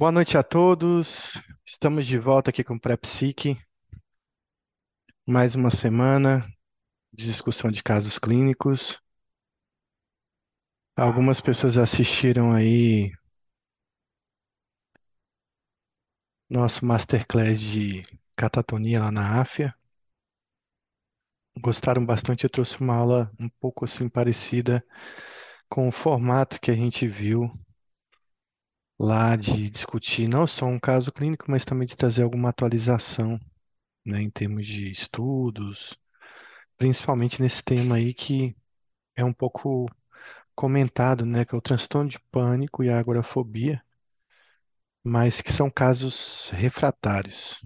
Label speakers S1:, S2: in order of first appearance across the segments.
S1: Boa noite a todos. Estamos de volta aqui com o PrEPsique. Mais uma semana de discussão de casos clínicos. Algumas pessoas assistiram aí nosso masterclass de catatonia lá na AFIA. Gostaram bastante. Eu trouxe uma aula um pouco assim parecida com o formato que a gente viu lá de discutir não só um caso clínico, mas também de trazer alguma atualização, né, em termos de estudos, principalmente nesse tema aí que é um pouco comentado, né, que é o transtorno de pânico e a agorafobia, mas que são casos refratários.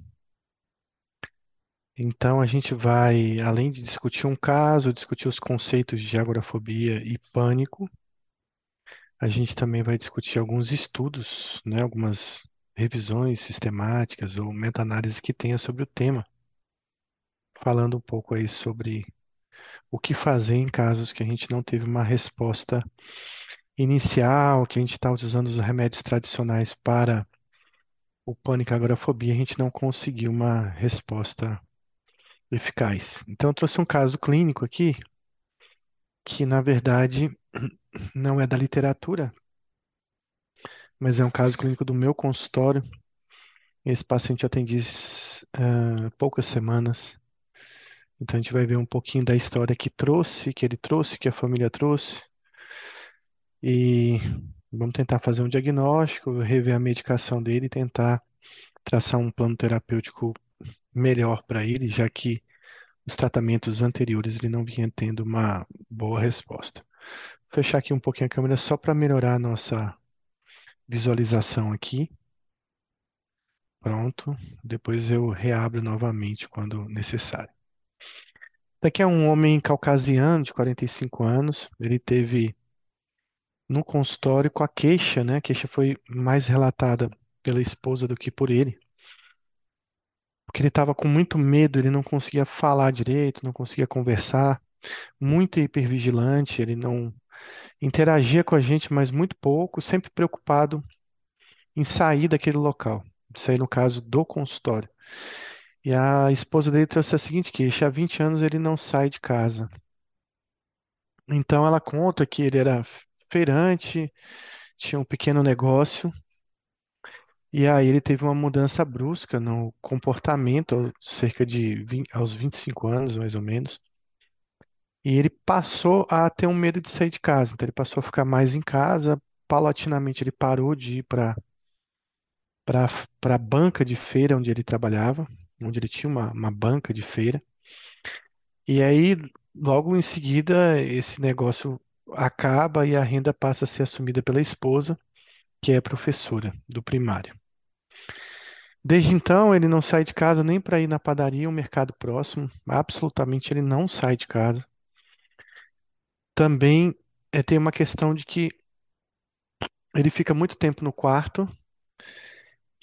S1: Então a gente vai, além de discutir um caso, discutir os conceitos de agorafobia e pânico, a gente também vai discutir alguns estudos, né, algumas revisões sistemáticas ou meta-análises que tenha sobre o tema, falando um pouco aí sobre o que fazer em casos que a gente não teve uma resposta inicial, que a gente está usando os remédios tradicionais para o pânico e agorafobia, a gente não conseguiu uma resposta eficaz. Então, eu trouxe um caso clínico aqui, que na verdade não é da literatura, mas é um caso clínico do meu consultório. Esse paciente eu atendi uh, poucas semanas. Então, a gente vai ver um pouquinho da história que trouxe, que ele trouxe, que a família trouxe. E vamos tentar fazer um diagnóstico, rever a medicação dele e tentar traçar um plano terapêutico melhor para ele, já que os tratamentos anteriores ele não vinha tendo uma boa resposta. Fechar aqui um pouquinho a câmera só para melhorar a nossa visualização aqui. Pronto. Depois eu reabro novamente quando necessário. Daqui é um homem caucasiano de 45 anos. Ele teve no consultório com a queixa, né? A queixa foi mais relatada pela esposa do que por ele porque ele estava com muito medo, ele não conseguia falar direito, não conseguia conversar, muito hipervigilante, ele não interagia com a gente, mas muito pouco, sempre preocupado em sair daquele local, sair no caso do consultório. E a esposa dele trouxe a seguinte queixa: há 20 anos ele não sai de casa. Então ela conta que ele era feirante, tinha um pequeno negócio e aí ele teve uma mudança brusca no comportamento, cerca de 20, aos 25 anos, mais ou menos. E ele passou a ter um medo de sair de casa. Então ele passou a ficar mais em casa. Paulatinamente ele parou de ir para para a banca de feira onde ele trabalhava, onde ele tinha uma, uma banca de feira. E aí, logo em seguida, esse negócio acaba e a renda passa a ser assumida pela esposa, que é professora do primário. Desde então, ele não sai de casa nem para ir na padaria, um mercado próximo. Absolutamente, ele não sai de casa. Também é, tem uma questão de que ele fica muito tempo no quarto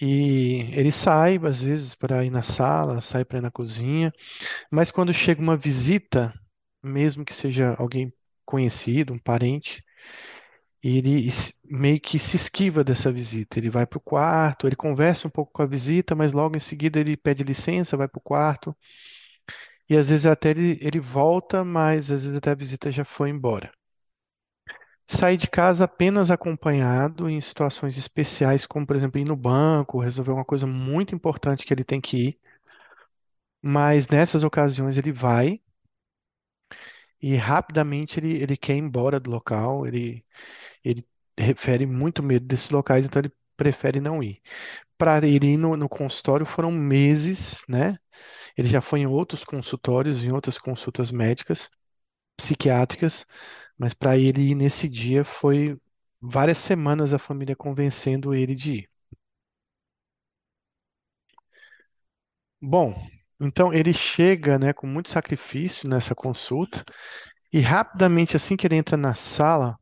S1: e ele sai, às vezes, para ir na sala, sai para ir na cozinha, mas quando chega uma visita, mesmo que seja alguém conhecido, um parente, ele meio que se esquiva dessa visita. Ele vai para o quarto, ele conversa um pouco com a visita, mas logo em seguida ele pede licença, vai para o quarto. E às vezes até ele, ele volta, mas às vezes até a visita já foi embora. Sai de casa apenas acompanhado em situações especiais, como por exemplo ir no banco, resolver uma coisa muito importante que ele tem que ir. Mas nessas ocasiões ele vai e rapidamente ele, ele quer ir embora do local, ele ele refere muito medo desses locais, então ele prefere não ir. Para ele ir no, no consultório foram meses, né? Ele já foi em outros consultórios, em outras consultas médicas, psiquiátricas, mas para ele ir nesse dia foi várias semanas a família convencendo ele de ir. Bom, então ele chega, né, com muito sacrifício nessa consulta e rapidamente assim que ele entra na sala,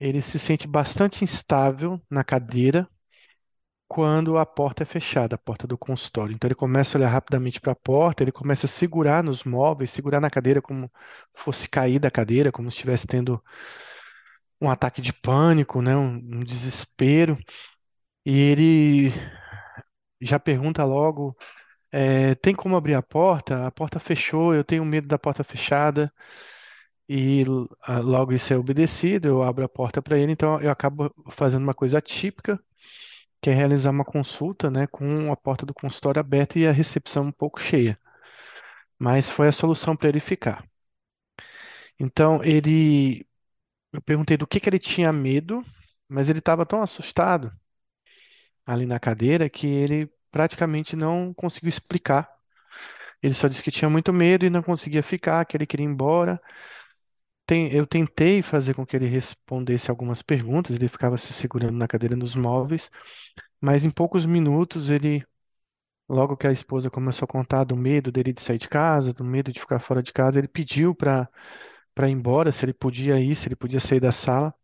S1: ele se sente bastante instável na cadeira quando a porta é fechada, a porta do consultório. Então ele começa a olhar rapidamente para a porta, ele começa a segurar nos móveis, segurar na cadeira como fosse cair da cadeira, como se estivesse tendo um ataque de pânico, né, um, um desespero. E ele já pergunta logo: é, tem como abrir a porta? A porta fechou, eu tenho medo da porta fechada. E logo isso é obedecido, eu abro a porta para ele, então eu acabo fazendo uma coisa atípica, que realizar uma consulta, né, com a porta do consultório aberta e a recepção um pouco cheia. Mas foi a solução para ele ficar. Então ele, eu perguntei do que que ele tinha medo, mas ele estava tão assustado ali na cadeira que ele praticamente não conseguiu explicar. Ele só disse que tinha muito medo e não conseguia ficar, que ele queria ir embora. Eu tentei fazer com que ele respondesse algumas perguntas, ele ficava se segurando na cadeira dos móveis, mas em poucos minutos ele, logo que a esposa começou a contar do medo dele de sair de casa, do medo de ficar fora de casa, ele pediu para para ir embora, se ele podia ir, se ele podia sair da sala.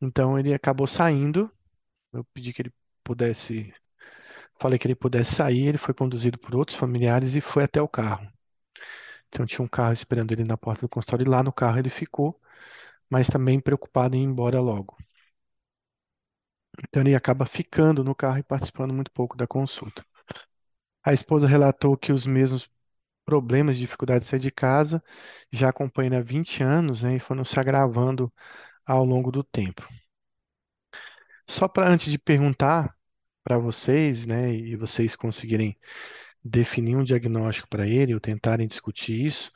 S1: Então ele acabou saindo. Eu pedi que ele pudesse, falei que ele pudesse sair, ele foi conduzido por outros familiares e foi até o carro. Então tinha um carro esperando ele na porta do consultório e lá no carro ele ficou, mas também preocupado em ir embora logo. Então ele acaba ficando no carro e participando muito pouco da consulta. A esposa relatou que os mesmos problemas de dificuldade de sair de casa já acompanha ele há 20 anos, né, e foram se agravando ao longo do tempo. Só para antes de perguntar para vocês, né, e vocês conseguirem definir um diagnóstico para ele ou tentarem discutir isso,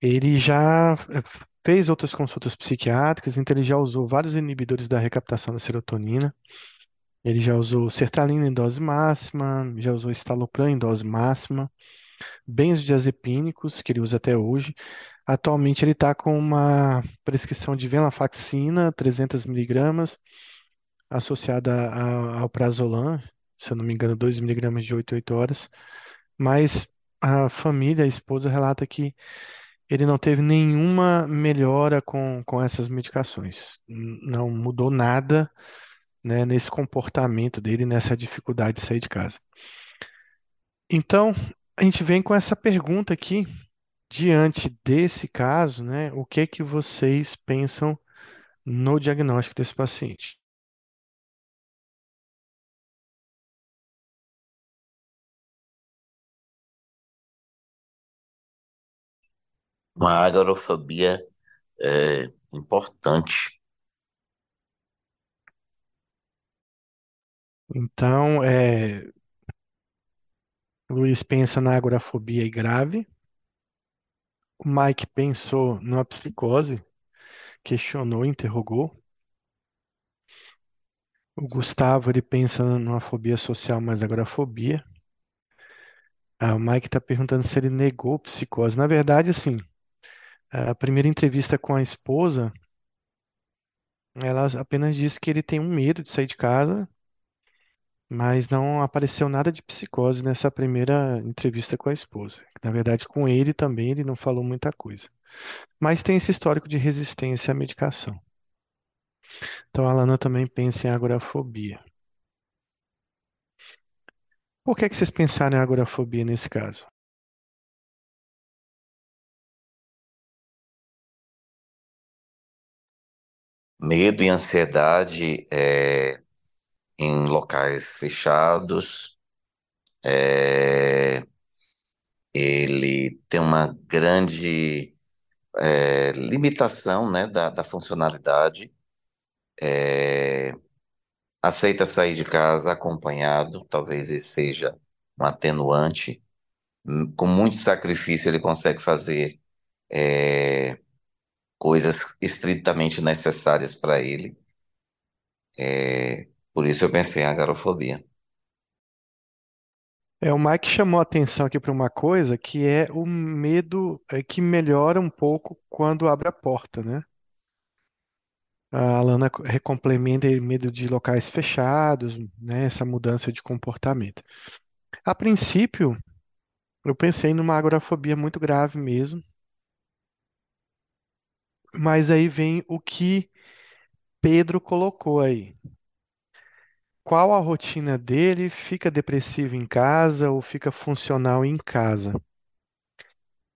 S1: ele já eh, fez outras consultas psiquiátricas, então ele já usou vários inibidores da recaptação da serotonina. Ele já usou sertralina em dose máxima, já usou estalopram em dose máxima, benzodiazepínicos, que ele usa até hoje. Atualmente ele está com uma prescrição de venlafaxina, 300 miligramas, associada ao prazolam, se eu não me engano, 2 miligramas de 8 8 horas. Mas a família, a esposa, relata que ele não teve nenhuma melhora com, com essas medicações. Não mudou nada, né, nesse comportamento dele, nessa dificuldade de sair de casa. Então, a gente vem com essa pergunta aqui, diante desse caso, né, o que que vocês pensam no diagnóstico desse paciente?
S2: Uma agorafobia é, importante.
S1: Então, é, Luiz pensa na agorafobia e grave. O Mike pensou numa psicose, questionou, interrogou. O Gustavo, ele pensa numa fobia social, mas agorafobia. Ah, o Mike está perguntando se ele negou psicose. Na verdade, assim, a primeira entrevista com a esposa, ela apenas disse que ele tem um medo de sair de casa, mas não apareceu nada de psicose nessa primeira entrevista com a esposa. Na verdade, com ele também ele não falou muita coisa. Mas tem esse histórico de resistência à medicação. Então a Lana também pensa em agorafobia. Por que é que vocês pensaram em agorafobia nesse caso?
S2: Medo e ansiedade é, em locais fechados. é, ele tem uma grande é, limitação, né, da, da funcionalidade. É, aceita sair de casa acompanhado, talvez esse seja um atenuante. Hum, Com muito sacrifício, ele consegue fazer é, coisas estritamente necessárias para ele. É, por isso eu pensei em agarofobia.
S1: É, o Mike chamou a atenção aqui para uma coisa que é o medo é, que melhora um pouco quando abre a porta, né? A Alana co- recomplementa aí medo de locais fechados, né? Essa mudança de comportamento. A princípio, eu pensei numa agorafobia muito grave mesmo, mas aí vem o que Pedro colocou aí. Qual a rotina dele? Fica depressivo em casa ou fica funcional em casa?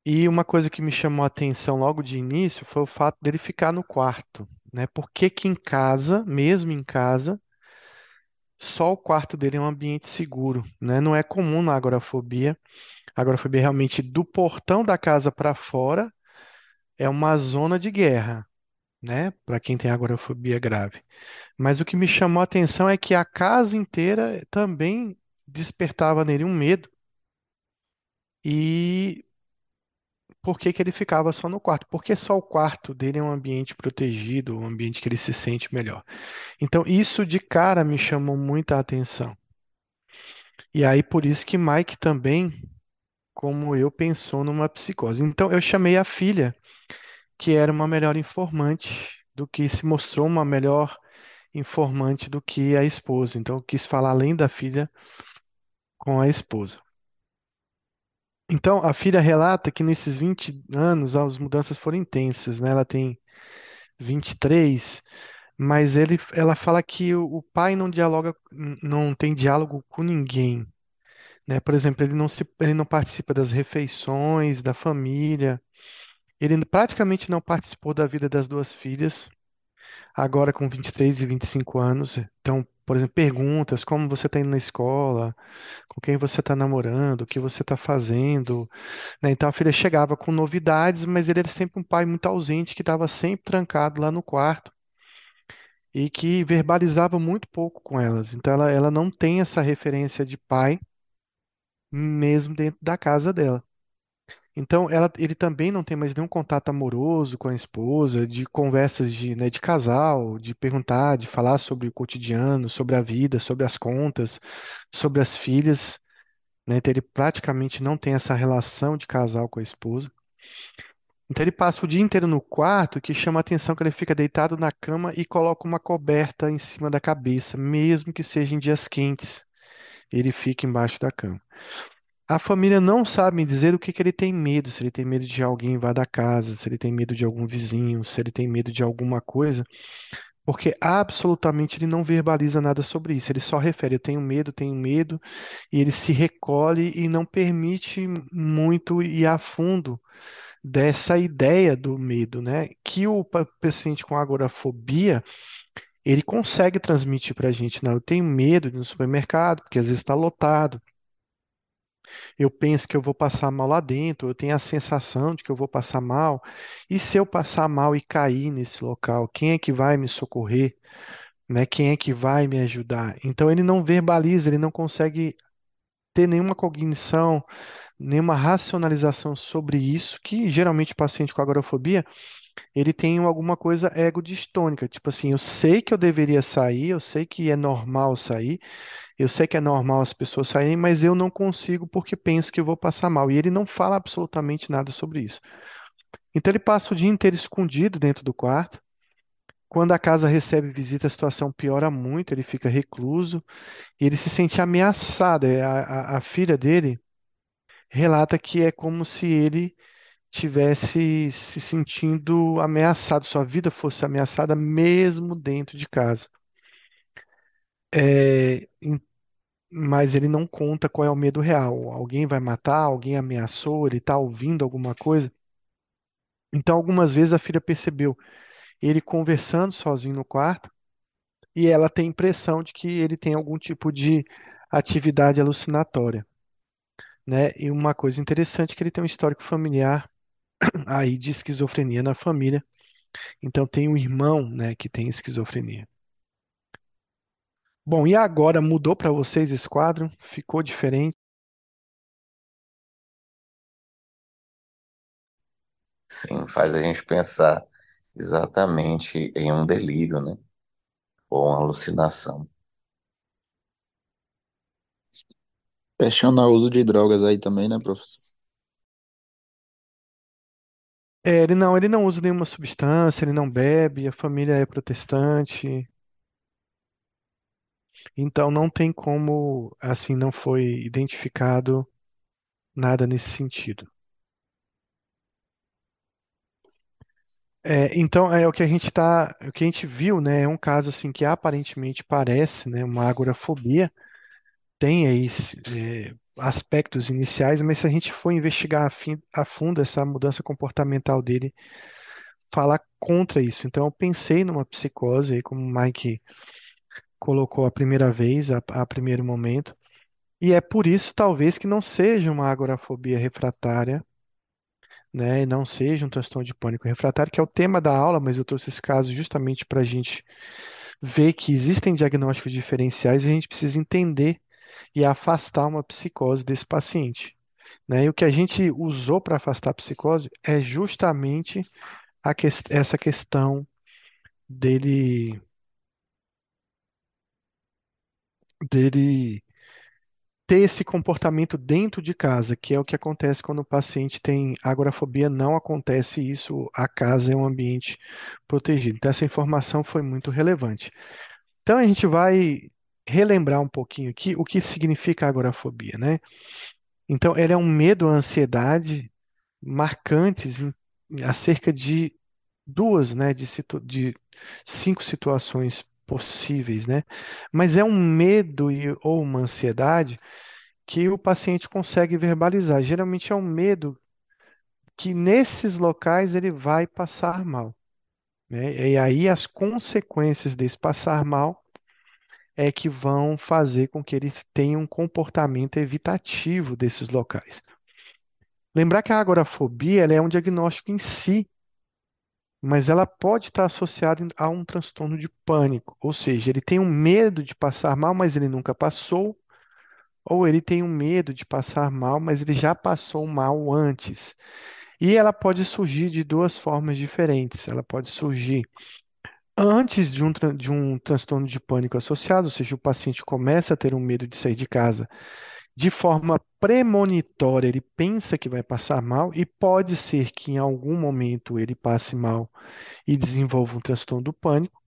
S1: E uma coisa que me chamou a atenção logo de início foi o fato dele ficar no quarto, né? Por que que em casa, mesmo em casa, só o quarto dele é um ambiente seguro, né? Não é comum na agorafobia. A agorafobia é realmente do portão da casa para fora é uma zona de guerra, né? Para quem tem agorafobia grave. Mas o que me chamou a atenção é que a casa inteira também despertava nele um medo. E por que que ele ficava só no quarto? Porque só o quarto dele é um ambiente protegido, um ambiente que ele se sente melhor. Então, isso de cara me chamou muita atenção. E aí, por isso que Mike também, como eu, pensou numa psicose. Então, eu chamei a filha, que era uma melhor informante do que se mostrou uma melhor informante do que a esposa. Então, quis falar além da filha com a esposa. Então, a filha relata que nesses 20 anos as mudanças foram intensas, né? Ela tem 23, mas ele, ela fala que o, o pai não dialoga, não tem diálogo com ninguém, né? Por exemplo, ele não se, ele não participa das refeições da família. Ele praticamente não participou da vida das duas filhas, agora com 23 e 25 anos. Então, por exemplo, perguntas como você está indo na escola, com quem você está namorando, o que você está fazendo, né? Então a filha chegava com novidades, mas ele era sempre um pai muito ausente, que estava sempre trancado lá no quarto e que verbalizava muito pouco com elas. Então ela, ela não tem essa referência de pai mesmo dentro da casa dela. Então ela, ele também não tem mais nenhum contato amoroso com a esposa, de conversas de, né, de casal, de perguntar, de falar sobre o cotidiano, sobre a vida, sobre as contas, sobre as filhas, né? Então ele praticamente não tem essa relação de casal com a esposa. Então ele passa o dia inteiro no quarto, que chama a atenção que ele fica deitado na cama e coloca uma coberta em cima da cabeça, mesmo que seja em dias quentes. Ele fica embaixo da cama. A família não sabe me dizer o que que ele tem medo, se ele tem medo de alguém invadir a casa, se ele tem medo de algum vizinho, se ele tem medo de alguma coisa, porque absolutamente ele não verbaliza nada sobre isso. Ele só refere, eu tenho medo, tenho medo, e ele se recolhe e não permite muito ir a fundo dessa ideia do medo, né? Que o pa- paciente com agorafobia, ele consegue transmitir para a gente, não, eu tenho medo de ir no supermercado, porque às vezes está lotado. Eu penso que eu vou passar mal lá dentro, eu tenho a sensação de que eu vou passar mal. E se eu passar mal e cair nesse local, quem é que vai me socorrer? Né? Quem é que vai me ajudar? Então ele não verbaliza, ele não consegue ter nenhuma cognição, nenhuma racionalização sobre isso, que geralmente o paciente com agorafobia ele tem alguma coisa ego-distônica, tipo assim, eu sei que eu deveria sair, eu sei que é normal sair, eu sei que é normal as pessoas saírem, mas eu não consigo porque penso que eu vou passar mal. E ele não fala absolutamente nada sobre isso. Então ele passa o dia inteiro escondido dentro do quarto. Quando a casa recebe visita, a situação piora muito, ele fica recluso e ele se sente ameaçado. É, A, a, a filha dele relata que é como se ele tivesse se sentindo ameaçado, sua vida fosse ameaçada mesmo dentro de casa. É, mas ele não conta qual é o medo real. Alguém vai matar, alguém ameaçou, ele está ouvindo alguma coisa. Então, algumas vezes a filha percebeu ele conversando sozinho no quarto e ela tem a impressão de que ele tem algum tipo de atividade alucinatória, né? E uma coisa interessante é que ele tem um histórico familiar aí de esquizofrenia na família. Então tem um irmão, né, que tem esquizofrenia. Bom, e agora mudou para vocês esse quadro? Ficou diferente?
S2: Sim, faz a gente pensar exatamente em um delírio, né? Ou uma alucinação.
S3: Questiona o uso de drogas aí também, né, professor?
S1: É, ele não, ele não usa nenhuma substância, ele não bebe, a família é protestante, então não tem como, assim, não foi identificado nada nesse sentido. É, então é o que a gente tá, o que a gente viu, né, é um caso assim que aparentemente parece, né, uma agorafobia, tem aí é, aspectos iniciais, mas se a gente for investigar a, fim- a fundo essa mudança comportamental dele, falar contra isso. Então eu pensei numa psicose aí, como o Mike colocou a primeira vez, a, a primeiro momento. E é por isso, talvez, que não seja uma agorafobia refratária, né? E não seja um transtorno de pânico refratário, que é o tema da aula, mas eu trouxe esse caso justamente para a gente ver que existem diagnósticos diferenciais e a gente precisa entender e afastar uma psicose desse paciente. Né? E o que a gente usou para afastar a psicose é justamente que, essa questão dele, dele ter esse comportamento dentro de casa, que é o que acontece quando o paciente tem agorafobia, não acontece isso, a casa é um ambiente protegido. Então, essa informação foi muito relevante. Então, a gente vai relembrar um pouquinho aqui o que significa agorafobia, né? Então, ela é um medo, a ansiedade marcantes em, acerca de duas, né, de, situ, de cinco situações possíveis, né? Mas é um medo e, ou uma ansiedade que o paciente consegue verbalizar. Geralmente é um medo que nesses locais ele vai passar mal, né? E aí as consequências desse passar mal é que vão fazer com que ele tenha um comportamento evitativo desses locais. Lembrar que a agorafobia é um diagnóstico em si, mas ela pode estar associada a um transtorno de pânico, ou seja, ele tem um medo de passar mal, mas ele nunca passou, ou ele tem um medo de passar mal, mas ele já passou mal antes. E ela pode surgir de duas formas diferentes. Ela pode surgir antes de um, de um transtorno de pânico associado, ou seja, o paciente começa a ter um medo de sair de casa de forma premonitória, ele pensa que vai passar mal e pode ser que em algum momento ele passe mal e desenvolva um transtorno do pânico,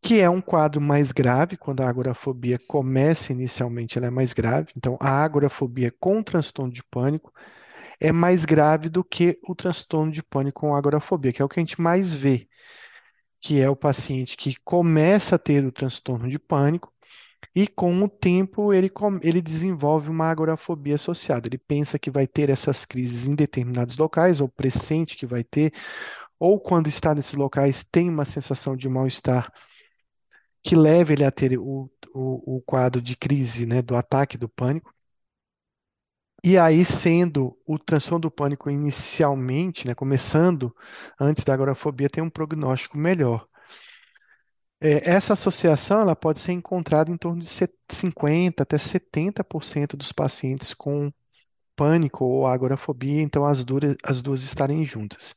S1: que é um quadro mais grave, quando a agorafobia começa inicialmente, ela é mais grave. Então, a agorafobia com transtorno de pânico é mais grave do que o transtorno de pânico com agorafobia, que é o que a gente mais vê, que é o paciente que começa a ter o transtorno de pânico e com o tempo ele, ele desenvolve uma agorafobia associada. Ele pensa que vai ter essas crises em determinados locais, ou pressente que vai ter, ou quando está nesses locais tem uma sensação de mal-estar que leva ele a ter o, o, o quadro de crise, né, do ataque do pânico. E aí, sendo o transtorno do pânico inicialmente, né, começando antes da agorafobia, tem um prognóstico melhor. É, essa associação ela pode ser encontrada em torno de 50 até 70% dos pacientes com pânico ou agorafobia, então as duas, as duas estarem juntas.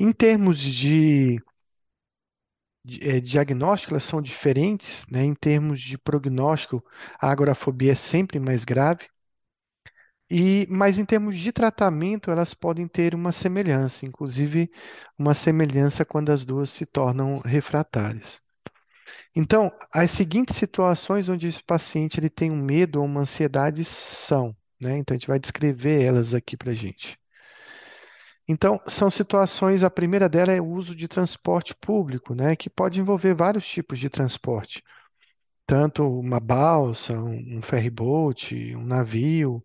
S1: Em termos de, de é, diagnóstico, elas são diferentes, né? Em termos de prognóstico, a agorafobia é sempre mais grave, e, mas em termos de tratamento, elas podem ter uma semelhança, inclusive uma semelhança quando as duas se tornam refratárias. Então, as seguintes situações onde esse paciente ele tem um medo ou uma ansiedade são, né? Então, a gente vai descrever elas aqui para gente. Então, são situações, a primeira dela é o uso de transporte público, né? Que pode envolver vários tipos de transporte. Tanto uma balsa, um, um ferryboat, um navio,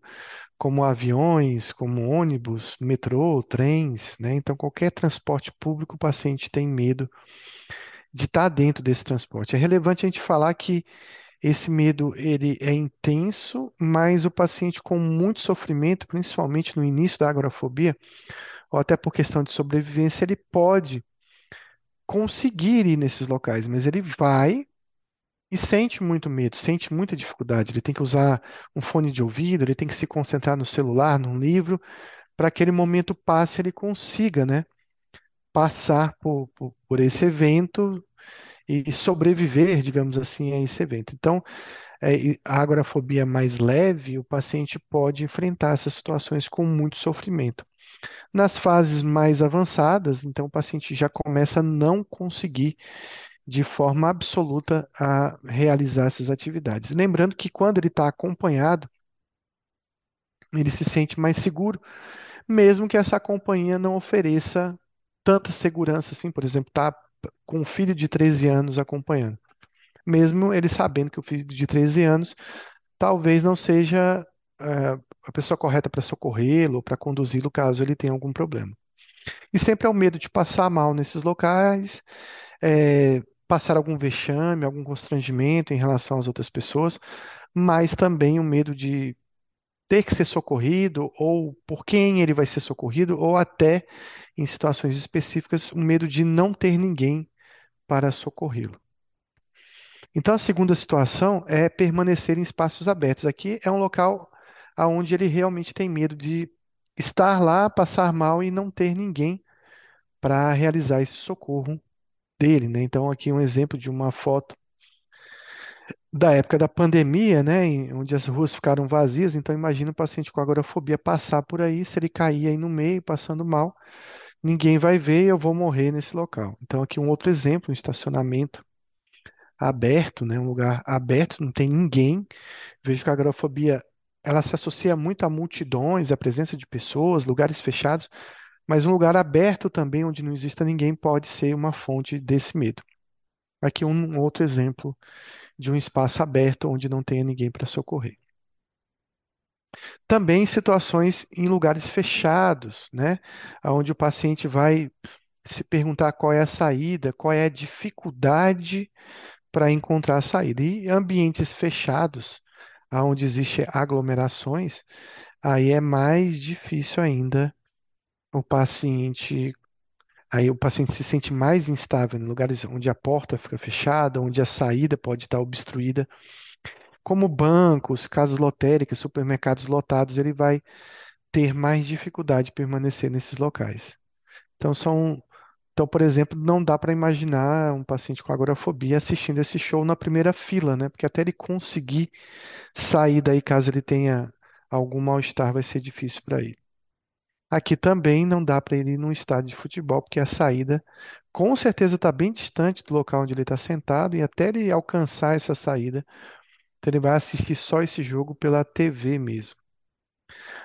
S1: como aviões, como ônibus, metrô, trens, né? Então, qualquer transporte público, o paciente tem medo de estar dentro desse transporte. É relevante a gente falar que esse medo ele é intenso, mas o paciente com muito sofrimento, principalmente no início da agorafobia, ou até por questão de sobrevivência, ele pode conseguir ir nesses locais, mas ele vai e sente muito medo, sente muita dificuldade. Ele tem que usar um fone de ouvido, ele tem que se concentrar no celular, num livro, para aquele momento passe, ele consiga, né? Passar por, por, por esse evento e sobreviver, digamos assim, a esse evento. Então, é, a agorafobia mais leve, o paciente pode enfrentar essas situações com muito sofrimento. Nas fases mais avançadas, então, o paciente já começa a não conseguir de forma absoluta a realizar essas atividades. Lembrando que quando ele está acompanhado, ele se sente mais seguro, mesmo que essa companhia não ofereça tanta segurança assim, por exemplo, tá com um filho de 13 anos acompanhando. Mesmo ele sabendo que o filho de 13 anos talvez não seja uh, a pessoa correta para socorrê-lo para conduzi-lo caso ele tenha algum problema. E sempre é o medo de passar mal nesses locais, é, passar algum vexame, algum constrangimento em relação às outras pessoas, mas também o medo de ter que ser socorrido, ou por quem ele vai ser socorrido, ou até, em situações específicas, o medo de não ter ninguém para socorrê-lo. Então, a segunda situação é permanecer em espaços abertos. Aqui é um local onde ele realmente tem medo de estar lá, passar mal e não ter ninguém para realizar esse socorro dele, né? Então, aqui um exemplo de uma foto da época da pandemia, né, em- onde as ruas ficaram vazias. Então, imagina o paciente com agorafobia passar por aí, se ele cair aí no meio, passando mal, ninguém vai ver e eu vou morrer nesse local. Então, aqui um outro exemplo, um estacionamento aberto, né, um lugar aberto, não tem ninguém. Vejo que a agorafobia ela se associa muito a multidões, a presença de pessoas, lugares fechados, mas um lugar aberto também, onde não exista ninguém, pode ser uma fonte desse medo. Aqui um outro exemplo de um espaço aberto onde não tenha ninguém para socorrer. Também situações em lugares fechados, né, onde o paciente vai se perguntar qual é a saída, qual é a dificuldade para encontrar a saída. E ambientes fechados, onde existem aglomerações, aí é mais difícil ainda o paciente Aí o paciente se sente mais instável em lugares onde a porta fica fechada, onde a saída pode estar obstruída, como bancos, casas lotéricas, supermercados lotados, ele vai ter mais dificuldade de permanecer nesses locais. Então são, então, por exemplo, não dá para imaginar um paciente com agorafobia assistindo esse show na primeira fila, né? Porque até ele conseguir sair daí, caso ele tenha algum mal-estar, vai ser difícil para ele. Aqui também não dá para ele ir num estádio de futebol, porque a saída com certeza está bem distante do local onde ele está sentado, e até ele alcançar essa saída, então ele vai assistir só esse jogo pela TV mesmo.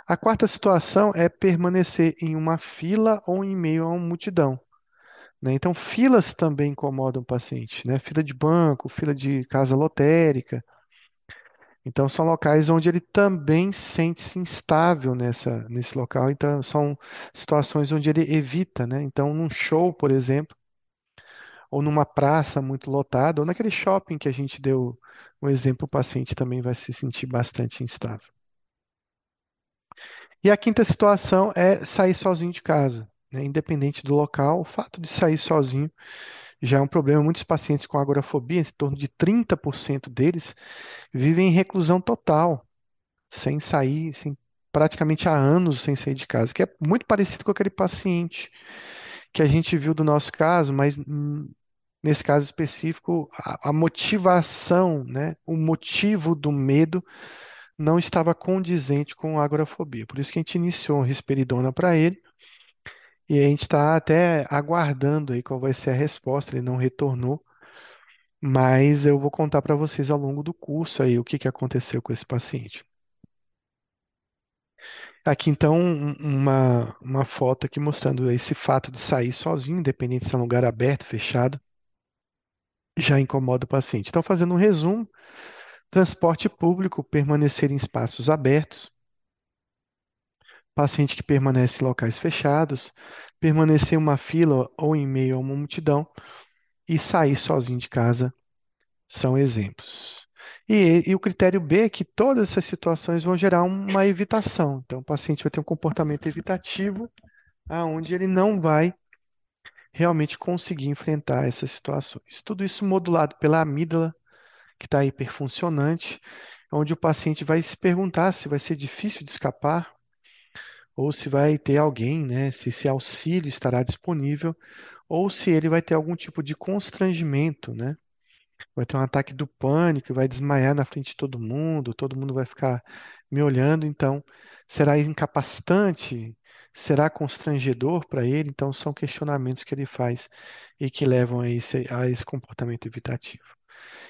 S1: A quarta situação é permanecer em uma fila ou em meio a uma multidão. né? Então, filas também incomodam o paciente, né? Fila de banco, fila de casa lotérica. Então, são locais onde ele também sente-se instável nessa, nesse local. Então, são situações onde ele evita, né? Então, num show, por exemplo, ou numa praça muito lotada, ou naquele shopping que a gente deu um exemplo, o paciente também vai se sentir bastante instável. E a quinta situação é sair sozinho de casa, né? Independente do local, o fato de sair sozinho já é um problema. Muitos pacientes com agorafobia, em torno de 30% deles, vivem em reclusão total, sem sair, sem, praticamente há anos sem sair de casa, que é muito parecido com aquele paciente que a gente viu do nosso caso, mas hum, nesse caso específico, a, a motivação, né, o motivo do medo não estava condizente com a agorafobia. Por isso que a gente iniciou uma risperidona para ele. E a gente está até aguardando aí qual vai ser a resposta. Ele não retornou, mas eu vou contar para vocês ao longo do curso aí o que que aconteceu com esse paciente. Aqui então um- uma, uma foto aqui mostrando esse fato de sair sozinho, independente se é um lugar aberto, fechado, já incomoda o paciente. Então, fazendo um resumo, transporte público, permanecer em espaços abertos, paciente que permanece em locais fechados, permanecer em uma fila ou em meio a uma multidão e sair sozinho de casa são exemplos. E, e o critério B é que todas essas situações vão gerar uma evitação. Então, o paciente vai ter um comportamento evitativo, aonde ele não vai realmente conseguir enfrentar essas situações. Tudo isso modulado pela amígdala, que está hiperfuncionante, onde o paciente vai se perguntar se vai ser difícil de escapar ou se vai ter alguém, né, se esse auxílio estará disponível, ou se ele vai ter algum tipo de constrangimento, né? Vai ter um ataque do pânico, vai desmaiar na frente de todo mundo, todo mundo vai ficar me olhando, então será incapacitante, será constrangedor para ele, então são questionamentos que ele faz e que levam a esse, a esse comportamento evitativo.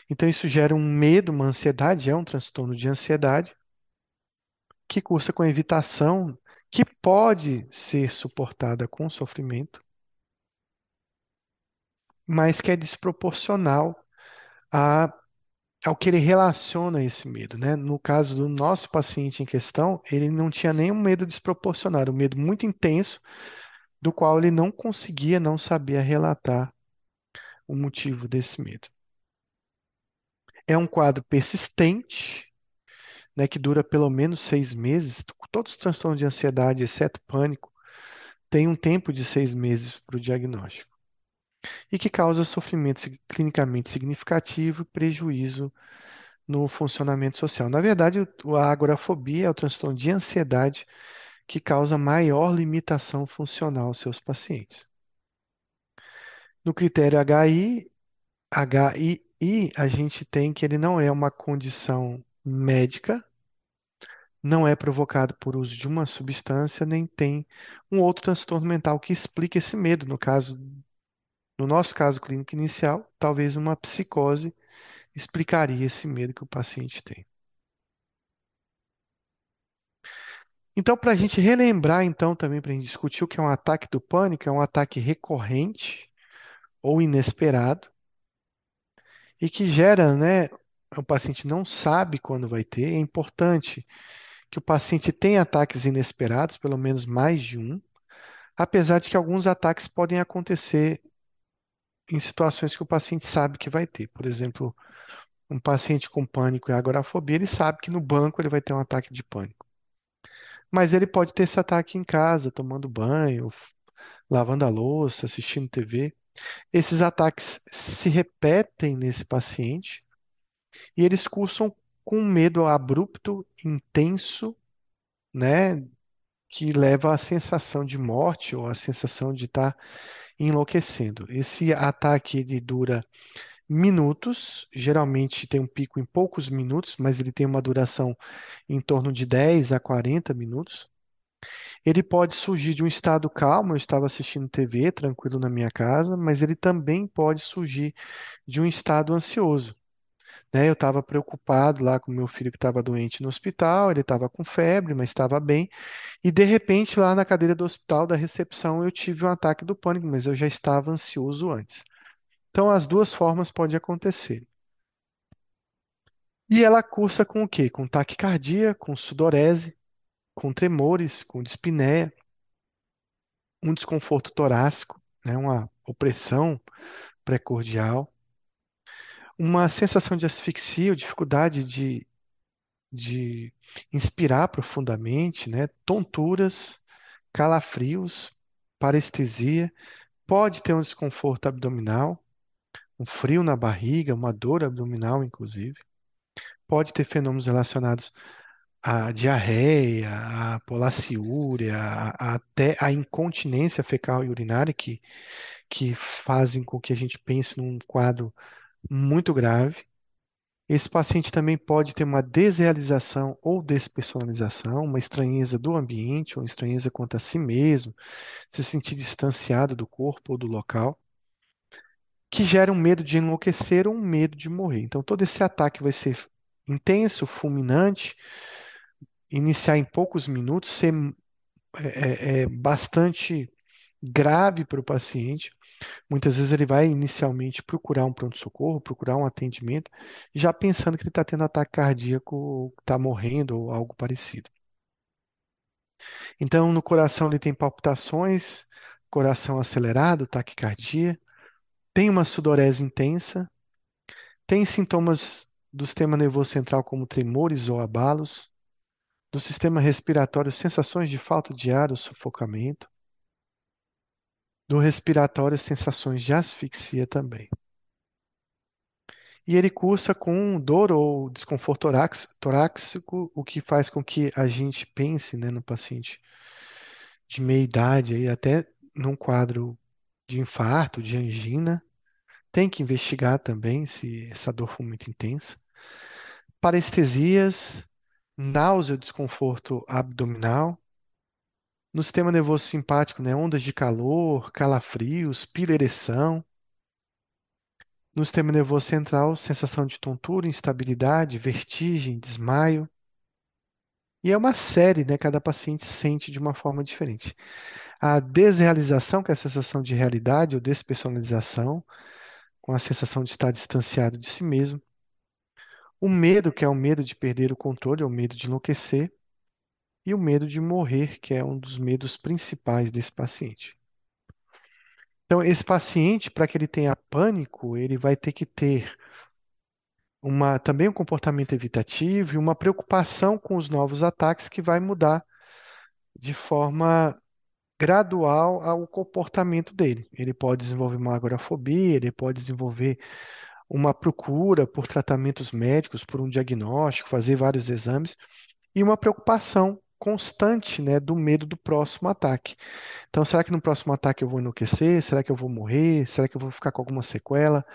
S1: Então isso gera um medo, uma ansiedade, é um transtorno de ansiedade que cursa com evitação que pode ser suportada com sofrimento, mas que é desproporcional a, ao que ele relaciona esse medo, né? No caso do nosso paciente em questão, ele não tinha nenhum medo desproporcional, era um medo muito intenso, do qual ele não conseguia, não sabia relatar o motivo desse medo. É um quadro persistente, né, que dura pelo menos seis meses. Todos os transtornos de ansiedade, exceto pânico, têm um tempo de seis meses para o diagnóstico. E que causa sofrimento clinicamente significativo e prejuízo no funcionamento social. Na verdade, a agorafobia é o transtorno de ansiedade que causa maior limitação funcional aos seus pacientes. No critério HI, HII, a gente tem que ele não é uma condição médica, não é provocado por uso de uma substância, nem tem um outro transtorno mental que explique esse medo. No caso, no nosso caso clínico inicial, talvez uma psicose explicaria esse medo que o paciente tem. Então, para a gente relembrar, então, também para a gente discutir o que é um ataque do pânico, é um ataque recorrente ou inesperado e que gera, né? O paciente não sabe quando vai ter. É importante que o paciente tenha ataques inesperados, pelo menos mais de um, apesar de que alguns ataques podem acontecer em situações que o paciente sabe que vai ter. Por exemplo, um paciente com pânico e agorafobia, ele sabe que no banco ele vai ter um ataque de pânico. Mas ele pode ter esse ataque em casa, tomando banho, lavando a louça, assistindo TV. Esses ataques se repetem nesse paciente e eles cursam com um medo abrupto, intenso, né, que leva à sensação de morte ou à sensação de estar enlouquecendo. Esse ataque ele dura minutos, geralmente tem um pico em poucos minutos, mas ele tem uma duração em torno de 10 a 40 minutos. Ele pode surgir de um estado calmo, eu estava assistindo TV, tranquilo na minha casa, mas ele também pode surgir de um estado ansioso. Né? Eu estava preocupado lá com meu filho que estava doente no hospital, ele estava com febre, mas estava bem. E de repente, lá na cadeira do hospital, da recepção, eu tive um ataque do pânico, mas eu já estava ansioso antes. Então, as duas formas podem acontecer. E ela cursa com o quê? Com taquicardia, com sudorese, com tremores, com dispneia, um desconforto torácico, né, uma opressão precordial, uma sensação de asfixia, dificuldade de, de inspirar profundamente, né, tonturas, calafrios, parestesia, pode ter um desconforto abdominal, um frio na barriga, uma dor abdominal, inclusive. Pode ter fenômenos relacionados à diarreia, à polaciúria, até à incontinência fecal e urinária, que, que fazem com que a gente pense num quadro muito grave. Esse paciente também pode ter uma desrealização ou despersonalização, uma estranheza do ambiente, ou estranheza quanto a si mesmo, se sentir distanciado do corpo ou do local que gera um medo de enlouquecer ou um medo de morrer. Então, todo esse ataque vai ser intenso, fulminante, iniciar em poucos minutos, ser é, é, é bastante grave para o paciente. Muitas vezes ele vai inicialmente procurar um pronto-socorro, procurar um atendimento, já pensando que ele está tendo ataque cardíaco, está morrendo ou algo parecido. Então, no coração ele tem palpitações, coração acelerado, taquicardia, tem uma sudorese intensa, tem sintomas do sistema nervoso central como tremores ou abalos, do sistema respiratório sensações de falta de ar ou sufocamento, do respiratório sensações de asfixia também. E ele cursa com dor ou desconforto torácico, o que faz com que a gente pense né, no paciente de meia idade, aí, até num quadro de infarto, de angina, tem que investigar também se essa dor for muito intensa. Parestesias, náusea, desconforto abdominal. No sistema nervoso simpático, né, ondas de calor, calafrios, pilereção. No sistema nervoso central, sensação de tontura, instabilidade, vertigem, desmaio. E é uma série, né? Cada paciente sente de uma forma diferente. A desrealização, que é a sensação de realidade ou despersonalização, com a sensação de estar distanciado de si mesmo. O medo, que é o medo de perder o controle, ou o medo de enlouquecer. E o medo de morrer, que é um dos medos principais desse paciente. Então, esse paciente, para que ele tenha pânico, ele vai ter que ter uma, também um comportamento evitativo e uma preocupação com os novos ataques que vai mudar de forma gradual ao comportamento dele. Ele pode desenvolver uma agorafobia, ele pode desenvolver uma procura por tratamentos médicos, por um diagnóstico, fazer vários exames e uma preocupação constante, né, do medo do próximo ataque. Então, será que no próximo ataque eu vou enlouquecer? Será que eu vou morrer? Será que eu vou ficar com alguma sequela?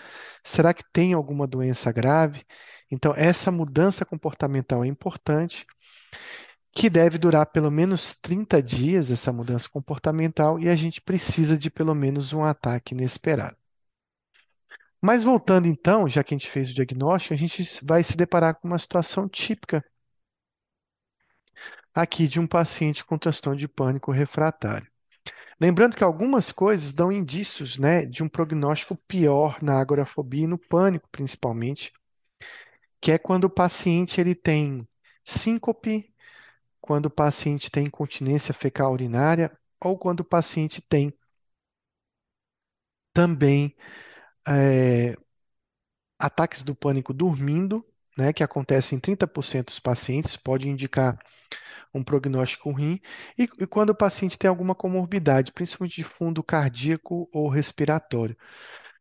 S1: Será que tem alguma doença grave? Então, essa mudança comportamental é importante, que deve durar pelo menos 30 dias, essa mudança comportamental, e a gente precisa de pelo menos um ataque inesperado. Mas voltando então, já que a gente fez o diagnóstico, a gente vai se deparar com uma situação típica aqui de um paciente com transtorno de pânico refratário. Lembrando que algumas coisas dão indícios, né, de um prognóstico pior na agorafobia e no pânico, principalmente, que é quando o paciente ele tem síncope, quando o paciente tem incontinência fecal urinária ou quando o paciente tem também é, ataques do pânico dormindo, né, que acontece em 30% dos pacientes, pode indicar um prognóstico ruim, e, e quando o paciente tem alguma comorbidade, principalmente de fundo cardíaco ou respiratório.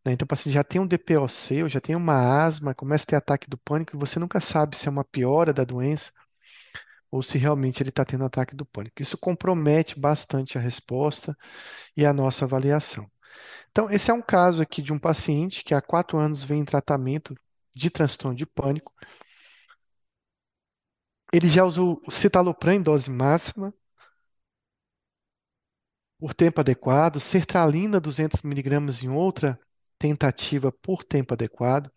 S1: né? Então, o paciente já tem um DPOC, ou já tem uma asma, começa a ter ataque do pânico, e você nunca sabe se é uma piora da doença ou se realmente ele está tendo ataque do pânico. Isso compromete bastante a resposta e a nossa avaliação. Então, esse é um caso aqui de um paciente que há quatro anos vem em tratamento de transtorno de pânico. Ele já usou o citalopram em dose máxima por tempo adequado, sertralina 200mg em outra tentativa por tempo adequado.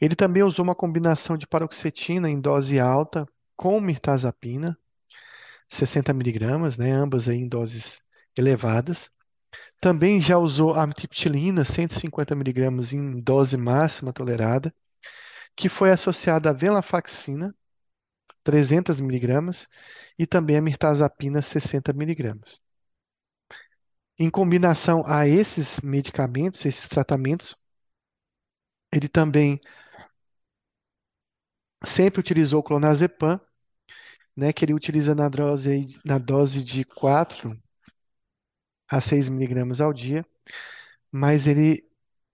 S1: Ele também usou uma combinação de paroxetina em dose alta com mirtazapina, 60mg, né, ambas aí em doses elevadas. Também já usou amitriptilina, 150mg em dose máxima tolerada, que foi associada à venlafaxina, 300mg, e também a mirtazapina, 60mg. Em combinação a esses medicamentos, esses tratamentos, ele também sempre utilizou clonazepam, né, que ele utiliza na dose, na dose de 4 a 6 miligramas ao dia, mas ele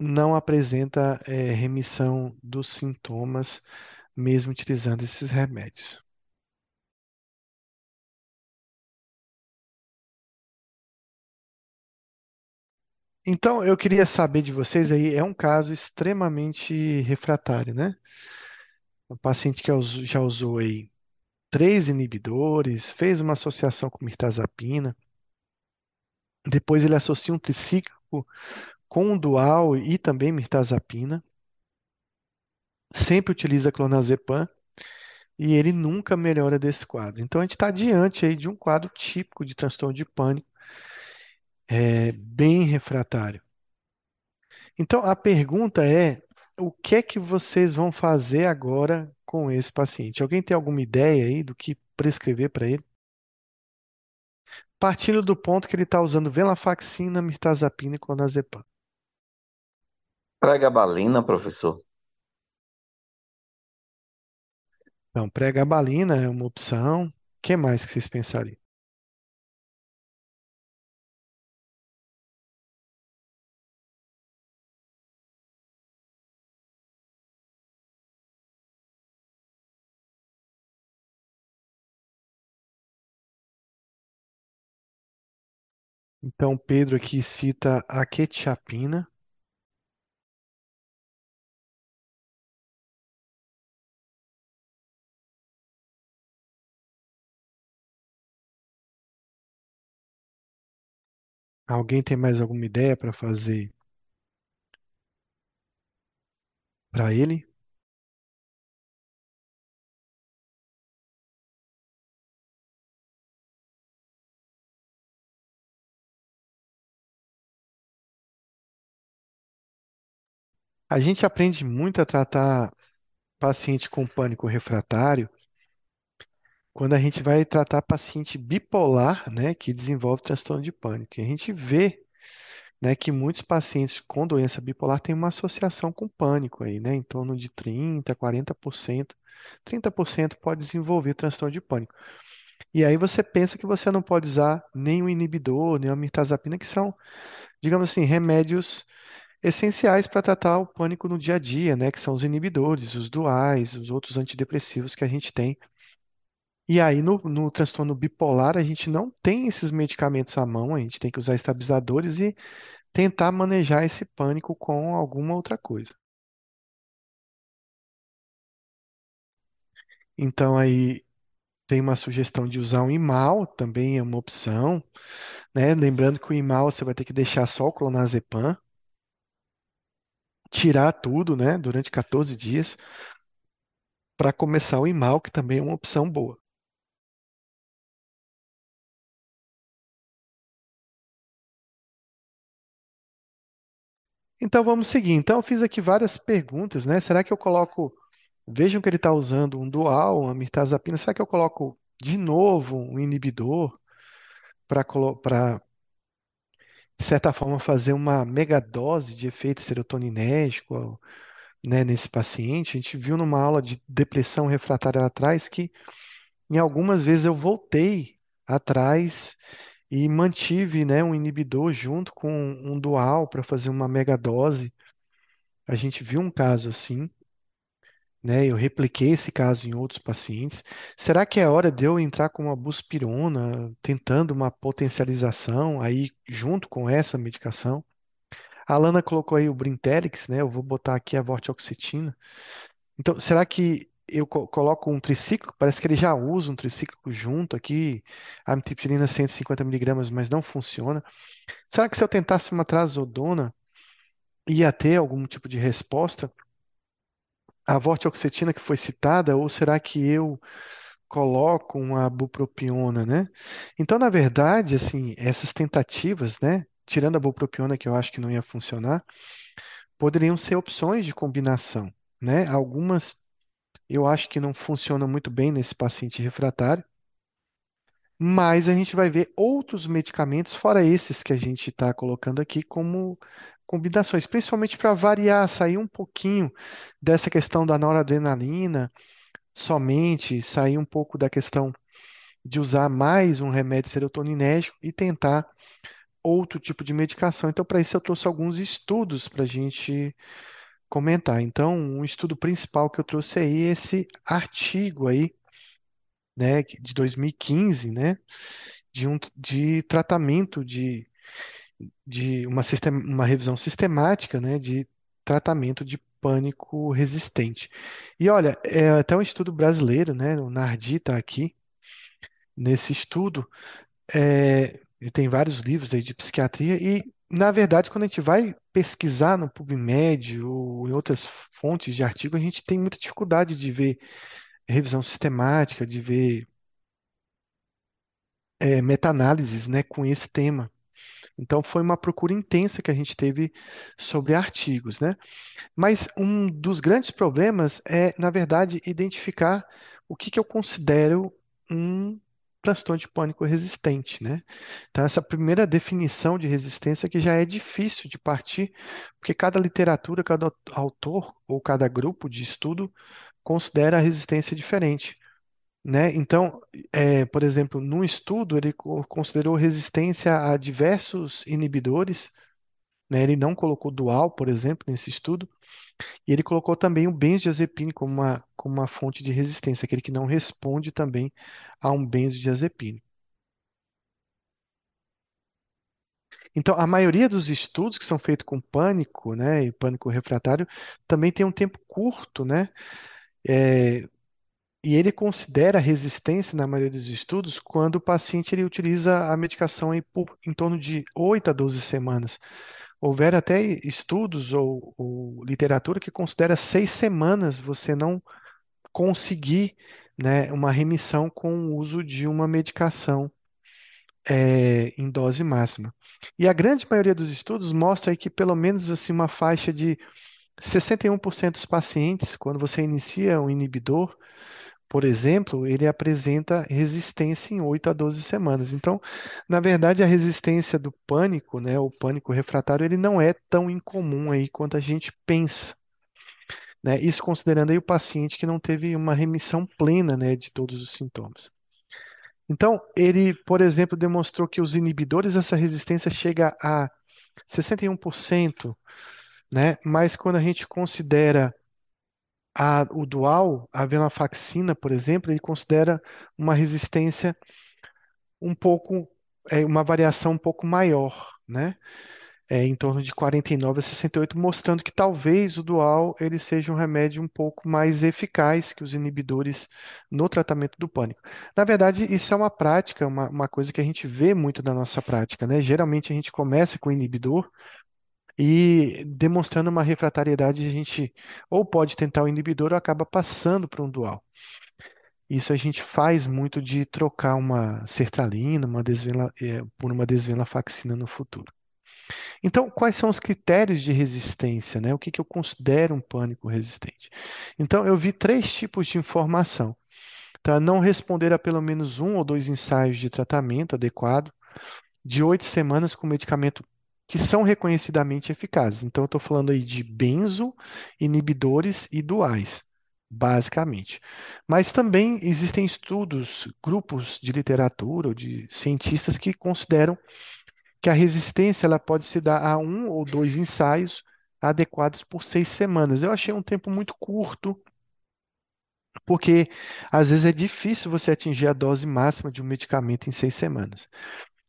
S1: não apresenta é, remissão dos sintomas, mesmo utilizando esses remédios. Então, eu queria saber de vocês aí, é um caso extremamente refratário, né? Um paciente que já usou aí três inibidores, fez uma associação com mirtazapina, depois ele associa um tricíclico com dual e também mirtazapina, sempre utiliza clonazepam e ele nunca melhora desse quadro. Então a gente está diante aí de um quadro típico de transtorno de pânico, é, bem refratário. Então a pergunta é: o que é que vocês vão fazer agora com esse paciente? Alguém tem alguma ideia aí do que prescrever para ele? Partindo do ponto que ele está usando venlafaxina, mirtazapina e clonazepam.
S2: Pregabalina, professor.
S1: Então, pregabalina é uma opção. O que mais que vocês pensariam? Então, Pedro aqui cita a quetiapina. Alguém tem mais alguma ideia para fazer para ele? A gente aprende muito a tratar paciente com pânico refratário quando a gente vai tratar paciente bipolar, né, que desenvolve transtorno de pânico. E a gente vê né, que muitos pacientes com doença bipolar têm uma associação com pânico aí, né, em torno de 30, 40%. 30% pode desenvolver transtorno de pânico. E aí você pensa que você não pode usar o inibidor, nem a mirtazapina, que são, digamos assim, remédios essenciais para tratar o pânico no dia a dia, né? Que são os inibidores, os duais, os outros antidepressivos que a gente tem. E aí no, no transtorno bipolar a gente não tem esses medicamentos à mão, a gente tem que usar estabilizadores e tentar manejar esse pânico com alguma outra coisa. Então aí tem uma sugestão de usar um imal, também é uma opção, né? Lembrando que o imal você vai ter que deixar só o clonazepam, tirar tudo, né, durante 14 dias, para começar o imal, que também é uma opção boa. Então vamos seguir. Então eu fiz aqui várias perguntas, né? Será que eu coloco Vejam que ele está usando um dual, uma mirtazapina. Será que eu coloco de novo um inibidor para, de certa forma, fazer uma megadose de efeito serotoninérgico, né, nesse paciente? A gente viu numa aula de depressão refratária lá atrás que em algumas vezes eu voltei atrás e mantive, né, um inibidor junto com um dual para fazer uma megadose. A gente viu um caso assim né? Eu repliquei esse caso em outros pacientes. Será que é hora de eu entrar com uma buspirona, tentando uma potencialização aí junto com essa medicação? A Alana colocou aí o Brintelix, né? Eu vou botar aqui a vortioxetina. Então, será que eu co- coloco um tricíclico? Parece que ele já usa um tricíclico junto aqui, a amitriptilina 150 miligramas, mas não funciona. Será que se eu tentasse uma trazodona, ia ter algum tipo de resposta? A vortioxetina que foi citada, ou será que eu coloco uma bupropiona, né? Então, na verdade, assim, essas tentativas, né, tirando a bupropiona que eu acho que não ia funcionar, poderiam ser opções de combinação, né? Algumas eu acho que não funcionam muito bem nesse paciente refratário, mas a gente vai ver outros medicamentos fora esses que a gente está colocando aqui como combinações, principalmente para variar, sair um pouquinho dessa questão da noradrenalina somente, sair um pouco da questão de usar mais um remédio serotoninérgico e tentar outro tipo de medicação. Então, para isso, eu trouxe alguns estudos para a gente comentar. Então, um estudo principal que eu trouxe aí é esse artigo aí, né, de 2015, né, de um de tratamento de, de uma, uma revisão sistemática, né, de tratamento de pânico resistente. E olha, é até um estudo brasileiro, né, o Nardi está aqui nesse estudo, é, tem vários livros aí de psiquiatria e, na verdade, quando a gente vai pesquisar no PubMed ou em outras fontes de artigo, a gente tem muita dificuldade de ver revisão sistemática, de ver é, meta-análises, né, com esse tema. Então, foi uma procura intensa que a gente teve sobre artigos, né? Mas um dos grandes problemas é, na verdade, identificar o que que eu considero um transtorno de pânico resistente, né? Então, essa primeira definição de resistência que já é difícil de partir, porque cada literatura, cada autor ou cada grupo de estudo considera a resistência diferente, né? Então, é, por exemplo, num estudo ele co- considerou resistência a diversos inibidores, né? Ele não colocou dual, por exemplo, nesse estudo, e ele colocou também o benzodiazepine como uma, como uma fonte de resistência, aquele que não responde também a um benzodiazepine. Então, a maioria dos estudos que são feitos com pânico, né, e pânico refratário, também tem um tempo curto, né? É, e ele considera resistência, na maioria dos estudos, quando o paciente ele utiliza a medicação por em torno de 8 a 12 semanas. Houveram até estudos ou, ou literatura que considera seis semanas você não conseguir, né, uma remissão com o uso de uma medicação é, em dose máxima. E a grande maioria dos estudos mostra que pelo menos assim uma faixa de 61% dos pacientes, quando você inicia um inibidor, por exemplo, ele apresenta resistência em 8 a 12 semanas. Então, na verdade, a resistência do pânico, né, o pânico refratário, ele não é tão incomum aí quanto a gente pensa, né? Isso considerando aí o paciente que não teve uma remissão plena, né, de todos os sintomas. Então, ele, por exemplo, demonstrou que os inibidores dessa resistência chega a 61%, né? Mas quando a gente considera a- o dual, a venlafaxina, por exemplo, ele considera uma resistência um pouco, é, uma variação um pouco maior, né? É, em torno de 49 a 68, mostrando que talvez o dual ele seja um remédio um pouco mais eficaz que os inibidores no tratamento do pânico. Na verdade, isso é uma prática, uma, uma coisa que a gente vê muito na nossa prática, né? Geralmente a gente começa com inibidor e demonstrando uma refratariedade, a gente ou pode tentar o inibidor ou acaba passando para um dual. Isso a gente faz muito de trocar uma sertralina, uma eh, por uma desvenlafaxina no futuro. Então, quais são os critérios de resistência, né? O que que eu considero um pânico resistente? Então, eu vi três tipos de informação. Tá? Não responder a pelo menos um ou dois ensaios de tratamento adequado, de oito semanas com medicamento que são reconhecidamente eficazes. Então, eu estou falando aí de benzo, inibidores e duais, basicamente. Mas também existem estudos, grupos de literatura ou de cientistas que consideram que a resistência ela pode se dar a um ou dois ensaios adequados por seis semanas. Eu achei um tempo muito curto, porque às vezes é difícil você atingir a dose máxima de um medicamento em seis semanas.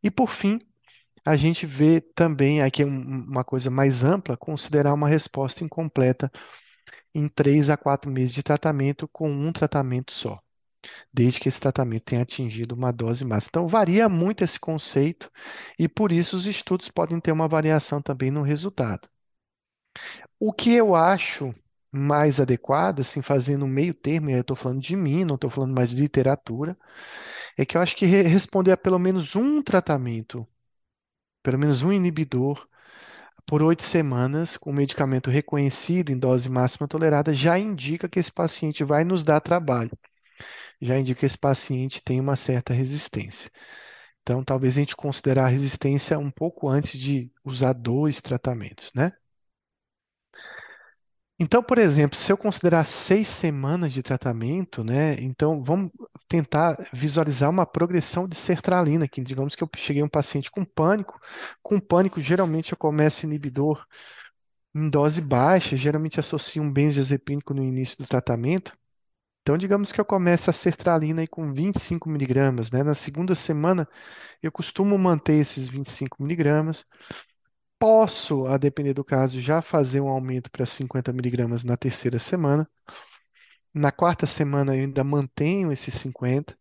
S1: E por fim, a gente vê também aqui um- uma coisa mais ampla, considerar uma resposta incompleta em três a quatro meses de tratamento com um tratamento só, desde que esse tratamento tenha atingido uma dose máxima. Então, varia muito esse conceito e por isso os estudos podem ter uma variação também no resultado. O que eu acho mais adequado, assim, fazendo um meio termo, e aí eu estou falando de mim, não estou falando mais de literatura, é que eu acho que re- responder a pelo menos um tratamento, pelo menos um inibidor, por oito semanas, com medicamento reconhecido em dose máxima tolerada, já indica que esse paciente vai nos dar trabalho, já indica que esse paciente tem uma certa resistência. Então, talvez a gente considerar a resistência um pouco antes de usar dois tratamentos, né? Então, por exemplo, se eu considerar seis semanas de tratamento, né? Então, vamos tentar visualizar uma progressão de sertralina, que digamos que eu cheguei a um paciente com pânico. Com pânico, geralmente eu começo inibidor em dose baixa, geralmente associo um benzodiazepínico no início do tratamento. Então, digamos que eu comece a sertralina aí com 25 miligramas, né? Na segunda semana, eu costumo manter esses 25 miligramas. Posso, a depender do caso, já fazer um aumento para 50 miligramas na terceira semana. Na quarta semana, eu ainda mantenho esses 50.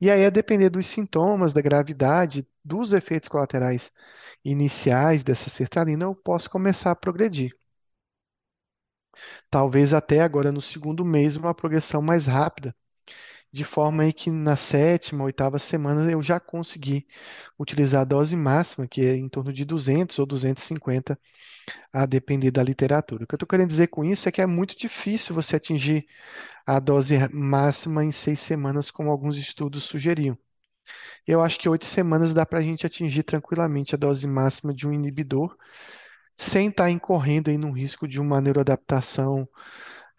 S1: E aí, a depender dos sintomas, da gravidade, dos efeitos colaterais iniciais dessa sertralina, eu posso começar a progredir. Talvez até agora no segundo mês uma progressão mais rápida, de forma aí que na sétima, oitava semana eu já consegui utilizar a dose máxima, que é em torno de 200 ou 250, a depender da literatura. O que eu estou querendo dizer com isso é que é muito difícil você atingir a dose máxima em seis semanas, como alguns estudos sugeriam. Eu acho que oito semanas dá para a gente atingir tranquilamente a dose máxima de um inibidor, sem estar incorrendo aí num risco de uma neuroadaptação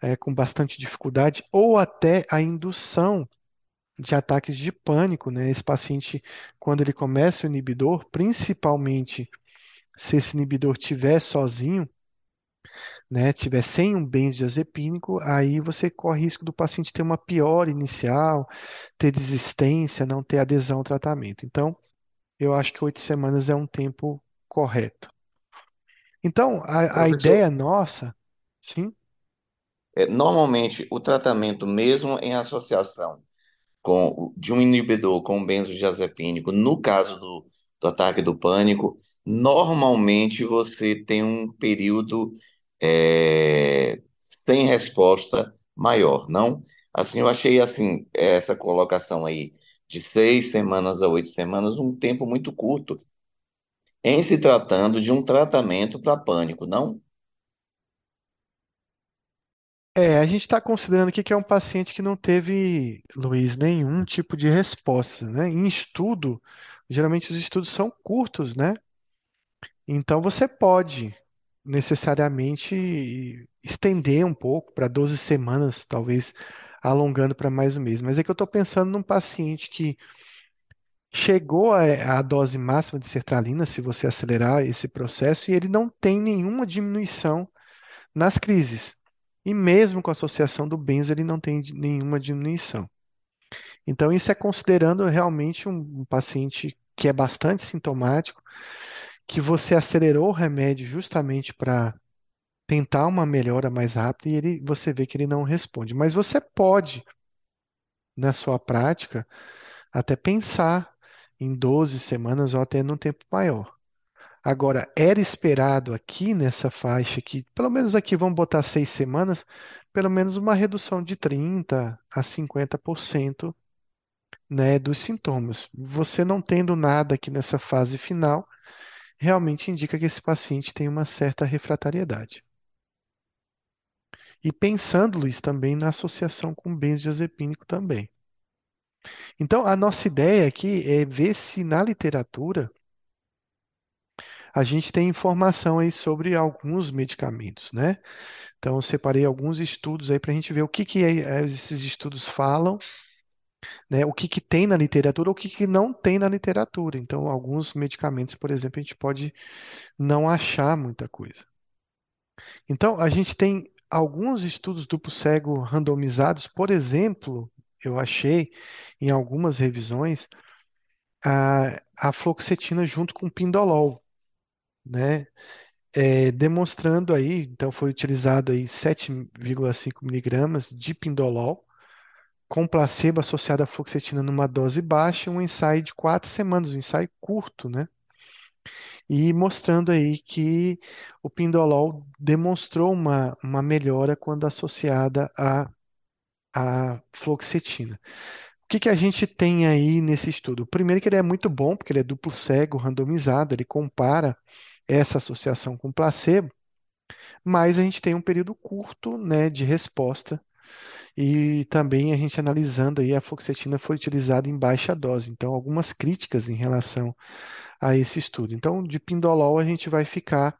S1: é, com bastante dificuldade, ou até a indução de ataques de pânico, né? Esse paciente, quando ele começa o inibidor, principalmente se esse inibidor tiver sozinho, né, tiver sem um benzodiazepínico, aí você corre risco do paciente ter uma piora inicial, ter desistência, não ter adesão ao tratamento. Então, eu acho que oito semanas é um tempo correto. Então, a, a ideia nossa, sim,
S2: é, normalmente o tratamento, mesmo em associação com de um inibidor com benzodiazepínico, no caso do, do ataque do pânico, normalmente você tem um período é, sem resposta maior, não? Assim, eu achei assim essa colocação aí de seis semanas a oito semanas um tempo muito curto em se tratando de um tratamento para pânico, não?
S1: É, a gente está considerando aqui que é um paciente que não teve, Luiz, nenhum tipo de resposta, né? Em estudo, geralmente os estudos são curtos, né? Então você pode necessariamente estender um pouco para 12 semanas, talvez alongando para mais um mês. Mas é que eu estou pensando num paciente que chegou à dose máxima de sertralina, se você acelerar esse processo, e ele não tem nenhuma diminuição nas crises. E mesmo com a associação do benzo, ele não tem nenhuma diminuição. Então, isso é considerando realmente um, um paciente que é bastante sintomático, que você acelerou o remédio justamente para tentar uma melhora mais rápida e ele, você vê que ele não responde. Mas você pode, na sua prática, até pensar em 12 semanas ou até num tempo maior. Agora, era esperado aqui nessa faixa que, pelo menos aqui vamos botar seis semanas, pelo menos uma redução de 30 a 50%, né, dos sintomas. Você não tendo nada aqui nessa fase final, realmente indica que esse paciente tem uma certa refratariedade. E pensando, Luiz, também na associação com benzodiazepínico também. Então, a nossa ideia aqui é ver se na literatura a gente tem informação aí sobre alguns medicamentos, né? Então, eu separei alguns estudos aí para a gente ver o que que é- é, esses estudos falam, né? O que que tem na literatura, o que que não tem na literatura. Então, alguns medicamentos, por exemplo, a gente pode não achar muita coisa. Então, a gente tem alguns estudos duplo cego randomizados, por exemplo, eu achei em algumas revisões a, a fluoxetina junto com pindolol, né? É, demonstrando aí, então foi utilizado aí 7,5 miligramas de pindolol com placebo associado à fluoxetina numa dose baixa, um ensaio de quatro semanas, um ensaio curto, né? E mostrando aí que o pindolol demonstrou uma, uma melhora quando associada à, à fluoxetina. O que que a gente tem aí nesse estudo? Primeiro que ele é muito bom, porque ele é duplo cego, randomizado, ele compara essa associação com placebo, mas a gente tem um período curto, né, de resposta e também a gente analisando aí a fluoxetina foi utilizada em baixa dose, então algumas críticas em relação a esse estudo. Então, de pindolol a gente vai ficar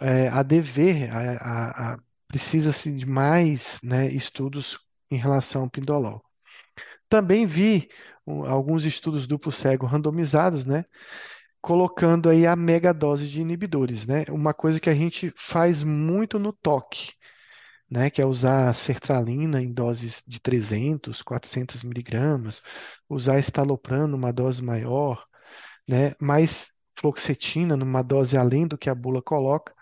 S1: é, a dever, a, a- a- precisa-se de mais, né, estudos em relação ao pindolol. Também vi um, alguns estudos duplo cego randomizados, né, colocando aí a megadose de inibidores, né, uma coisa que a gente faz muito no toque, né, que é usar sertralina em doses de 300, 400 miligramas, usar estalopram numa dose maior, né, mais fluoxetina numa dose além do que a bula coloca,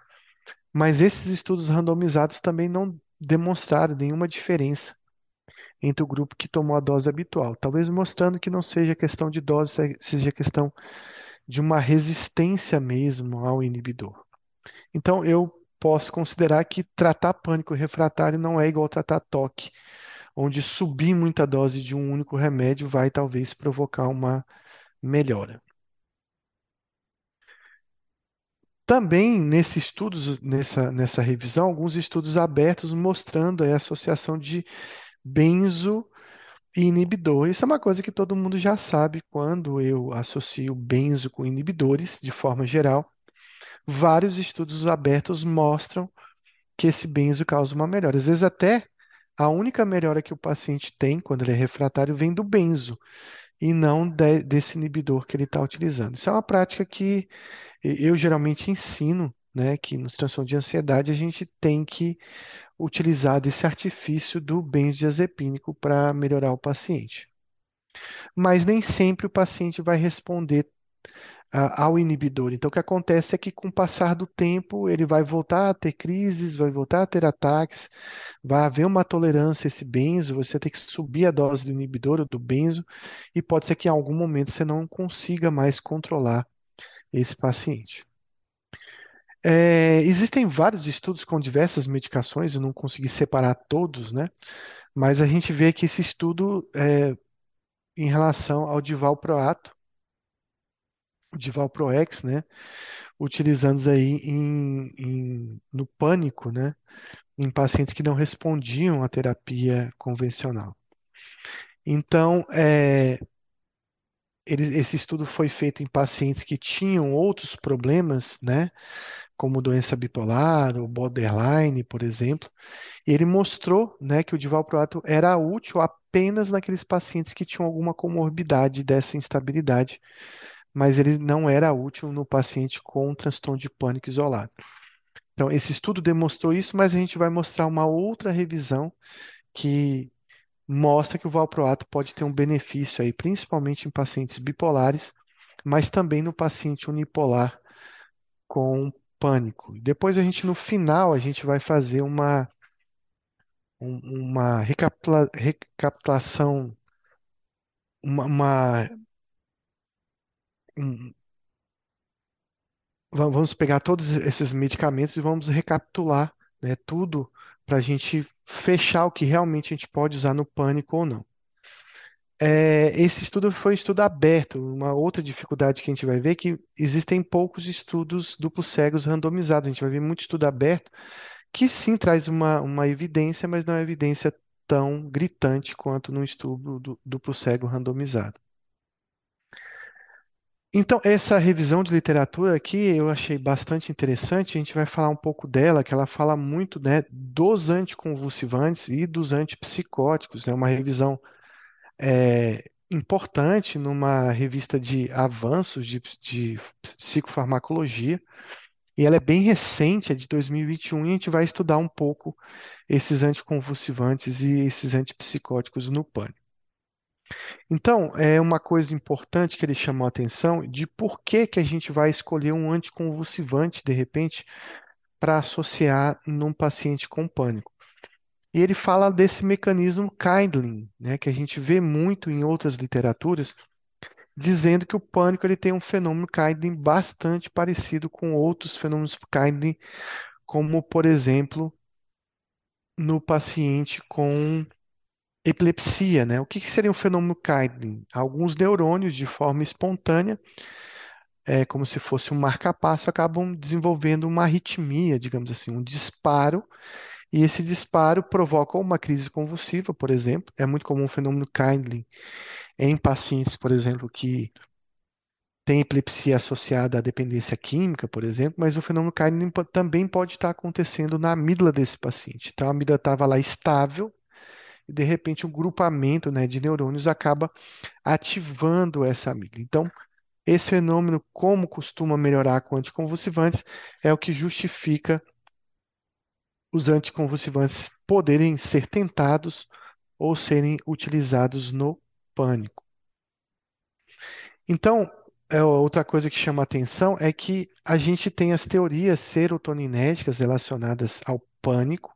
S1: mas esses estudos randomizados também não demonstraram nenhuma diferença entre o grupo que tomou a dose habitual, talvez mostrando que não seja questão de dose, se- seja questão de uma resistência mesmo ao inibidor. Então, eu posso considerar que tratar pânico refratário não é igual tratar toque, onde subir muita dose de um único remédio vai talvez provocar uma melhora. Também nesses estudos, nessa, nessa revisão, alguns estudos abertos mostrando a associação de benzo inibidor. Isso é uma coisa que todo mundo já sabe quando eu associo benzo com inibidores, de forma geral. Vários estudos abertos mostram que esse benzo causa uma melhora. Às vezes até a única melhora que o paciente tem quando ele é refratário vem do benzo e não de- desse inibidor que ele está utilizando. Isso é uma prática que eu geralmente ensino, né, que no transtorno de ansiedade a gente tem que utilizar desse artifício do benzodiazepínico para melhorar o paciente. Mas nem sempre o paciente vai responder ao inibidor. Então, o que acontece é que, com o passar do tempo, ele vai voltar a ter crises, vai voltar a ter ataques, vai haver uma tolerância a esse benzo, você tem que subir a dose do inibidor ou do benzo, e pode ser que em algum momento você não consiga mais controlar esse paciente. É, existem vários estudos com diversas medicações, eu não consegui separar todos, né? Mas a gente vê que esse estudo, é, em relação ao divalproato, divalproex, né? Utilizando aí em, em- no pânico, né? em pacientes que não respondiam à terapia convencional. Então, é, ele- esse estudo foi feito em pacientes que tinham outros problemas, né, como doença bipolar ou borderline, por exemplo, ele mostrou, né, que o divalproato era útil apenas naqueles pacientes que tinham alguma comorbidade dessa instabilidade, mas ele não era útil no paciente com transtorno de pânico isolado. Então, esse estudo demonstrou isso, mas a gente vai mostrar uma outra revisão que mostra que o valproato pode ter um benefício aí, principalmente em pacientes bipolares, mas também no paciente unipolar com pânico. Depois a gente, no final, a gente vai fazer uma, um- uma recapitula- recapitulação, uma, uma- um- va- vamos pegar todos esses medicamentos e vamos recapitular, né, tudo para a gente fechar o que realmente a gente pode usar no pânico ou não. É, esse estudo foi um estudo aberto. Uma outra dificuldade que a gente vai ver é que existem poucos estudos duplos cegos randomizados. A gente vai ver muito estudo aberto que sim traz uma, uma evidência, mas não é evidência tão gritante quanto no estudo du- duplo cego randomizado. Então, essa revisão de literatura aqui eu achei bastante interessante. A gente vai falar um pouco dela, que ela fala muito, né, dos anticonvulsivantes e dos antipsicóticos, né? Uma revisão é, importante numa revista de avanços de, de psicofarmacologia, e ela é bem recente, é de 2021, e a gente vai estudar um pouco esses anticonvulsivantes e esses antipsicóticos no pânico. Então, é uma coisa importante que ele chamou a atenção de por que que a gente vai escolher um anticonvulsivante, de repente, para associar num paciente com pânico. E ele fala desse mecanismo Kindling, né, que a gente vê muito em outras literaturas, dizendo que o pânico ele tem um fenômeno Kindling bastante parecido com outros fenômenos Kindling, como, por exemplo, no paciente com epilepsia, né? O que que seria um fenômeno Kindling? Alguns neurônios, de forma espontânea, é como se fosse um marca-passo, acabam desenvolvendo uma arritmia, digamos assim, um disparo E esse disparo provoca uma crise convulsiva, por exemplo. É muito comum o fenômeno Kindling em pacientes, por exemplo, que têm epilepsia associada à dependência química, por exemplo, mas o fenômeno Kindling também pode estar acontecendo na amígdala desse paciente. Então, a amígdala estava lá estável e, de repente, um grupamento, né, de neurônios acaba ativando essa amígdala. Então, esse fenômeno, como costuma melhorar com anticonvulsivantes, é o que justifica os anticonvulsivantes poderem ser tentados ou serem utilizados no pânico. Então, é, outra coisa que chama atenção é que a gente tem as teorias serotoninérgicas relacionadas ao pânico,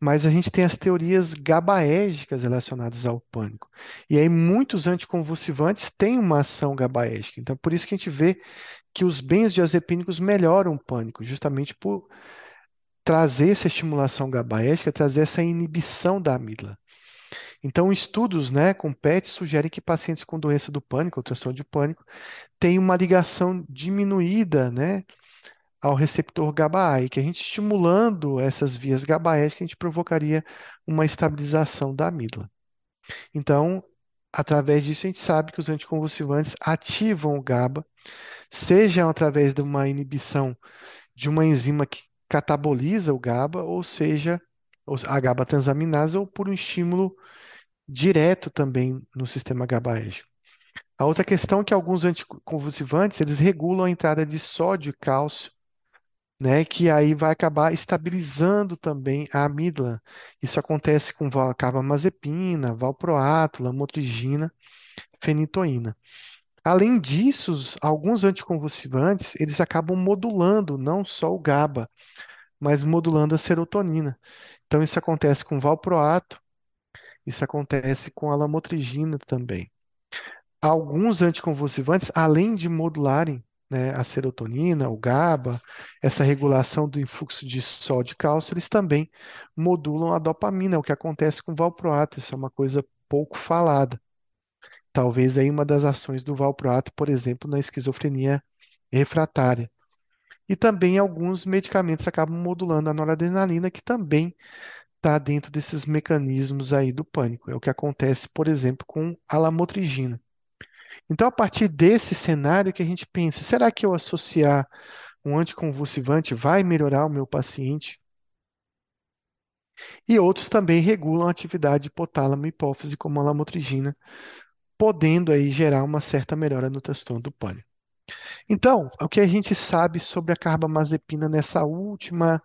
S1: mas a gente tem as teorias GABAérgicas relacionadas ao pânico. E aí muitos anticonvulsivantes têm uma ação GABAérgica. Então, por isso que a gente vê que os benzodiazepínicos melhoram o pânico, justamente por trazer essa estimulação GABAérgica, trazer essa inibição da amígdala. Então, estudos, né, com PET sugerem que pacientes com doença do pânico, ou transtorno de pânico, têm uma ligação diminuída, né, ao receptor GABA-A, e que a gente estimulando essas vias GABAérgicas, a gente provocaria uma estabilização da amígdala. Então, através disso, a gente sabe que os anticonvulsivantes ativam o GABA, seja através de uma inibição de uma enzima que cataboliza o GABA, ou seja, a GABA transaminase, ou por um estímulo direto também no sistema GABAérgico. A outra questão é que alguns anticonvulsivantes, eles regulam a entrada de sódio e cálcio, né, que aí vai acabar estabilizando também a amígdala. Isso acontece com carbamazepina, valproato, lamotrigina, fenitoína. Além disso, alguns anticonvulsivantes, eles acabam modulando não só o GABA, mas modulando a serotonina. Então, isso acontece com valproato, isso acontece com a lamotrigina também. Alguns anticonvulsivantes, além de modularem, né, a serotonina, o GABA, essa regulação do influxo de sódio e cálcio, eles também modulam a dopamina, o que acontece com valproato. Isso é uma coisa pouco falada. Talvez aí uma das ações do valproato, por exemplo, na esquizofrenia refratária. E também alguns medicamentos acabam modulando a noradrenalina, que também está dentro desses mecanismos aí do pânico. É o que acontece, por exemplo, com a lamotrigina. Então, a partir desse cenário que a gente pensa, será que eu associar um anticonvulsivante vai melhorar o meu paciente? E outros também regulam a atividade hipotálamo e hipófise, como a lamotrigina, podendo aí gerar uma certa melhora no transtorno do pânico. Então, o que a gente sabe sobre a carbamazepina nessa última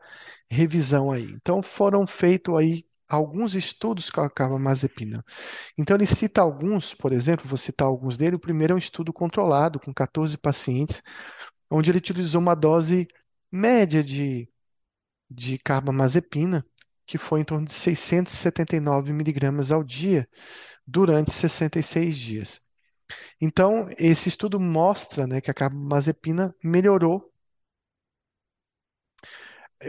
S1: revisão aí? Então, foram feitos aí alguns estudos com a carbamazepina. Então, ele cita alguns, por exemplo, vou citar alguns dele. O primeiro é um estudo controlado com 14 pacientes, onde ele utilizou uma dose média de, de carbamazepina, que foi em torno de 679 miligramas ao dia, durante 66 dias. Então, esse estudo mostra, né, que a carbamazepina melhorou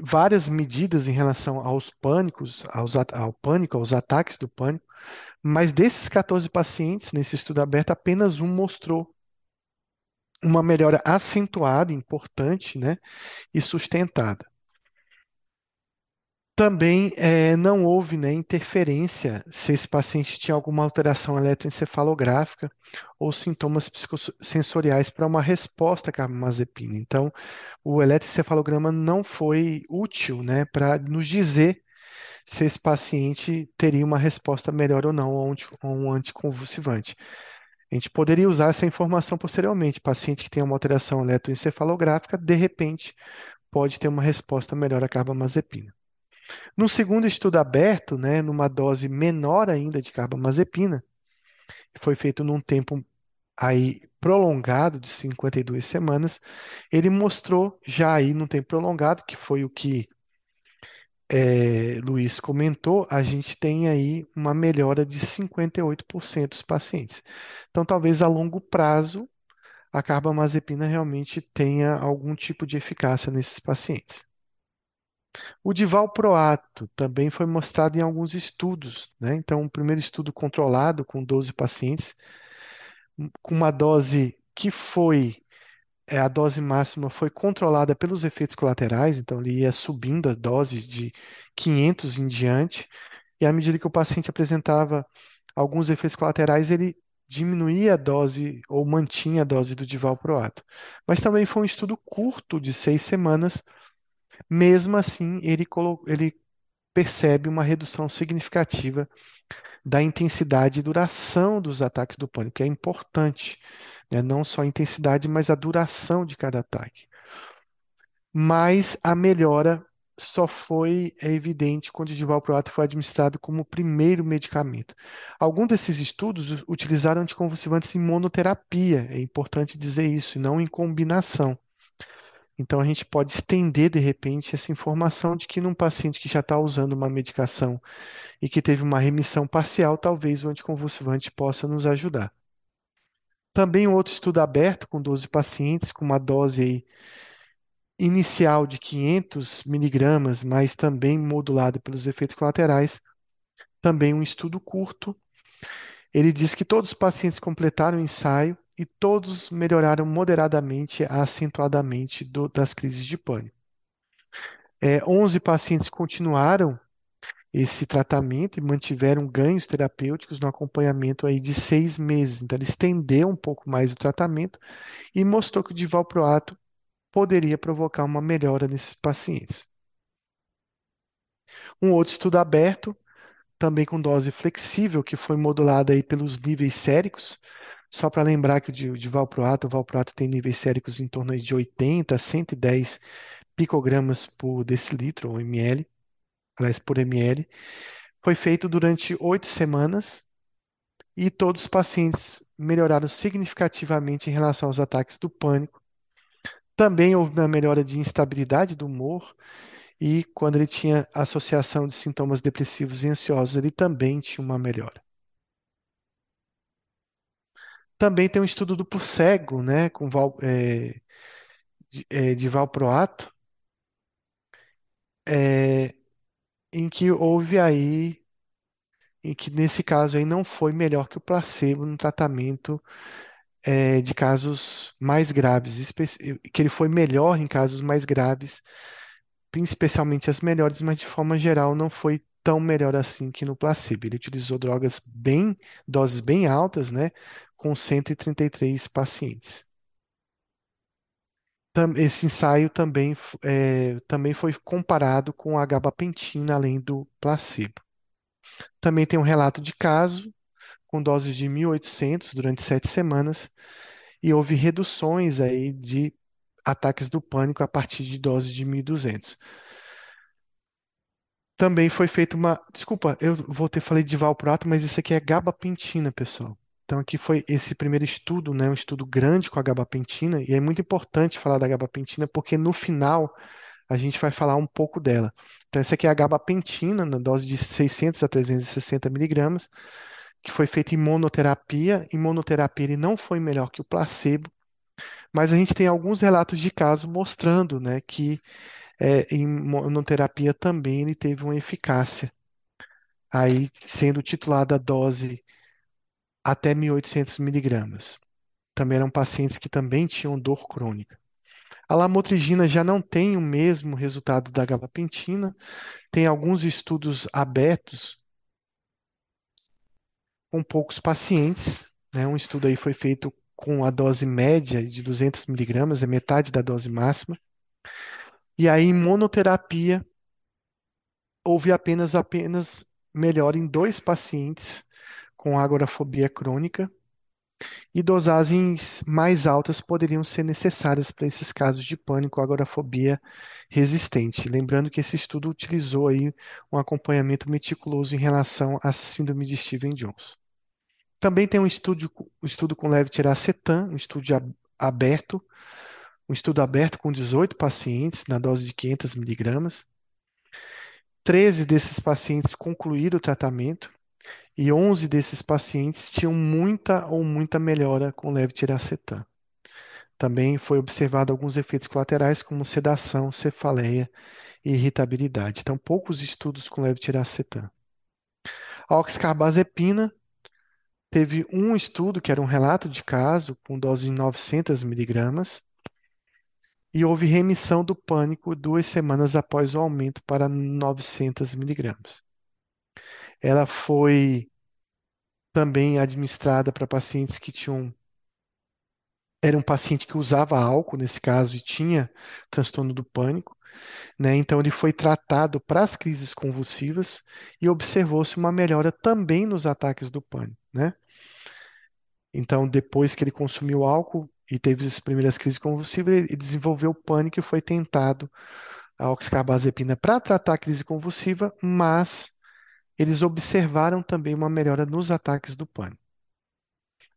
S1: várias medidas em relação aos pânicos, aos, ao pânico, aos ataques do pânico, mas desses 14 pacientes, nesse estudo aberto, apenas um mostrou uma melhora acentuada, importante, né, e sustentada. Também eh, não houve, né, interferência se esse paciente tinha alguma alteração eletroencefalográfica ou sintomas psicossensoriais para uma resposta à carbamazepina. Então, o eletroencefalograma não foi útil, né, para nos dizer se esse paciente teria uma resposta melhor ou não a um anticonvulsivante. A gente poderia usar essa informação posteriormente. Paciente que tem uma alteração eletroencefalográfica, de repente, pode ter uma resposta melhor à carbamazepina. No segundo estudo aberto, né, numa dose menor ainda de carbamazepina, foi feito num tempo aí prolongado de 52 semanas, ele mostrou já aí num tempo prolongado, que foi o que é, Luiz comentou, a gente tem aí uma melhora de 58% dos pacientes. Então, talvez a longo prazo, a carbamazepina realmente tenha algum tipo de eficácia nesses pacientes. O divalproato também foi mostrado em alguns estudos, né? Então, o primeiro estudo controlado com 12 pacientes, com uma dose que foi é, a dose máxima foi controlada pelos efeitos colaterais, então ele ia subindo a dose de 500 em diante, e à medida que o paciente apresentava alguns efeitos colaterais, ele diminuía a dose ou mantinha a dose do divalproato. Mas também foi um estudo curto de seis semanas, mesmo assim, ele, ele percebe uma redução significativa da intensidade e duração dos ataques do pânico, que é importante, né? Não só a intensidade, mas a duração de cada ataque. Mas a melhora só foi evidente quando o divalproato foi administrado como primeiro medicamento. Alguns desses estudos utilizaram anticonvulsivantes em monoterapia, é importante dizer isso, e não em combinação. Então, a gente pode estender, de repente, essa informação de que num paciente que já está usando uma medicação e que teve uma remissão parcial, talvez o anticonvulsivante possa nos ajudar. Também um outro estudo aberto com 12 pacientes, com uma dose aí inicial de 500 miligramas, mas também modulada pelos efeitos colaterais. Também um estudo curto. Ele diz que todos os pacientes completaram o ensaio e todos melhoraram moderadamente a acentuadamente do, das crises de pânico. É, 11 pacientes continuaram esse tratamento e mantiveram ganhos terapêuticos no acompanhamento aí de seis meses. Então, ele estendeu um pouco mais o tratamento e mostrou que o divalproato poderia provocar uma melhora nesses pacientes. Um outro estudo aberto, também com dose flexível, que foi modulada aí pelos níveis séricos, só para lembrar que o divalproato, o valproato tem níveis séricos em torno de 80 a 110 picogramas por decilitro ou ml, aliás, por ml. Foi feito durante oito semanas e todos os pacientes melhoraram significativamente em relação aos ataques do pânico. Também houve uma melhora de instabilidade do humor e quando ele tinha associação de sintomas depressivos e ansiosos, ele também tinha uma melhora. Também tem um estudo duplo cego, né, com val, é, de, é, de valproato, é, em que houve aí, em que nesse caso aí não foi melhor que o placebo no tratamento é, de casos mais graves, que ele foi melhor em casos mais graves, especialmente as melhores, mas de forma geral não foi tão melhor assim que no placebo. Ele utilizou drogas bem, doses bem altas, né, com 133 pacientes. Esse ensaio também, é, também foi comparado com a gabapentina, além do placebo. Também tem um relato de caso com doses de 1.800 durante sete semanas e houve reduções aí de ataques do pânico a partir de doses de 1.200. Também foi feita uma. Desculpa, eu vou ter falei de valproato, mas isso aqui é gabapentina, pessoal. Então aqui foi esse primeiro estudo, né, um estudo grande com a gabapentina, e é muito importante falar da gabapentina porque no final a gente vai falar um pouco dela. Então essa aqui é a gabapentina, na dose de 600 a 360 miligramas, que foi feita em monoterapia. Em monoterapia ele não foi melhor que o placebo, mas a gente tem alguns relatos de casos mostrando, né, que é, em monoterapia também ele teve uma eficácia, aí sendo titulada a dose até 1.800 miligramas. Também eram pacientes que também tinham dor crônica. A lamotrigina já não tem o mesmo resultado da gabapentina, tem alguns estudos abertos com poucos pacientes, né? Um estudo aí foi feito com a dose média de 200 miligramas, é metade da dose máxima. E aí, em monoterapia, houve apenas apenas melhora em dois pacientes com agorafobia crônica e dosagens mais altas poderiam ser necessárias para esses casos de pânico agorafobia resistente. Lembrando que esse estudo utilizou aí um acompanhamento meticuloso em relação à síndrome de Stevens-Johnson. Também tem um estudo, um estudo com levetiracetam, um estudo ab- aberto, um estudo aberto com 18 pacientes na dose de 500 miligramas. 13 desses pacientes concluíram o tratamento e 11 desses pacientes tinham muita ou muita melhora com levetiracetam. Também foi observado alguns efeitos colaterais como sedação, cefaleia e irritabilidade. Então, poucos estudos com levetiracetam. A oxcarbazepina teve um estudo que era um relato de caso com dose de 900 miligramas e houve remissão do pânico duas semanas após o aumento para 900 miligramas. Ela foi também administrada para pacientes que tinham. Era um paciente que usava álcool, nesse caso, e tinha transtorno do pânico, né? Então, ele foi tratado para as crises convulsivas e observou-se uma melhora também nos ataques do pânico, né? Então, depois que ele consumiu álcool e teve as primeiras crises convulsivas, ele desenvolveu pânico e foi tentado a oxcarbazepina para tratar a crise convulsiva, mas eles observaram também uma melhora nos ataques do pânico.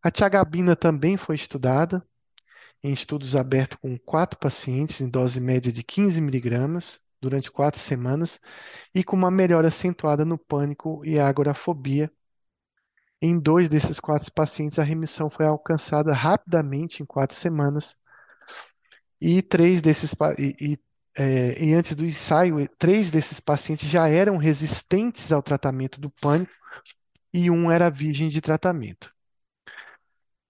S1: A tiagabina também foi estudada em estudos abertos com quatro pacientes em dose média de 15 miligramas durante quatro semanas e com uma melhora acentuada no pânico e agorafobia. Em dois desses quatro pacientes, a remissão foi alcançada rapidamente em quatro semanas e três desses e, e, é, e antes do ensaio, três desses pacientes já eram resistentes ao tratamento do pânico e um era virgem de tratamento.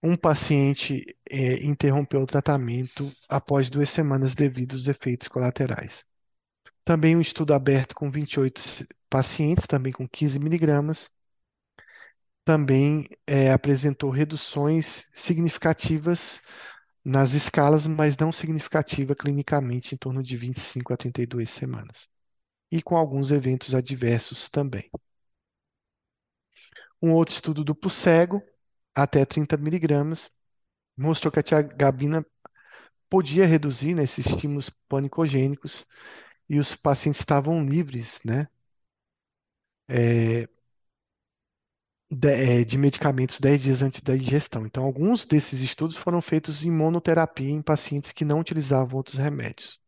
S1: Um paciente é, interrompeu o tratamento após duas semanas devido aos efeitos colaterais. Também um estudo aberto com 28 s- pacientes, também com 15 miligramas, também é, apresentou reduções significativas nas escalas, mas não significativa clinicamente, em torno de 25 a 32 semanas. E com alguns eventos adversos também. Um outro estudo duplo cego, até 30 miligramas, mostrou que a tiagabina podia reduzir né, esses estímulos panicogênicos e os pacientes estavam livres, né, é, de, é, de medicamentos 10 dias antes da ingestão. Então, alguns desses estudos foram feitos em monoterapia em pacientes que não utilizavam outros remédios.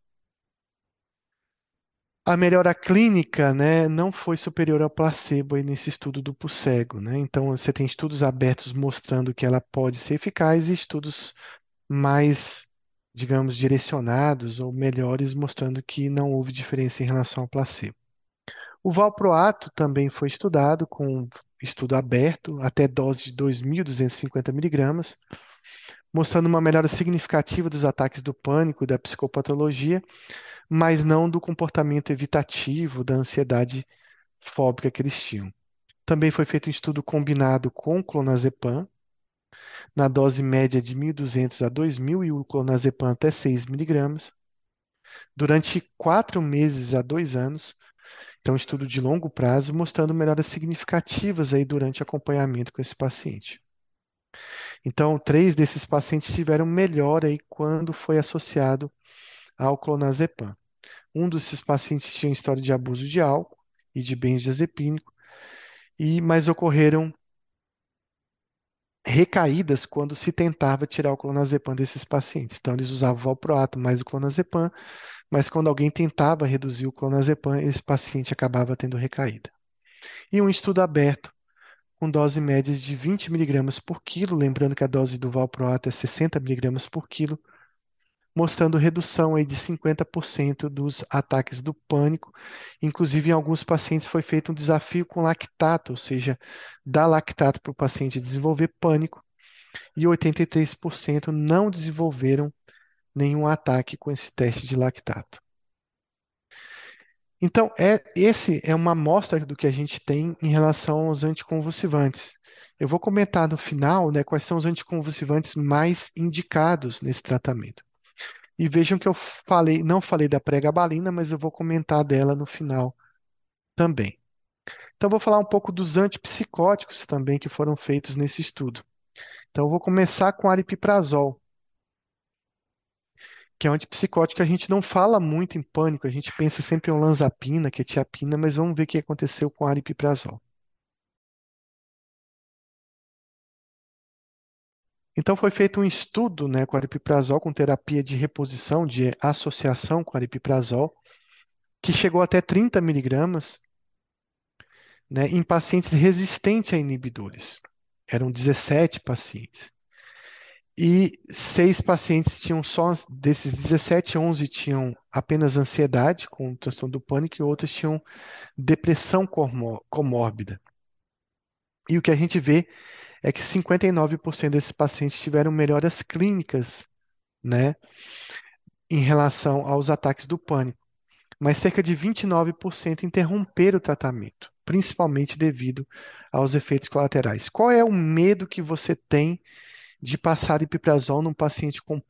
S1: A melhora clínica, né, não foi superior ao placebo aí nesse estudo duplo cego, né? Então, você tem estudos abertos mostrando que ela pode ser eficaz e estudos mais, digamos, direcionados ou melhores mostrando que não houve diferença em relação ao placebo. O valproato também foi estudado com estudo aberto até dose de 2.250 miligramas, mostrando uma melhora significativa dos ataques do pânico e da psicopatologia, mas não do comportamento evitativo, da ansiedade fóbica que eles tinham. Também foi feito um estudo combinado com clonazepam, na dose média de 1.200 a 2.000 e o clonazepam até 6 miligramas, durante quatro meses a dois anos. Então, estudo de longo prazo, mostrando melhoras significativas aí durante acompanhamento com esse paciente. Então, três desses pacientes tiveram melhora aí quando foi associado ao clonazepam. Um desses pacientes tinha história de abuso de álcool e de benzodiazepínico, e mas ocorreram recaídas quando se tentava tirar o clonazepam desses pacientes. Então, eles usavam o valproato mais o clonazepam, mas quando alguém tentava reduzir o clonazepam, esse paciente acabava tendo recaída. E um estudo aberto com dose médias de 20 miligramas por quilo, lembrando que a dose do valproato é 60 miligramas por quilo, mostrando redução aí de 50% dos ataques do pânico. Inclusive, em alguns pacientes foi feito um desafio com lactato, ou seja, dar lactato para o paciente desenvolver pânico, e 83% não desenvolveram nenhum ataque com esse teste de lactato. Então, é, esse é uma amostra do que a gente tem em relação aos anticonvulsivantes. Eu vou comentar no final, né, quais são os anticonvulsivantes mais indicados nesse tratamento. E vejam que eu falei, não falei da pregabalina, mas eu vou comentar dela no final também. Então, vou falar um pouco dos antipsicóticos também que foram feitos nesse estudo. Então, eu vou começar com aripiprazol que é um antipsicótico que a gente não fala muito em pânico, a gente pensa sempre em olanzapina, quetiapina, mas vamos ver o que aconteceu com aripiprazol. Então foi feito um estudo, né, com aripiprazol com terapia de reposição, de associação com aripiprazol, que chegou até 30 miligramas, né, em pacientes resistentes a inibidores. Eram 17 pacientes e seis pacientes tinham só, desses 17, 11 tinham apenas ansiedade com transtorno do pânico e outros tinham depressão comórbida. E o que a gente vê é que 59% desses pacientes tiveram melhoras clínicas, né, em relação aos ataques do pânico, mas cerca de 29% interromperam o tratamento, principalmente devido aos efeitos colaterais. Qual é o medo que você tem de passar ipiprazol num paciente com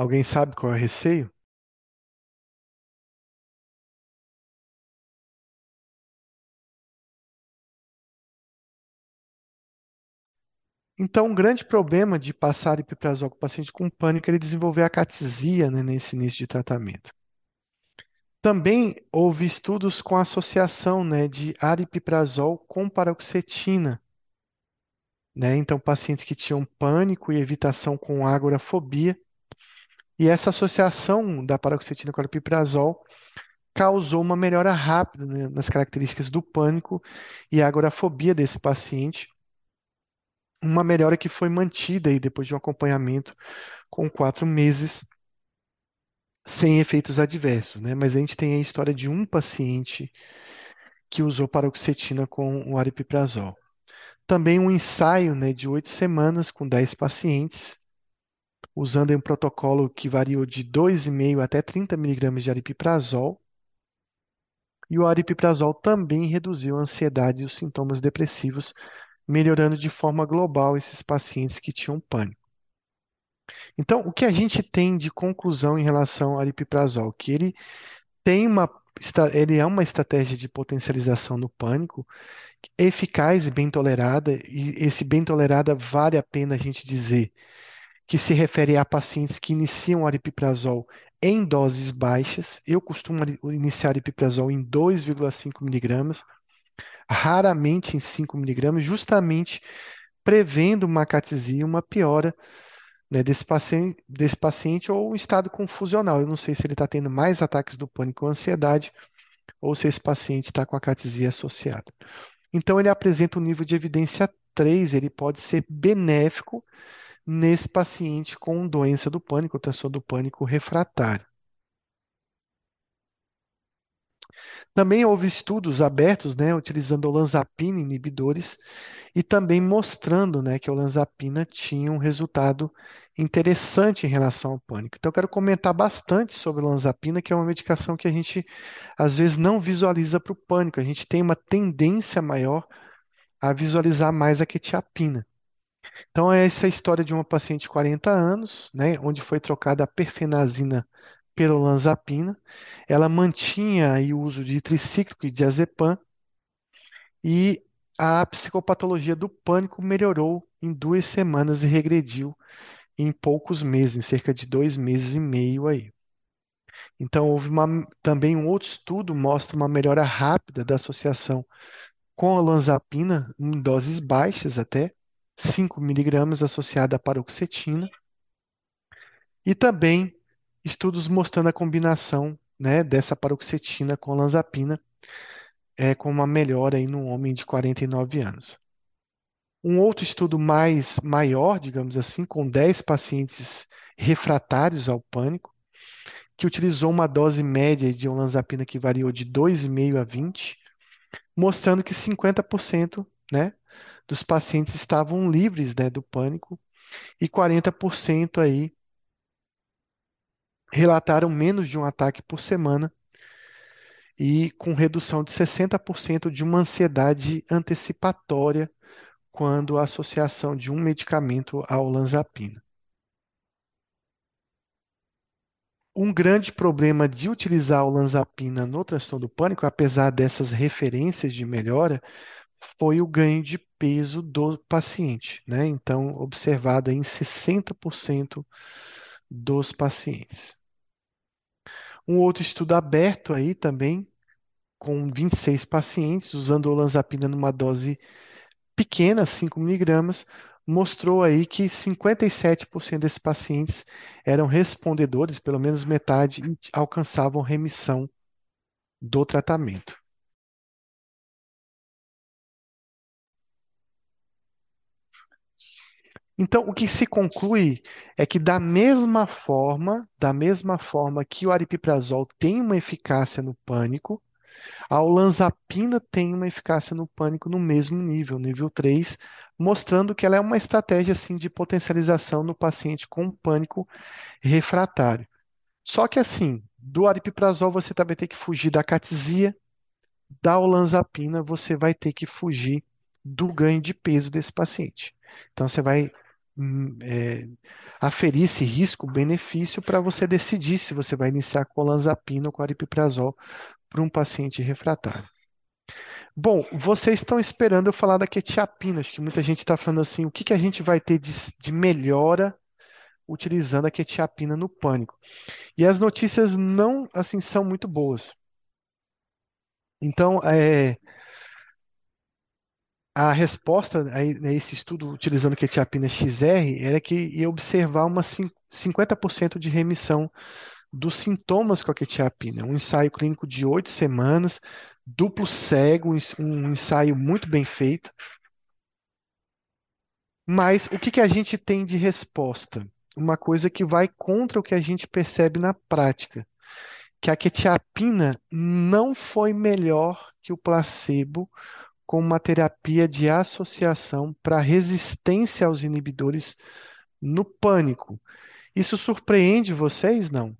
S1: Alguém sabe qual é o receio? Então, um grande problema de passar ipiprazol com o paciente com pânico é ele desenvolver acatesia, né, nesse início de tratamento. Também houve estudos com associação, né, de aripiprazol com paroxetina. Né? Então, pacientes que tinham pânico e evitação com agorafobia. E essa associação da paroxetina com aripiprazol causou uma melhora rápida, né, nas características do pânico e agorafobia desse paciente uma melhora que foi mantida aí depois de um acompanhamento com quatro meses sem efeitos adversos, né? Mas a gente tem a história de um paciente que usou paroxetina com o aripiprazol. Também um ensaio, né, de oito semanas com dez pacientes, usando um protocolo que variou de 2,5 até 30 miligramas de aripiprazol. E o aripiprazol também reduziu a ansiedade e os sintomas depressivos melhorando de forma global esses pacientes que tinham pânico. Então, o que a gente tem de conclusão em relação ao aripiprazol? Que ele tem uma, ele é uma estratégia de potencialização no pânico eficaz e bem tolerada, e esse bem tolerada vale a pena a gente dizer que se refere a pacientes que iniciam aripiprazol em doses baixas. Eu costumo iniciar aripiprazol em 2,5 miligramas raramente em 5 miligramas, justamente prevendo uma catesia, uma piora né, desse, paciente, desse paciente ou um estado confusional. Eu não sei se ele está tendo mais ataques do pânico ou ansiedade, ou se esse paciente está com a catesia associada. Então, ele apresenta um nível de evidência 3, ele pode ser benéfico nesse paciente com doença do pânico, transtorno do pânico refratário. Também houve estudos abertos, né, utilizando olanzapina inibidores e também mostrando, né, que a olanzapina tinha um resultado interessante em relação ao pânico. Então, eu quero comentar bastante sobre a olanzapina, que é uma medicação que a gente às vezes não visualiza para o pânico. A gente tem uma tendência maior a visualizar mais a quetiapina. Então, essa é a história de uma paciente de 40 anos, né, onde foi trocada a perfenazina pela olanzapina. Ela mantinha aí o uso de tricíclico e diazepam e a psicopatologia do pânico melhorou em duas semanas e regrediu em poucos meses, em cerca de dois meses e meio aí. Então, houve uma, também um outro estudo mostra uma melhora rápida da associação com a olanzapina em doses baixas até 5 miligramas associada à paroxetina e também estudos mostrando a combinação né, dessa paroxetina com olanzapina é, com uma melhora aí no homem de 49 anos. Um outro estudo mais maior, digamos assim, com 10 pacientes refratários ao pânico, que utilizou uma dose média de olanzapina que variou de 2,5 a 20, mostrando que 50%, né, dos pacientes estavam livres, né, do pânico e 40% aí relataram menos de um ataque por semana e com redução de 60% de uma ansiedade antecipatória quando a associação de um medicamento à olanzapina. Um grande problema de utilizar a olanzapina no transtorno do pânico, apesar dessas referências de melhora, foi o ganho de peso do paciente, né? Então, observado em 60% dos pacientes. Um outro estudo aberto aí também, com 26 pacientes, usando olanzapina numa dose pequena, 5 miligramas, mostrou aí que 57% desses pacientes eram respondedores, pelo menos metade, alcançavam remissão do tratamento. Então, o que se conclui é que da mesma forma, da mesma forma que o aripiprazol tem uma eficácia no pânico, a olanzapina tem uma eficácia no pânico no mesmo nível, nível 3, mostrando que ela é uma estratégia assim de potencialização no paciente com pânico refratário. Só que assim, do aripiprazol você também tem que fugir da catisia, da olanzapina você vai ter que fugir do ganho de peso desse paciente. Então você vai é, aferir esse risco-benefício para você decidir se você vai iniciar com olanzapina ou aripiprazol para um paciente refratário. Bom, vocês estão esperando eu falar da quetiapina. Acho que muita gente está falando assim, o que que a gente vai ter de, de melhora utilizando a quetiapina no pânico? E as notícias não, assim, são muito boas. Então, é, a resposta a esse estudo utilizando quetiapina XR era que ia observar uma 50% de remissão dos sintomas com a quetiapina. Um ensaio clínico de oito semanas, duplo cego, um ensaio muito bem feito. Mas o que que a gente tem de resposta? Uma coisa que vai contra o que a gente percebe na prática, que a quetiapina não foi melhor que o placebo como uma terapia de associação para resistência aos inibidores no pânico. Isso surpreende vocês, não?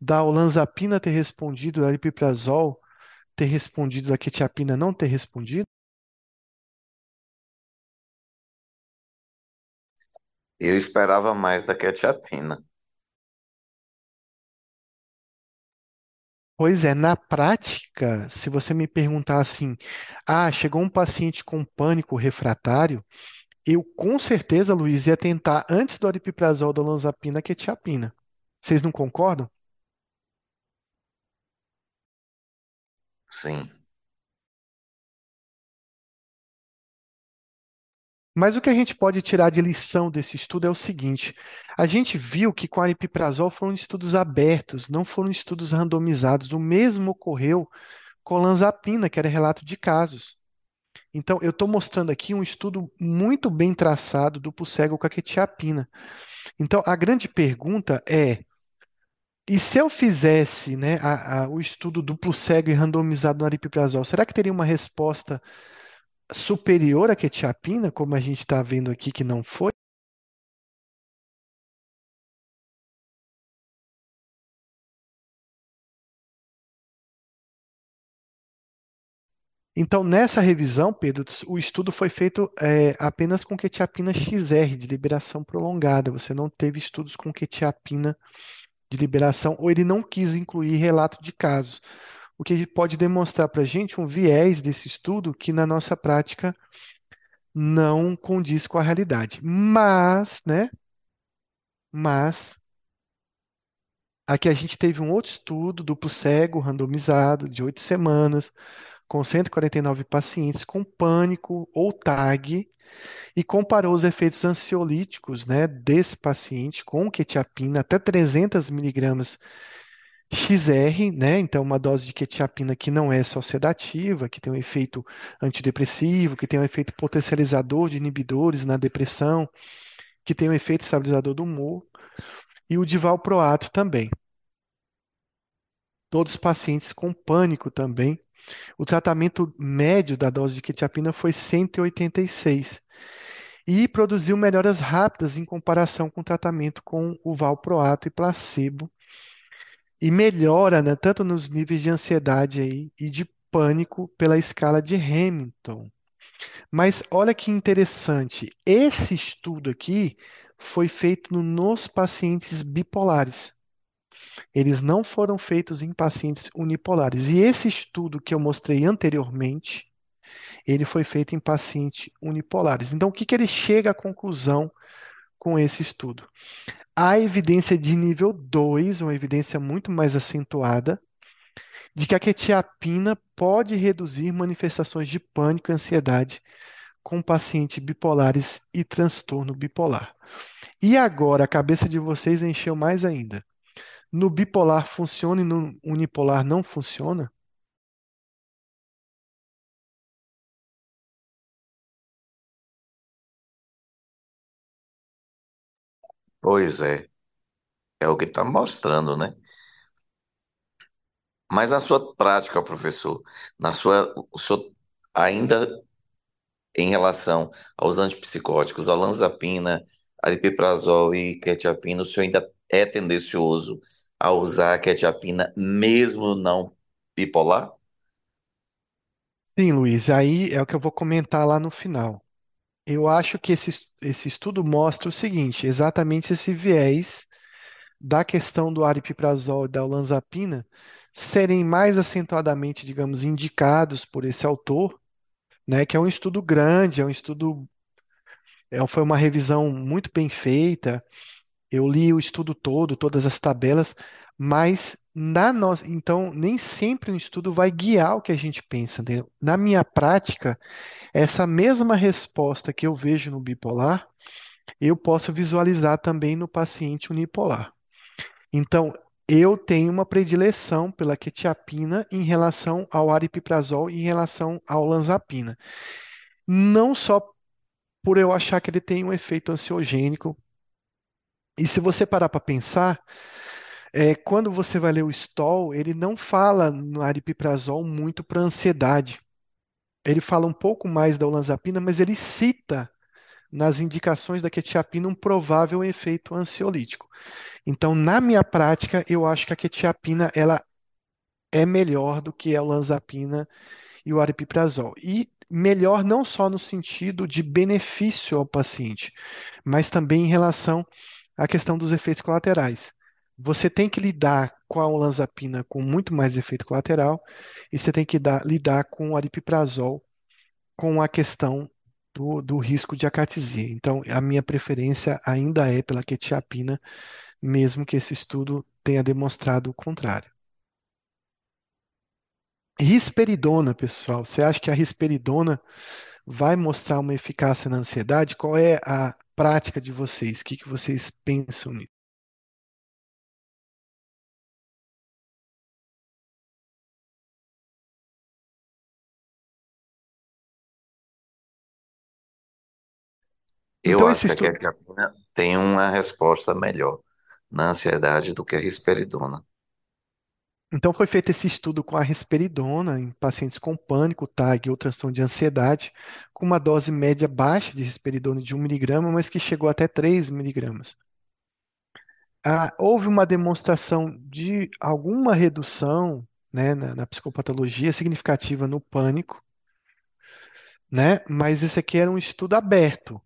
S1: Da olanzapina ter respondido, da aripiprazol ter respondido, da quetiapina não ter respondido?
S2: Eu esperava mais da quetiapina.
S1: Pois é, na prática, se você me perguntar assim, ah, chegou um paciente com pânico refratário, eu com certeza, Luiz, ia tentar antes do aripiprazol da olanzapina a quetiapina. Vocês não concordam?
S2: Sim.
S1: Mas o que a gente pode tirar de lição desse estudo é o seguinte: a gente viu que com aripiprazol foram estudos abertos, não foram estudos randomizados. O mesmo ocorreu com olanzapina, que era relato de casos. Então, eu estou mostrando aqui um estudo muito bem traçado do cego com a quetiapina. Então, a grande pergunta é: e se eu fizesse, né, a- a- o estudo duplo cego e randomizado no aripiprazol, será que teria uma resposta superior à quetiapina, como a gente está vendo aqui que não foi? Então, nessa revisão, Pedro, o estudo foi feito é, apenas com quetiapina XR, de liberação prolongada. Você não teve estudos com quetiapina de liberação, ou ele não quis incluir relato de casos. O que pode demonstrar para a gente um viés desse estudo que na nossa prática não condiz com a realidade. Mas, né? Mas aqui a gente teve um outro estudo duplo cego, randomizado, de oito semanas, com 149 pacientes com pânico ou TAG e comparou os efeitos ansiolíticos, né, desse paciente com quetiapina até 300 miligramas XR, né? Então, uma dose de quetiapina que não é só sedativa, que tem um efeito antidepressivo, que tem um efeito potencializador de inibidores na depressão, que tem um efeito estabilizador do humor, e o divalproato também. Todos os pacientes com pânico também. O tratamento médio da dose de quetiapina foi 186 e produziu melhoras rápidas em comparação com o tratamento com o valproato e placebo e melhora, né, tanto nos níveis de ansiedade aí e de pânico pela escala de Hamilton. Mas olha que interessante, esse estudo aqui foi feito no- nos pacientes bipolares. Eles não foram feitos em pacientes unipolares. E esse estudo que eu mostrei anteriormente, ele foi feito em pacientes unipolares. Então, o que que ele chega à conclusão com esse estudo? Há evidência de nível 2, uma evidência muito mais acentuada, de que a quetiapina pode reduzir manifestações de pânico e ansiedade com pacientes bipolares e transtorno bipolar. E agora a cabeça de vocês encheu mais ainda. No bipolar funciona e no unipolar não funciona?
S2: Pois é, é o que está mostrando, né? Mas na sua prática, professor, na sua, o senhor ainda em relação aos antipsicóticos, olanzapina, aripiprazol e quetiapina, o senhor ainda é tendencioso a usar a quetiapina mesmo não bipolar?
S1: Sim, Luiz, aí é o que eu vou comentar lá no final. Eu acho que esse, esse estudo mostra o seguinte, exatamente esse viés da questão do aripiprazol e da olanzapina serem mais acentuadamente, digamos, indicados por esse autor, né, que é um estudo grande, é um estudo, é, foi uma revisão muito bem feita. Eu li o estudo todo, todas as tabelas, mas na nossa, então nem sempre um estudo vai guiar o que a gente pensa. né? Na minha prática, essa mesma resposta que eu vejo no bipolar, eu posso visualizar também no paciente unipolar. Então, eu tenho uma predileção pela quetiapina em relação ao aripiprazol e em relação à olanzapina. Não só por eu achar que ele tem um efeito ansiogênico. E se você parar para pensar, é, quando você vai ler o Stoll, ele não fala no aripiprazol muito para ansiedade. Ele fala um pouco mais da olanzapina, mas ele cita nas indicações da quetiapina um provável efeito ansiolítico. Então, na minha prática, eu acho que a quetiapina ela é melhor do que a olanzapina e o aripiprazol. E melhor não só no sentido de benefício ao paciente, mas também em relação à questão dos efeitos colaterais. Você tem que lidar com a olanzapina com muito mais efeito colateral e você tem que dar- lidar com o aripiprazol com a questão do, do risco de acatesia. Então, a minha preferência ainda é pela quetiapina, mesmo que esse estudo tenha demonstrado o contrário. Risperidona, pessoal. Você acha que a risperidona vai mostrar uma eficácia na ansiedade? Qual é a prática de vocês? O que que vocês pensam nisso?
S2: Eu
S1: Então,
S2: acho
S1: esse
S2: que a
S1: estudo,
S2: quetiapina tem uma resposta melhor na ansiedade do que a risperidona.
S1: então foi feito esse estudo com a risperidona em pacientes com pânico, TAG ou transtorno de ansiedade, com uma dose média baixa de risperidona de um miligrama, mas que chegou até 3 miligramas. Ah, houve uma demonstração de alguma redução, né, na, na psicopatologia significativa no pânico, né? Mas esse aqui era um estudo aberto.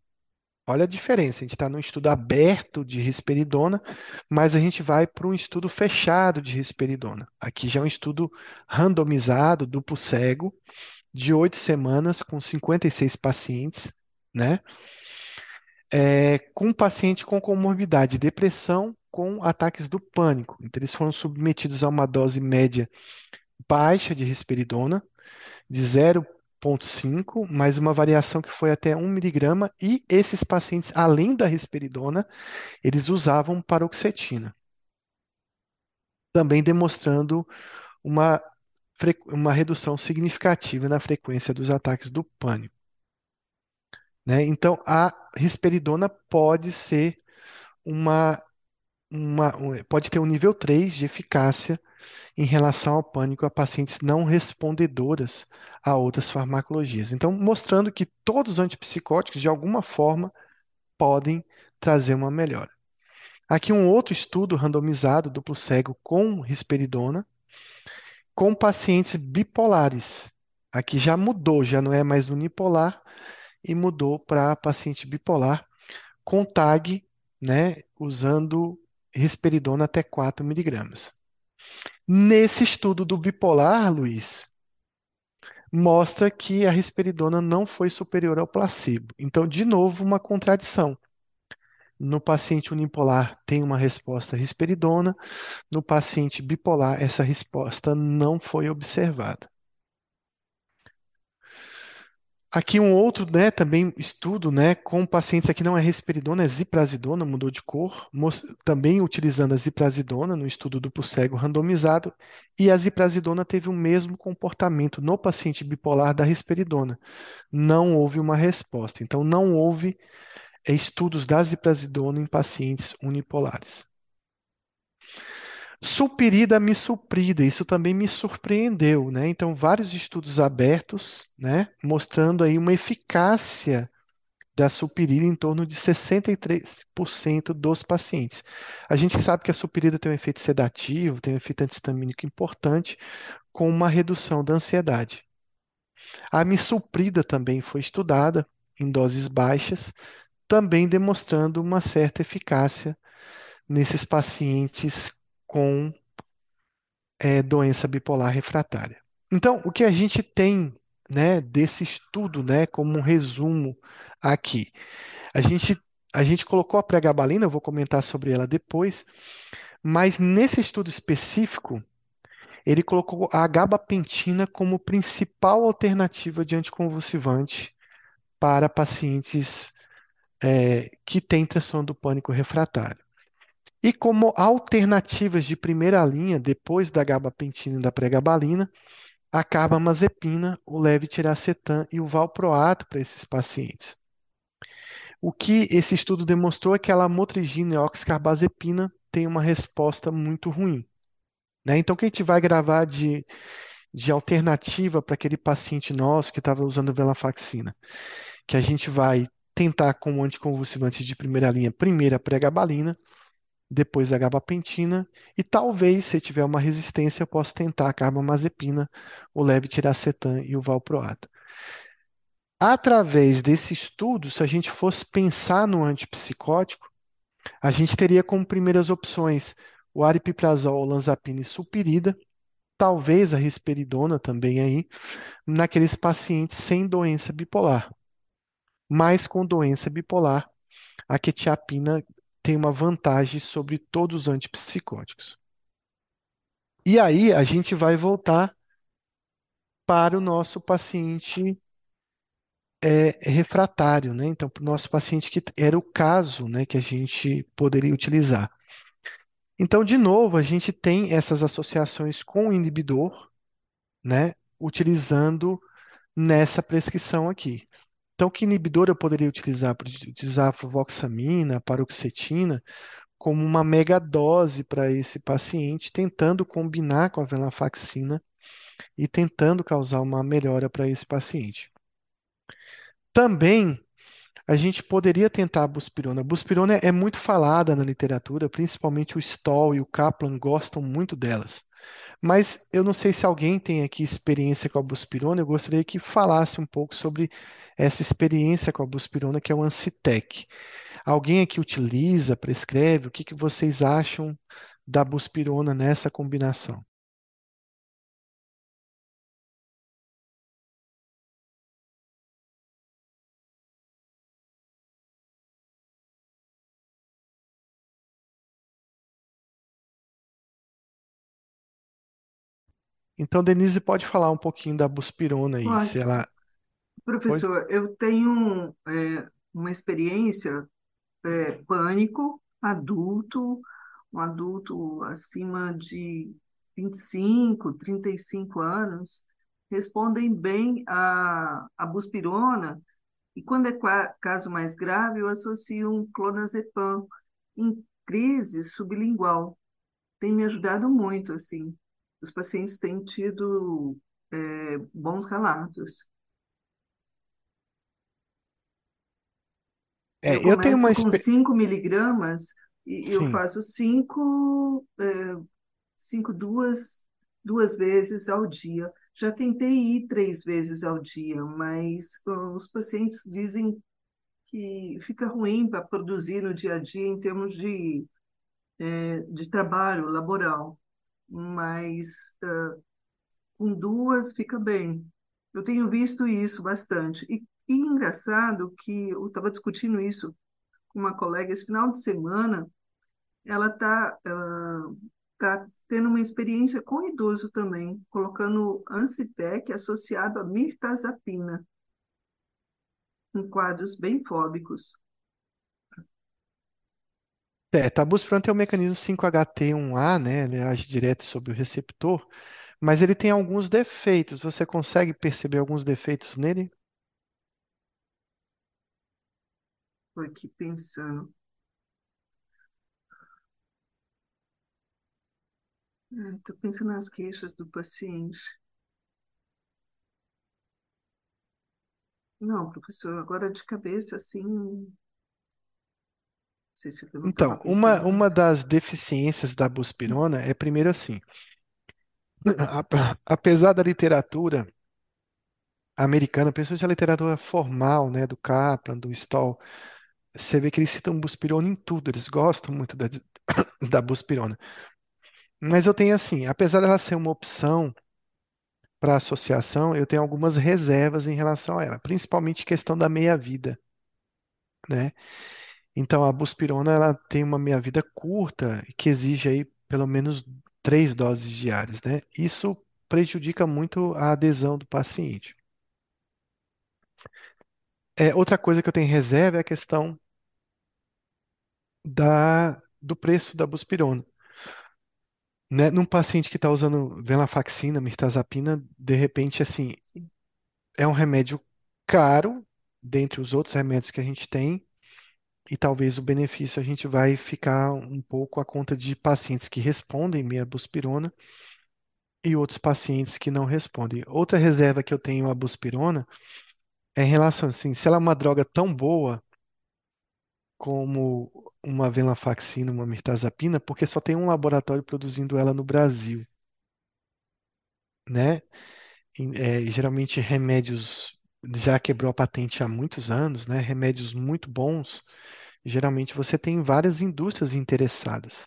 S1: Olha a diferença. A gente está num estudo aberto de risperidona, mas a gente vai para um estudo fechado de risperidona. Aqui já é um estudo randomizado, duplo cego, de oito semanas, com 56 pacientes, né? É, com paciente com comorbidade, depressão com ataques do pânico. Então, eles foram submetidos a uma dose média baixa de risperidona, de 0,5, mais uma variação que foi até 1 miligrama, e esses pacientes, além da risperidona, eles usavam paroxetina, também demonstrando uma, uma redução significativa na frequência dos ataques do pânico, né? Então, a risperidona pode ser uma, uma, um- pode ter um nível 3 de eficácia em relação ao pânico a pacientes não respondedoras a outras farmacologias. Então, mostrando que todos os antipsicóticos, de alguma forma, podem trazer uma melhora. Aqui um outro estudo randomizado, duplo cego, com risperidona, com pacientes bipolares. Aqui já mudou, já não é mais unipolar e mudou para paciente bipolar com TAG, né, usando risperidona até 4 miligramas. Nesse estudo do bipolar, Luiz, mostra que a risperidona não foi superior ao placebo. Então, de novo, uma contradição. No paciente unipolar tem uma resposta risperidona, no paciente bipolar essa resposta não foi observada. Aqui um outro, né, também estudo, né, com pacientes aqui não é risperidona, é ziprasidona, mudou de cor, também utilizando a ziprasidona no estudo duplo cego randomizado, e a ziprasidona teve o mesmo comportamento no paciente bipolar da risperidona. Não houve uma resposta. Então não houve eh, estudos da ziprasidona em pacientes unipolares. Supirida misoprida, isso também me surpreendeu, né? Então, vários estudos abertos, né, mostrando aí uma eficácia da supirida em torno de 63% dos pacientes. A gente sabe que a supirida tem um efeito sedativo, tem um efeito antistamínico importante, com uma redução da ansiedade. A misoprida também foi estudada em doses baixas, também demonstrando uma certa eficácia nesses pacientes com é, doença bipolar refratária. Então, o que a gente tem, né, desse estudo, né, como um resumo aqui, a gente a gente colocou a pregabalina, eu vou comentar sobre ela depois, mas nesse estudo específico, ele colocou a gabapentina como principal alternativa de anticonvulsivante para pacientes é, que têm transtorno do pânico refratário. E como alternativas de primeira linha, depois da gabapentina e da pregabalina, a carbamazepina, o levetiracetam e o valproato para esses pacientes. O que esse estudo demonstrou é que a lamotrigina e a oxcarbazepina têm uma resposta muito ruim. Né? Então, o que a gente vai gravar de, de alternativa para aquele paciente nosso que estava usando venlafaxina? Que a gente vai tentar como anticonvulsivante de primeira linha, primeiro a pregabalina, depois a gabapentina e talvez, se tiver uma resistência, eu possa tentar a carbamazepina, o levetiracetam e o valproato. Através desse estudo, se a gente fosse pensar no antipsicótico, a gente teria como primeiras opções o aripiprazol, olanzapina e sulpirida, talvez a risperidona também aí, naqueles pacientes sem doença bipolar. Mas com doença bipolar, a quetiapina tem uma vantagem sobre todos os antipsicóticos. E aí a gente vai voltar para o nosso paciente é, refratário, né? Então, para o nosso paciente que era o caso, né, que a gente poderia utilizar. Então, de novo, a gente tem essas associações com o inibidor, né, utilizando nessa prescrição aqui. Então, que inibidor eu poderia utilizar? Poderia fluvoxamina, paroxetina, como uma mega dose para esse paciente, tentando combinar com a venlafaxina e tentando causar uma melhora para esse paciente. Também a gente poderia tentar a buspirona. A buspirona é muito falada na literatura, principalmente o Stoll e o Kaplan gostam muito delas. Mas eu não sei se alguém tem aqui experiência com a buspirona, eu gostaria que falasse um pouco sobre essa experiência com a buspirona, que é o Ancitec. Alguém aqui utiliza, prescreve? O que que vocês acham da buspirona nessa combinação? Então, Denise pode falar um pouquinho da buspirona aí, se
S4: Posso.
S1: ela pode.
S4: Professor, eu tenho é, uma experiência é, pânico adulto, um adulto acima de 25, 35 anos, respondem bem à, à buspirona, e quando é qua- caso mais grave, eu associo um clonazepam em crise sublingual. Tem me ajudado muito, assim. Os pacientes têm tido é, bons relatos.
S1: É,
S4: Eu
S1: eu tenho uma
S4: começo com
S1: experiência.
S4: 5 miligramas e eu
S1: Sim.
S4: faço 5 cinco duas, duas vezes ao dia. Já tentei ir três vezes ao dia, mas os pacientes dizem que fica ruim para produzir no dia a dia em termos de, eh, de trabalho laboral. Mas uh, com duas fica bem. Eu tenho visto isso bastante. E, e engraçado que eu estava discutindo isso com uma colega esse final de semana, ela está tá tendo uma experiência com idoso também, colocando Ancitec associado a mirtazapina, em quadros bem fóbicos.
S1: É, Tabusprant é o mecanismo 5HT1A, né? Ele age direto sobre o receptor, mas ele tem alguns defeitos. Você consegue perceber alguns defeitos nele?
S4: Estou aqui pensando. Estou pensando nas queixas do paciente. Não, professor, agora de cabeça, assim, sei se
S1: Então, uma, uma das deficiências da buspirona é primeiro assim, apesar da literatura americana, principalmente a literatura formal, né, do Kaplan, do Stoll, você vê que eles citam buspirona em tudo, eles gostam muito da, da buspirona. Mas eu tenho assim, apesar dela ser uma opção para associação, eu tenho algumas reservas em relação a ela, principalmente questão da meia-vida, né? Então a buspirona ela tem uma meia-vida curta que exige aí pelo menos três doses diárias, né? Isso prejudica muito a adesão do paciente. É, outra coisa que eu tenho reserva é a questão da, do preço da buspirona. Né? Num paciente que está usando venlafaxina, mirtazapina, de repente, assim,
S4: Sim.
S1: é um remédio caro dentre os outros remédios que a gente tem, e talvez o benefício a gente vai ficar um pouco à conta de pacientes que respondem meia buspirona e outros pacientes que não respondem. Outra reserva que eu tenho à buspirona é em relação, assim, se ela é uma droga tão boa como uma venlafaxina, uma mirtazapina, porque só tem um laboratório produzindo ela no Brasil, né? é, geralmente remédios já quebrou a patente há muitos anos, né? Remédios muito bons. Geralmente você tem várias indústrias interessadas.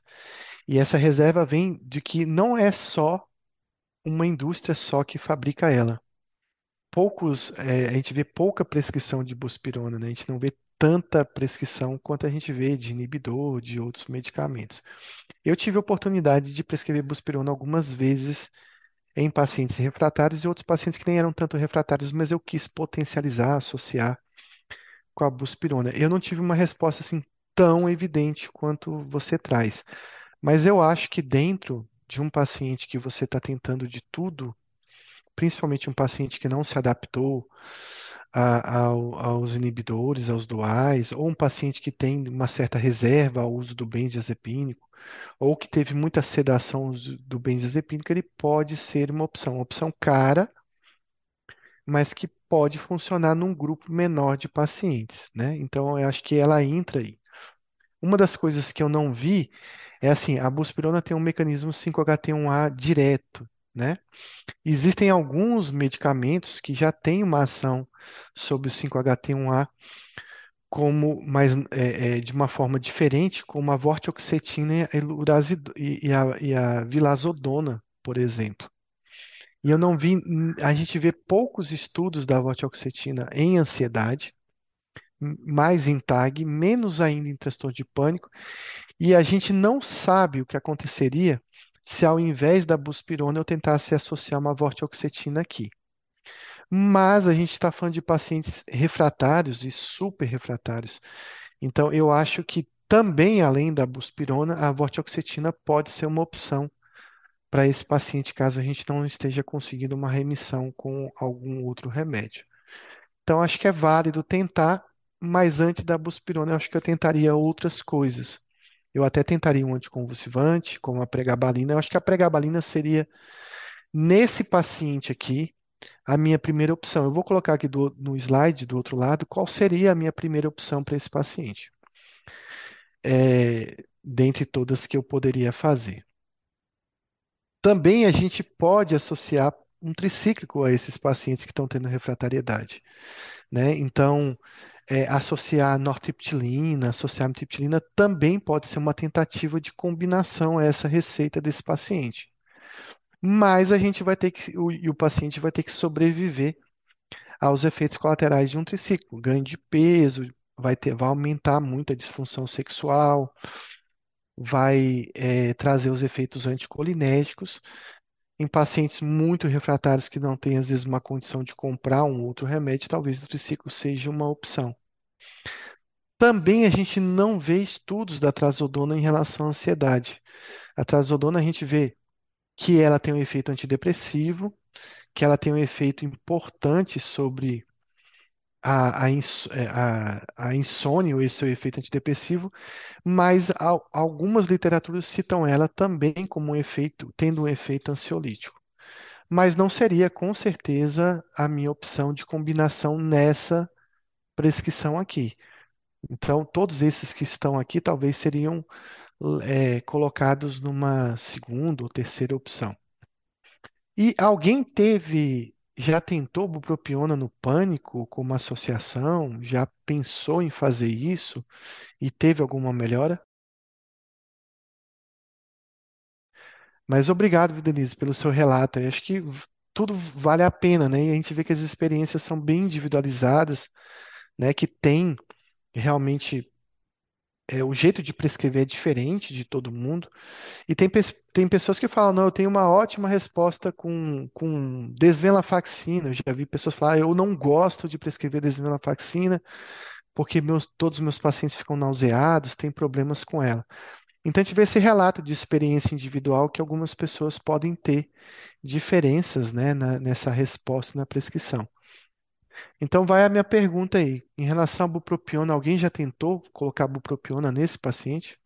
S1: E essa reserva vem de que não é só uma indústria só que fabrica ela. Poucos, é, a gente vê pouca prescrição de buspirona, né? A gente não vê tanta prescrição quanto a gente vê de inibidor, de outros medicamentos. Eu tive a oportunidade de prescrever buspirona algumas vezes em pacientes refratários e outros pacientes que nem eram tanto refratários, mas eu quis potencializar, associar com a buspirona. Eu não tive uma resposta assim tão evidente quanto você traz, mas eu acho que dentro de um paciente que você está tentando de tudo, principalmente um paciente que não se adaptou a- ao- aos inibidores, aos duais, ou um paciente que tem uma certa reserva ao uso do benzodiazepínico, ou que teve muita sedação do benzodiazepínico, ele pode ser uma opção, uma opção cara, mas que pode funcionar num grupo menor de pacientes, né? Então, eu acho que ela entra aí. Uma das coisas que eu não vi é assim, a buspirona tem um mecanismo 5-HT1A direto, né? Existem alguns medicamentos que já têm uma ação sobre o 5-HT1A como mais é, é, de uma forma diferente, como a vortioxetina e a, e a, e a vilazodona, por exemplo. E eu não vi, a gente vê poucos estudos da vortioxetina em ansiedade, mais em TAG, menos ainda em transtorno de pânico, e a gente não sabe o que aconteceria se ao invés da buspirona eu tentasse associar uma vortioxetina aqui. Mas a gente está falando de pacientes refratários e super refratários. Então, eu acho que também, além da buspirona, a vortioxetina pode ser uma opção para esse paciente, caso a gente não esteja conseguindo uma remissão com algum outro remédio. Então, acho que é válido tentar, mas antes da buspirona, eu acho que eu tentaria outras coisas. Eu até tentaria um anticonvulsivante, como a pregabalina. Eu acho que a pregabalina seria, nesse paciente aqui, a minha primeira opção. Eu vou colocar aqui do- no slide do outro lado qual seria a minha primeira opção para esse paciente, é, dentre todas que eu poderia fazer. Também a gente pode associar um tricíclico a esses pacientes que estão tendo refratariedade, né? Então, é, associar nortriptilina, associar amitriptilina também pode ser uma tentativa de combinação a essa receita desse paciente. Mas a gente vai ter que, o, e o paciente vai ter que sobreviver aos efeitos colaterais de um triciclo. Ganho de peso, vai ter, vai aumentar muito a disfunção sexual, vai é, trazer os efeitos anticolinérgicos. Em pacientes muito refratários que não têm, às vezes, uma condição de comprar um outro remédio, talvez o triciclo seja uma opção. Também a gente não vê estudos da trazodona em relação à ansiedade. A trazodona a gente vê que ela tem um efeito antidepressivo, que ela tem um efeito importante sobre a, a, é, a, a insônia esse seu efeito antidepressivo, mas al- algumas literaturas citam ela também como um efeito, tendo um efeito ansiolítico. Mas não seria com certeza a minha opção de combinação nessa prescrição aqui. Então, todos esses que estão aqui talvez seriam é, colocados numa segunda ou terceira opção. E alguém teve, já tentou bupropiona no pânico como associação? Já pensou em fazer isso e teve alguma melhora? Mas obrigado, Denise, pelo seu relato. Eu acho que tudo vale a pena, né? E a gente vê que as experiências são bem individualizadas, né? Que tem realmente é, o jeito de prescrever é diferente de todo mundo. E tem, tem pessoas que falam, não, eu tenho uma ótima resposta com, com desvenlafaxina. Eu já vi pessoas falar, eu não gosto de prescrever desvenlafaxina porque meus, todos os meus pacientes ficam nauseados, têm problemas com ela. Então, a gente vê esse relato de experiência individual que algumas pessoas podem ter diferenças, né, na- nessa resposta na prescrição. Então, vai a minha pergunta aí. Em relação à bupropiona, alguém já tentou colocar bupropiona nesse paciente?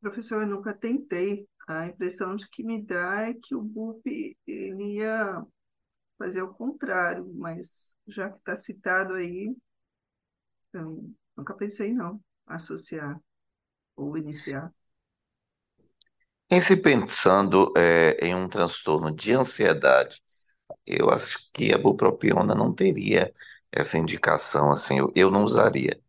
S4: Professor, eu nunca tentei. A impressão de que me dá é que o BUP ele ia fazer o contrário, mas já que está citado aí, eu nunca pensei não associar ou iniciar.
S2: Em se pensando é, em um transtorno de ansiedade, eu acho que a bupropiona não teria essa indicação, assim, eu, eu não usaria.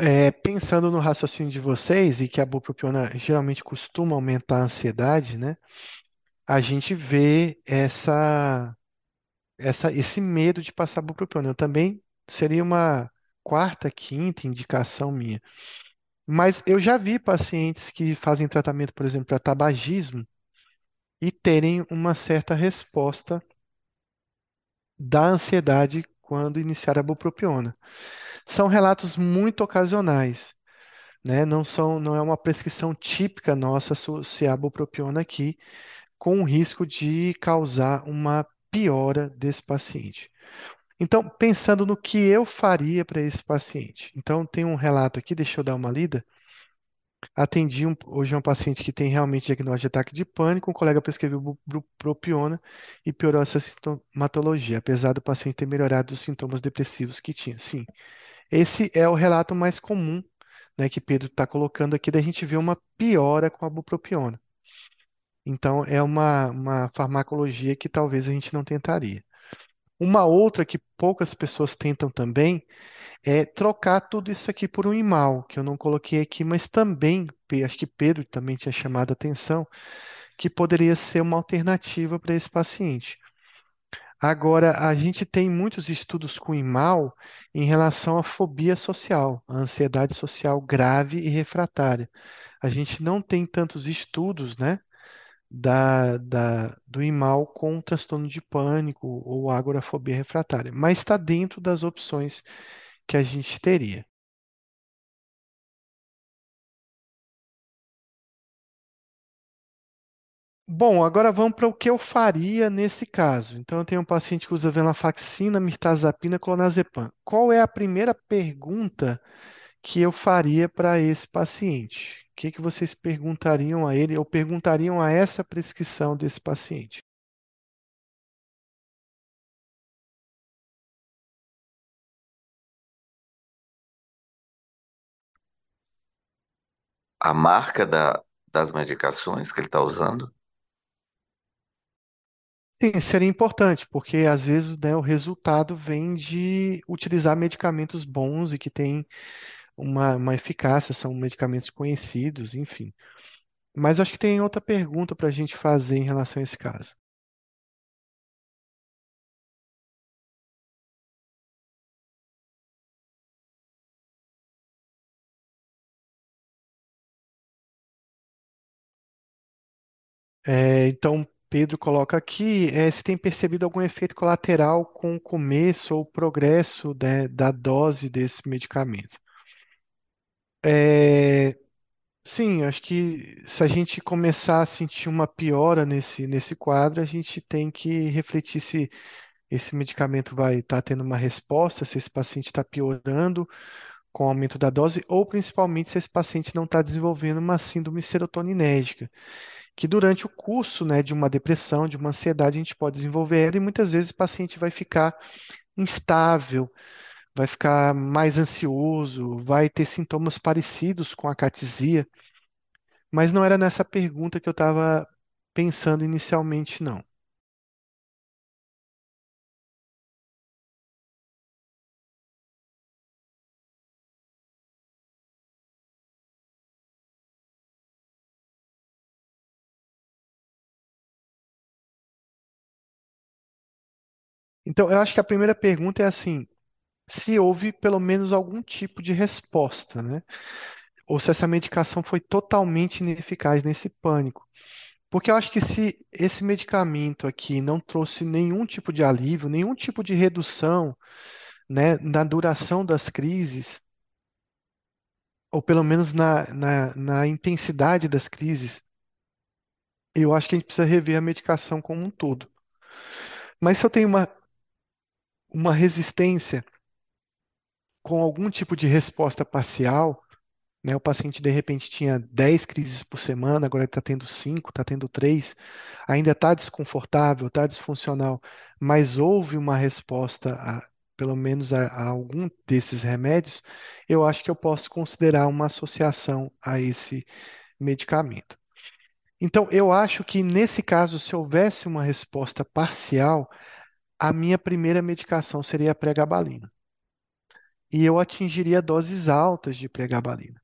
S1: É, pensando no raciocínio de vocês e que a bupropiona geralmente costuma aumentar a ansiedade, né? A gente vê essa, essa, esse medo de passar bupropiona. Eu também seria uma quarta, quinta indicação minha. Mas eu já vi pacientes que fazem tratamento, por exemplo, para tabagismo e terem uma certa resposta da ansiedade quando iniciar a bupropiona. São relatos muito ocasionais, né? Não são, não é uma prescrição típica nossa associar a bupropiona aqui, com o risco de causar uma piora desse paciente. Então, pensando no que eu faria para esse paciente. Então, tem um relato aqui, deixa eu dar uma lida. Atendi um- hoje um paciente que tem realmente diagnóstico de ataque de pânico. Um colega prescreveu bu- bupropiona e piorou essa sintomatologia, apesar do paciente ter melhorado os sintomas depressivos que tinha. Sim, esse é o relato mais comum, né, que Pedro está colocando aqui, da gente ver uma piora com a bupropiona. Então, é uma, uma farmacologia que talvez a gente não tentaria. Uma outra que poucas pessoas tentam também é trocar tudo isso aqui por um imal, que eu não coloquei aqui, mas também, acho que Pedro também tinha chamado a atenção, que poderia ser uma alternativa para esse paciente. Agora, a gente tem muitos estudos com imal em relação à fobia social, a ansiedade social grave e refratária. A gente não tem tantos estudos, né, da, da, do imal com transtorno de pânico ou agorafobia refratária, mas está dentro das opções que a gente teria. Bom, agora vamos para o que eu faria nesse caso. Então, eu tenho um paciente que usa venlafaxina, mirtazapina, clonazepam. Qual é a primeira pergunta que eu faria para esse paciente? O que que vocês perguntariam a ele ou perguntariam a essa prescrição desse paciente?
S2: A marca da, das medicações que ele está usando?
S1: Sim, seria importante, porque às vezes, né, o resultado vem de utilizar medicamentos bons e que têm uma, uma eficácia, são medicamentos conhecidos, enfim. Mas acho que tem outra pergunta para a gente fazer em relação a esse caso. É, então, Pedro coloca aqui, é, se tem percebido algum efeito colateral com o começo ou progresso, né, da dose desse medicamento. É, sim, acho que se a gente começar a sentir uma piora nesse, nesse quadro, a gente tem que refletir se esse medicamento vai estar tendo uma resposta, se esse paciente está piorando com o aumento da dose, ou principalmente se esse paciente não está desenvolvendo uma síndrome serotoninérgica. que durante o curso, né, de uma depressão, de uma ansiedade, a gente pode desenvolver ela e muitas vezes o paciente vai ficar instável, vai ficar mais ansioso, vai ter sintomas parecidos com a catisia, mas não era nessa pergunta que eu estava pensando inicialmente, não. Então, eu acho que a primeira pergunta é assim, se houve pelo menos algum tipo de resposta, né? Ou se essa medicação foi totalmente ineficaz nesse pânico. Porque eu acho que se esse medicamento aqui não trouxe nenhum tipo de alívio, nenhum tipo de redução, né, na duração das crises, ou pelo menos na, na, na intensidade das crises, eu acho que a gente precisa rever a medicação como um todo. Mas se eu tenho uma, uma resistência com algum tipo de resposta parcial, né, o paciente de repente tinha 10 crises por semana, agora está tendo 5, está tendo 3, ainda está desconfortável, está disfuncional, mas houve uma resposta, a, pelo menos a, a algum desses remédios, eu acho que eu posso considerar uma associação a esse medicamento. Então, eu acho que nesse caso, se houvesse uma resposta parcial, a minha primeira medicação seria a pregabalina. E eu atingiria doses altas de pregabalina.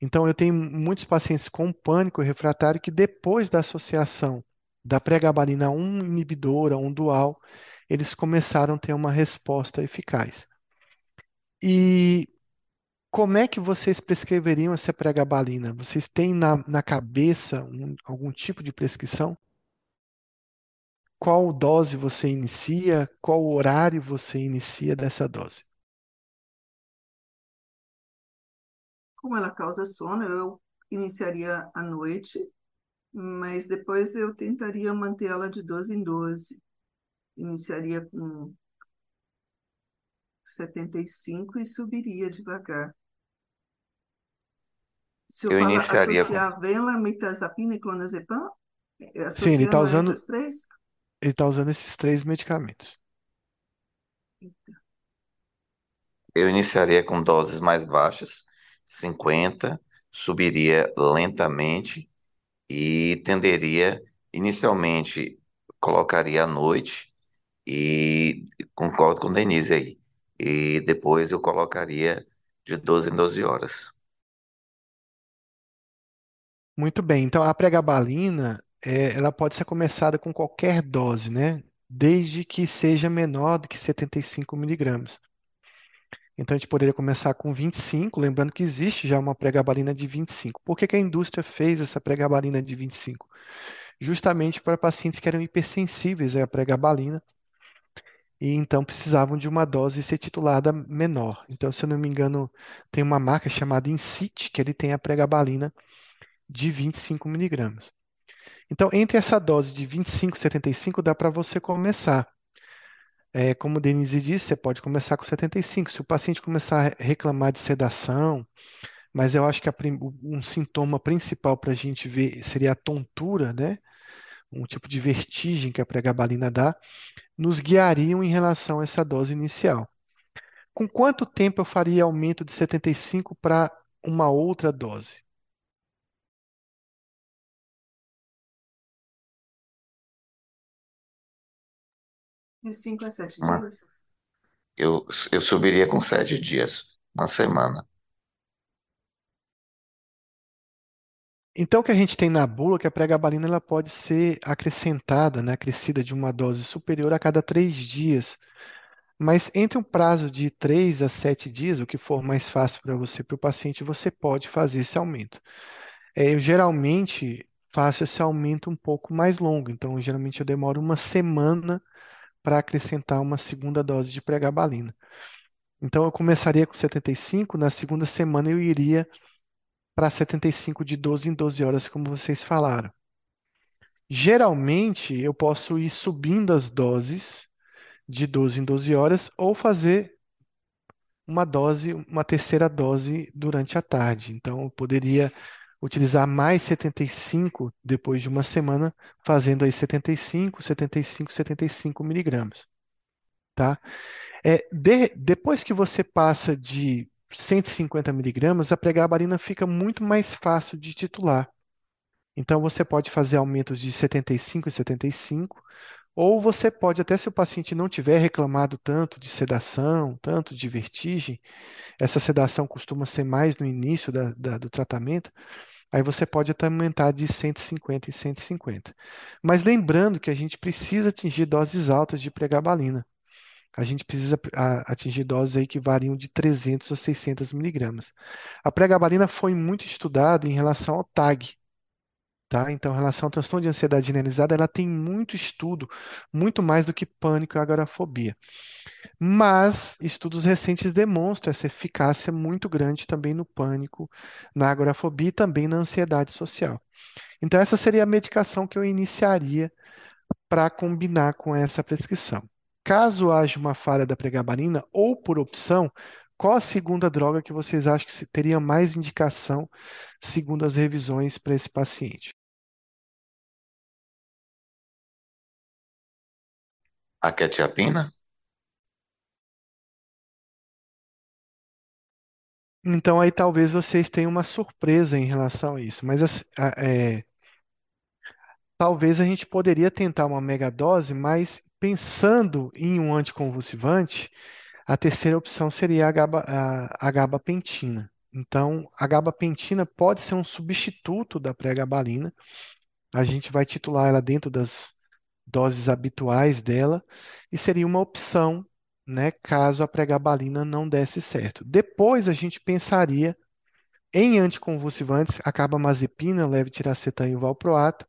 S1: Então, eu tenho muitos pacientes com pânico refratário que depois da associação da pregabalina a um inibidor, a um dual, eles começaram a ter uma resposta eficaz. E como é que vocês prescreveriam essa pregabalina? Vocês têm na, na cabeça um- algum tipo de prescrição? qual dose você inicia, qual horário você inicia dessa dose.
S4: Como ela causa sono, eu iniciaria à noite, mas depois eu tentaria mantê-la de 12 em 12. Iniciaria com 75 e subiria devagar. Se eu
S2: Eu
S4: falar,
S2: iniciaria com.
S4: associar vela, mitazapina e clonazepam, eh,
S1: Sim, ele está usando,
S4: essas três?
S1: ele tá usando esses três medicamentos.
S2: Eu iniciaria com doses mais baixas, 50, subiria lentamente e tenderia, inicialmente, colocaria à noite e concordo com o Denise aí. E depois eu colocaria de 12 em 12 horas.
S1: Muito bem, então a pregabalina, é, ela pode ser começada com qualquer dose, né? Desde que seja menor do que 75 miligramas. Então a gente poderia começar com 25, lembrando que existe já uma pregabalina de 25. Por que que a indústria fez essa pregabalina de 25? Justamente para pacientes que eram hipersensíveis à pregabalina e então precisavam de uma dose ser titulada menor. Então, se eu não me engano, tem uma marca chamada Incit, que ele tem a pregabalina de 25 miligramas. Então, entre essa dose de 25 e 75, dá para você começar. É, como Denise disse, você pode começar com 75. Se o paciente começar a reclamar de sedação, mas eu acho que a um sintoma principal para a gente ver seria a tontura, né? Um tipo de vertigem que a pregabalina dá, nos guiariam em relação a essa dose inicial. Com quanto tempo eu faria aumento de 75 para uma outra dose?
S4: De cinco a sete
S2: Uma-
S4: dias?
S2: Eu, eu subiria com sete dias, uma semana.
S1: Então, o que a gente tem na bula é que a pregabalina ela pode ser acrescentada, né, acrescida de uma dose superior a cada três dias. Mas entre um prazo de três a sete dias, o que for mais fácil para você, para o paciente, você pode fazer esse aumento. É, eu geralmente faço esse aumento um pouco mais longo, então geralmente eu demoro uma semana para acrescentar uma segunda dose de pregabalina. Então eu começaria com 75, na segunda semana eu iria para 75 de 12 em 12 horas, como vocês falaram. Geralmente eu posso ir subindo as doses de 12 em 12 horas ou fazer uma dose, uma terceira dose durante a tarde. Então eu poderia utilizar mais 75 depois de uma semana, fazendo aí 75, 75, 75 miligramas, tá? É, de- depois que você passa de 150 miligramas, a pregabalina fica muito mais fácil de titular. Então, você pode fazer aumentos de 75 e 75, ou você pode, até se o paciente não tiver reclamado tanto de sedação, tanto de vertigem, essa sedação costuma ser mais no início da- da- do tratamento, aí você pode até aumentar de 150 em 150. Mas lembrando que a gente precisa atingir doses altas de pregabalina. A gente precisa atingir doses aí que variam de 300 a 600 miligramas. A pregabalina foi muito estudada em relação ao TAG, tá? Então, em relação ao transtorno de ansiedade generalizada, ela tem muito estudo, muito mais do que pânico e agorafobia. Mas estudos recentes demonstram essa eficácia muito grande também no pânico, na agorafobia e também na ansiedade social. Então, essa seria a medicação que eu iniciaria para combinar com essa prescrição. Caso haja uma falha da pregabalina, ou por opção, qual a segunda droga que vocês acham que teria mais indicação, segundo as revisões, para esse paciente?
S2: A quetiapina?
S1: Então, aí talvez vocês tenham uma surpresa em relação a isso, mas assim, é, talvez a gente poderia tentar uma megadose, mas pensando em um anticonvulsivante, A terceira opção seria a gaba- a- a gabapentina. Então, a gabapentina pode ser um substituto da pregabalina. A gente vai titular ela dentro das doses habituais dela e seria uma opção, né, caso a pregabalina não desse certo. Depois a gente pensaria em anticonvulsivantes, a carbamazepina, levetiracetam e o valproato,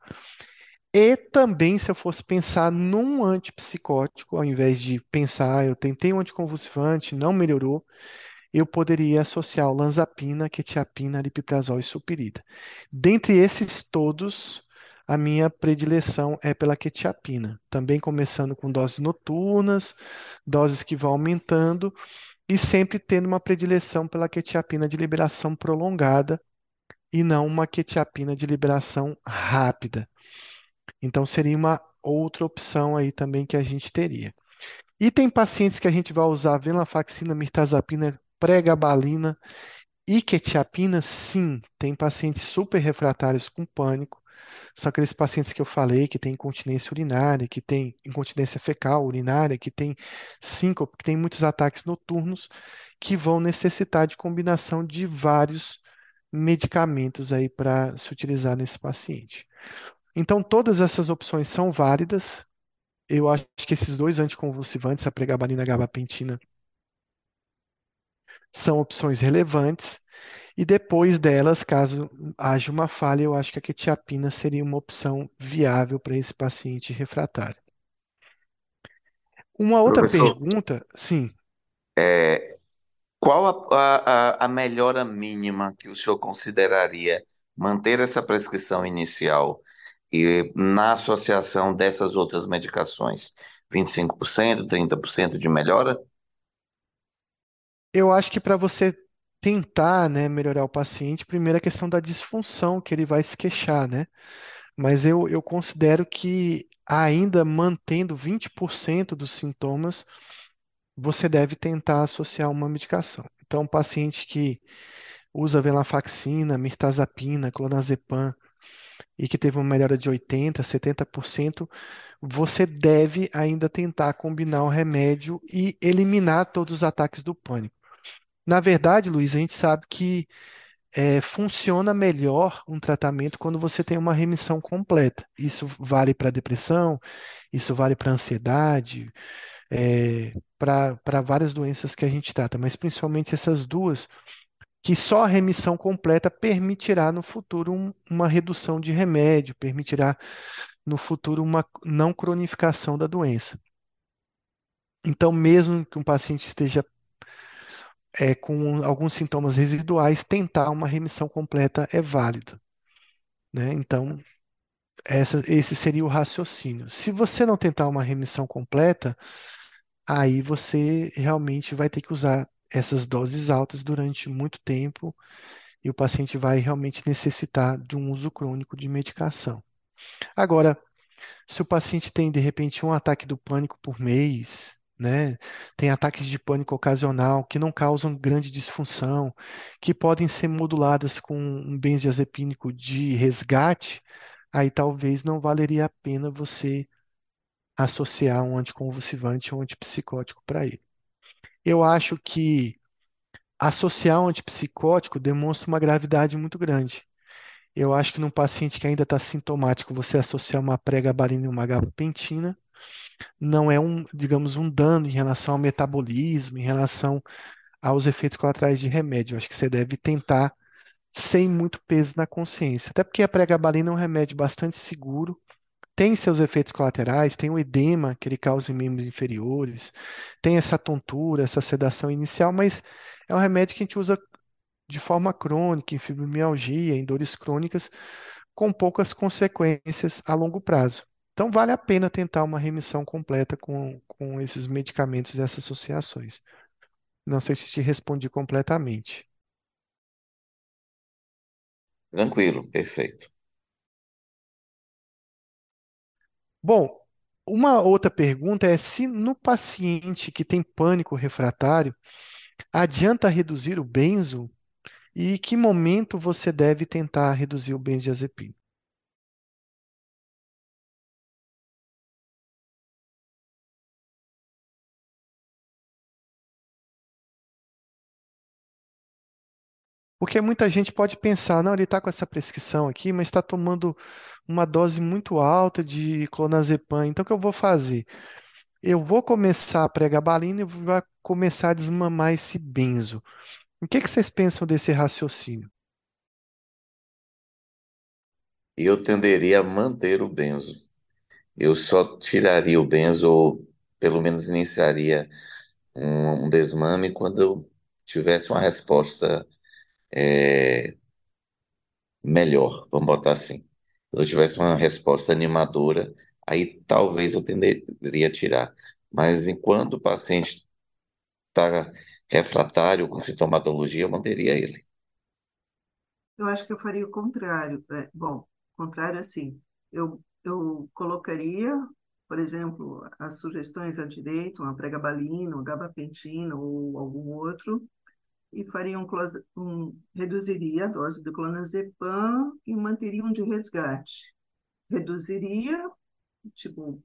S1: E também, se eu fosse pensar num antipsicótico, ao invés de pensar, eu tentei um anticonvulsivante, não melhorou, eu poderia associar olanzapina, quetiapina, aripiprazol e sulpirida. Dentre esses todos, a minha predileção é pela quetiapina, também começando com doses noturnas, doses que vão aumentando e sempre tendo uma predileção pela quetiapina de liberação prolongada e não uma quetiapina de liberação rápida. Então seria uma outra opção aí também que a gente teria. E tem pacientes que a gente vai usar venlafaxina, mirtazapina, pregabalina e quetiapina? Sim, tem pacientes super refratários com pânico. São aqueles pacientes que eu falei que tem incontinência urinária, que tem incontinência fecal urinária, que tem síncope, que tem muitos ataques noturnos, que vão necessitar de combinação de vários medicamentos aí para se utilizar nesse paciente. Então, todas essas opções são válidas. Eu acho que esses dois anticonvulsivantes, a pregabalina e a gabapentina, são opções relevantes. E depois delas, caso haja uma falha, eu acho que a quetiapina seria uma opção viável para esse paciente refratário. Uma outra
S2: Professor,
S1: pergunta, sim,
S2: é, qual a, a, a melhora mínima que o senhor consideraria manter essa prescrição inicial e na associação dessas outras medicações? 25%, 30% de melhora?
S1: eu acho que para você tentar, né, melhorar o paciente, primeiro a questão da disfunção que ele vai se queixar, né? Mas eu, eu considero que ainda mantendo 20% dos sintomas, você deve tentar associar uma medicação. Então, um paciente que usa venlafaxina, mirtazapina, clonazepam e que teve uma melhora de 80, 70%, você deve ainda tentar combinar o remédio e eliminar todos os ataques do pânico. Na verdade, Luiz, a gente sabe que é, funciona melhor um tratamento quando você tem uma remissão completa. Isso vale para depressão, isso vale para ansiedade, é, para para várias doenças que a gente trata, mas principalmente essas duas, que só a remissão completa permitirá no futuro um- uma redução de remédio, permitirá no futuro uma não cronificação da doença. Então, mesmo que um paciente esteja é, com alguns sintomas residuais, tentar uma remissão completa é válido, né? Então, essa- esse seria o raciocínio. Se você não tentar uma remissão completa, aí você realmente vai ter que usar essas doses altas durante muito tempo e o paciente vai realmente necessitar de um uso crônico de medicação. Agora, Se o paciente tem, de repente, um ataque do pânico por mês, né? Tem ataques de pânico ocasional que não causam grande disfunção, que podem ser moduladas com um benzodiazepínico de resgate, aí talvez não valeria a pena você associar um anticonvulsivante ou um antipsicótico para ele. Eu acho que associar um antipsicótico demonstra uma gravidade muito grande. Eu acho que num paciente que ainda está sintomático, você associar uma pregabalina e uma gabapentina não é um, digamos, um dano em relação ao metabolismo, em relação aos efeitos colaterais de remédio. Eu acho que você deve tentar sem muito peso na consciência. Até porque a pregabalina é um remédio bastante seguro, tem seus efeitos colaterais, tem o edema que ele causa em membros inferiores, tem essa tontura, essa sedação inicial, mas é um remédio que a gente usa de forma crônica, em fibromialgia, em dores crônicas, com poucas consequências a longo prazo. Então, vale a pena tentar uma remissão completa com, com esses medicamentos e essas associações. Não sei se te respondi completamente.
S2: Tranquilo, perfeito.
S1: Bom, uma outra pergunta é se no paciente que tem pânico refratário, adianta reduzir o benzo e que momento você deve tentar reduzir o benzodiazepina? Porque muita gente pode pensar, não, ele está com essa prescrição aqui, mas está tomando uma dose muito alta de clonazepam. Então, o que eu vou fazer? Eu vou começar a pregabalina e vou começar a desmamar esse benzo. O que que vocês pensam desse raciocínio?
S2: Eu tenderia a manter o benzo. Eu só tiraria o benzo, ou pelo menos iniciaria um, um desmame quando eu tivesse uma resposta é, melhor, vamos botar assim. Se eu tivesse uma resposta animadora, aí talvez eu tenderia a tirar. Mas enquanto o paciente está refratário com sintomatologia, eu manteria ele.
S4: Eu acho que eu faria o contrário. É, bom, contrário assim, eu, eu colocaria, por exemplo, as sugestões à direita, uma pregabalina, uma gabapentina ou algum outro, e faria um, um reduziria a dose do clonazepam e manteria um de resgate. Reduziria, tipo,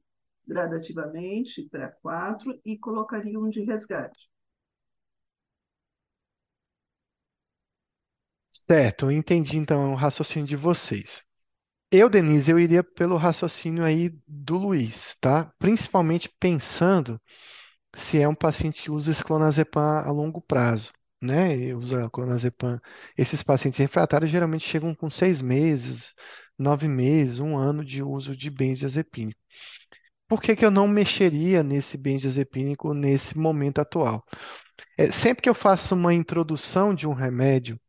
S4: gradativamente para quatro e colocaria um de resgate.
S1: Certo, entendi então o raciocínio de vocês. Eu, Denise, eu iria pelo raciocínio aí do Luiz, tá? Principalmente pensando se é um paciente que usa esse clonazepam a longo prazo, né? E usa clonazepam. Esses pacientes refratários geralmente chegam com seis meses, nove meses, um ano de uso de benzodiazepínico. Por que que eu não mexeria nesse benzodiazepínico nesse momento atual? É, sempre que eu faço uma introdução de um remédio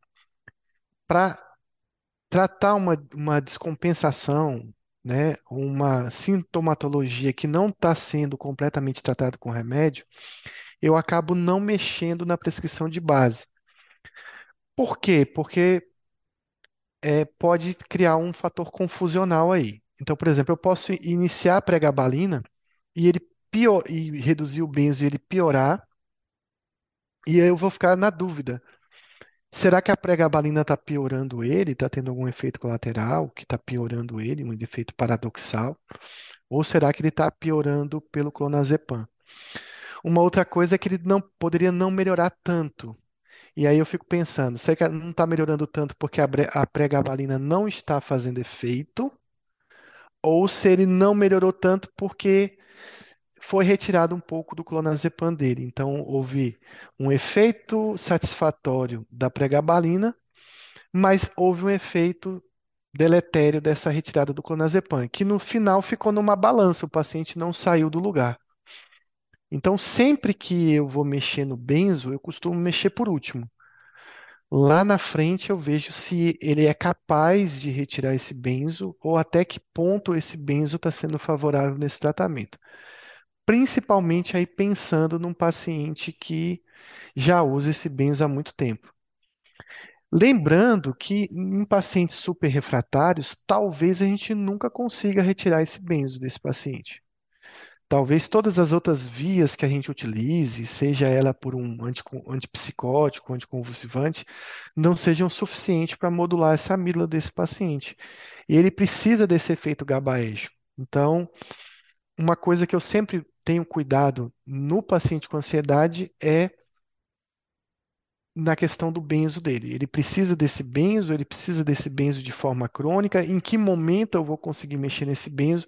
S1: para tratar uma, uma descompensação, né, uma sintomatologia que não está sendo completamente tratada com remédio, eu acabo não mexendo na prescrição de base. Por quê? Porque é, pode criar um fator confusional aí. Então, por exemplo, eu posso iniciar a pregabalina e ele pior, e reduzir o benzo e ele piorar, e eu vou ficar na dúvida. Será que a pregabalina está piorando ele? Está tendo algum efeito colateral que está piorando ele, um efeito paradoxal? Ou será que ele está piorando pelo clonazepam? Uma outra coisa é que ele não poderia não melhorar tanto. E aí eu fico pensando, será que não está melhorando tanto porque a pregabalina não está fazendo efeito? Ou se ele não melhorou tanto porque foi retirado um pouco do clonazepam dele. Então houve um efeito satisfatório da pregabalina, mas houve um efeito deletério dessa retirada do clonazepam, que no final ficou numa balança, o paciente não saiu do lugar. Então, sempre que eu vou mexer no benzo, eu costumo mexer por último. Lá na frente eu vejo se ele é capaz de retirar esse benzo ou até que ponto esse benzo está sendo favorável nesse tratamento. Principalmente aí pensando num paciente que já usa esse benzo há muito tempo. Lembrando que em pacientes super refratários, talvez a gente nunca consiga retirar esse benzo desse paciente. Talvez todas as outras vias que a gente utilize, seja ela por um antipsicótico, anticonvulsivante, não sejam suficientes para modular essa amígdala desse paciente. E ele precisa desse efeito GABAérgico. Então, uma coisa que eu sempre tenho cuidado no paciente com ansiedade é na questão do benzo dele. Ele precisa desse benzo, ele precisa desse benzo de forma crônica. Em que momento eu vou conseguir mexer nesse benzo?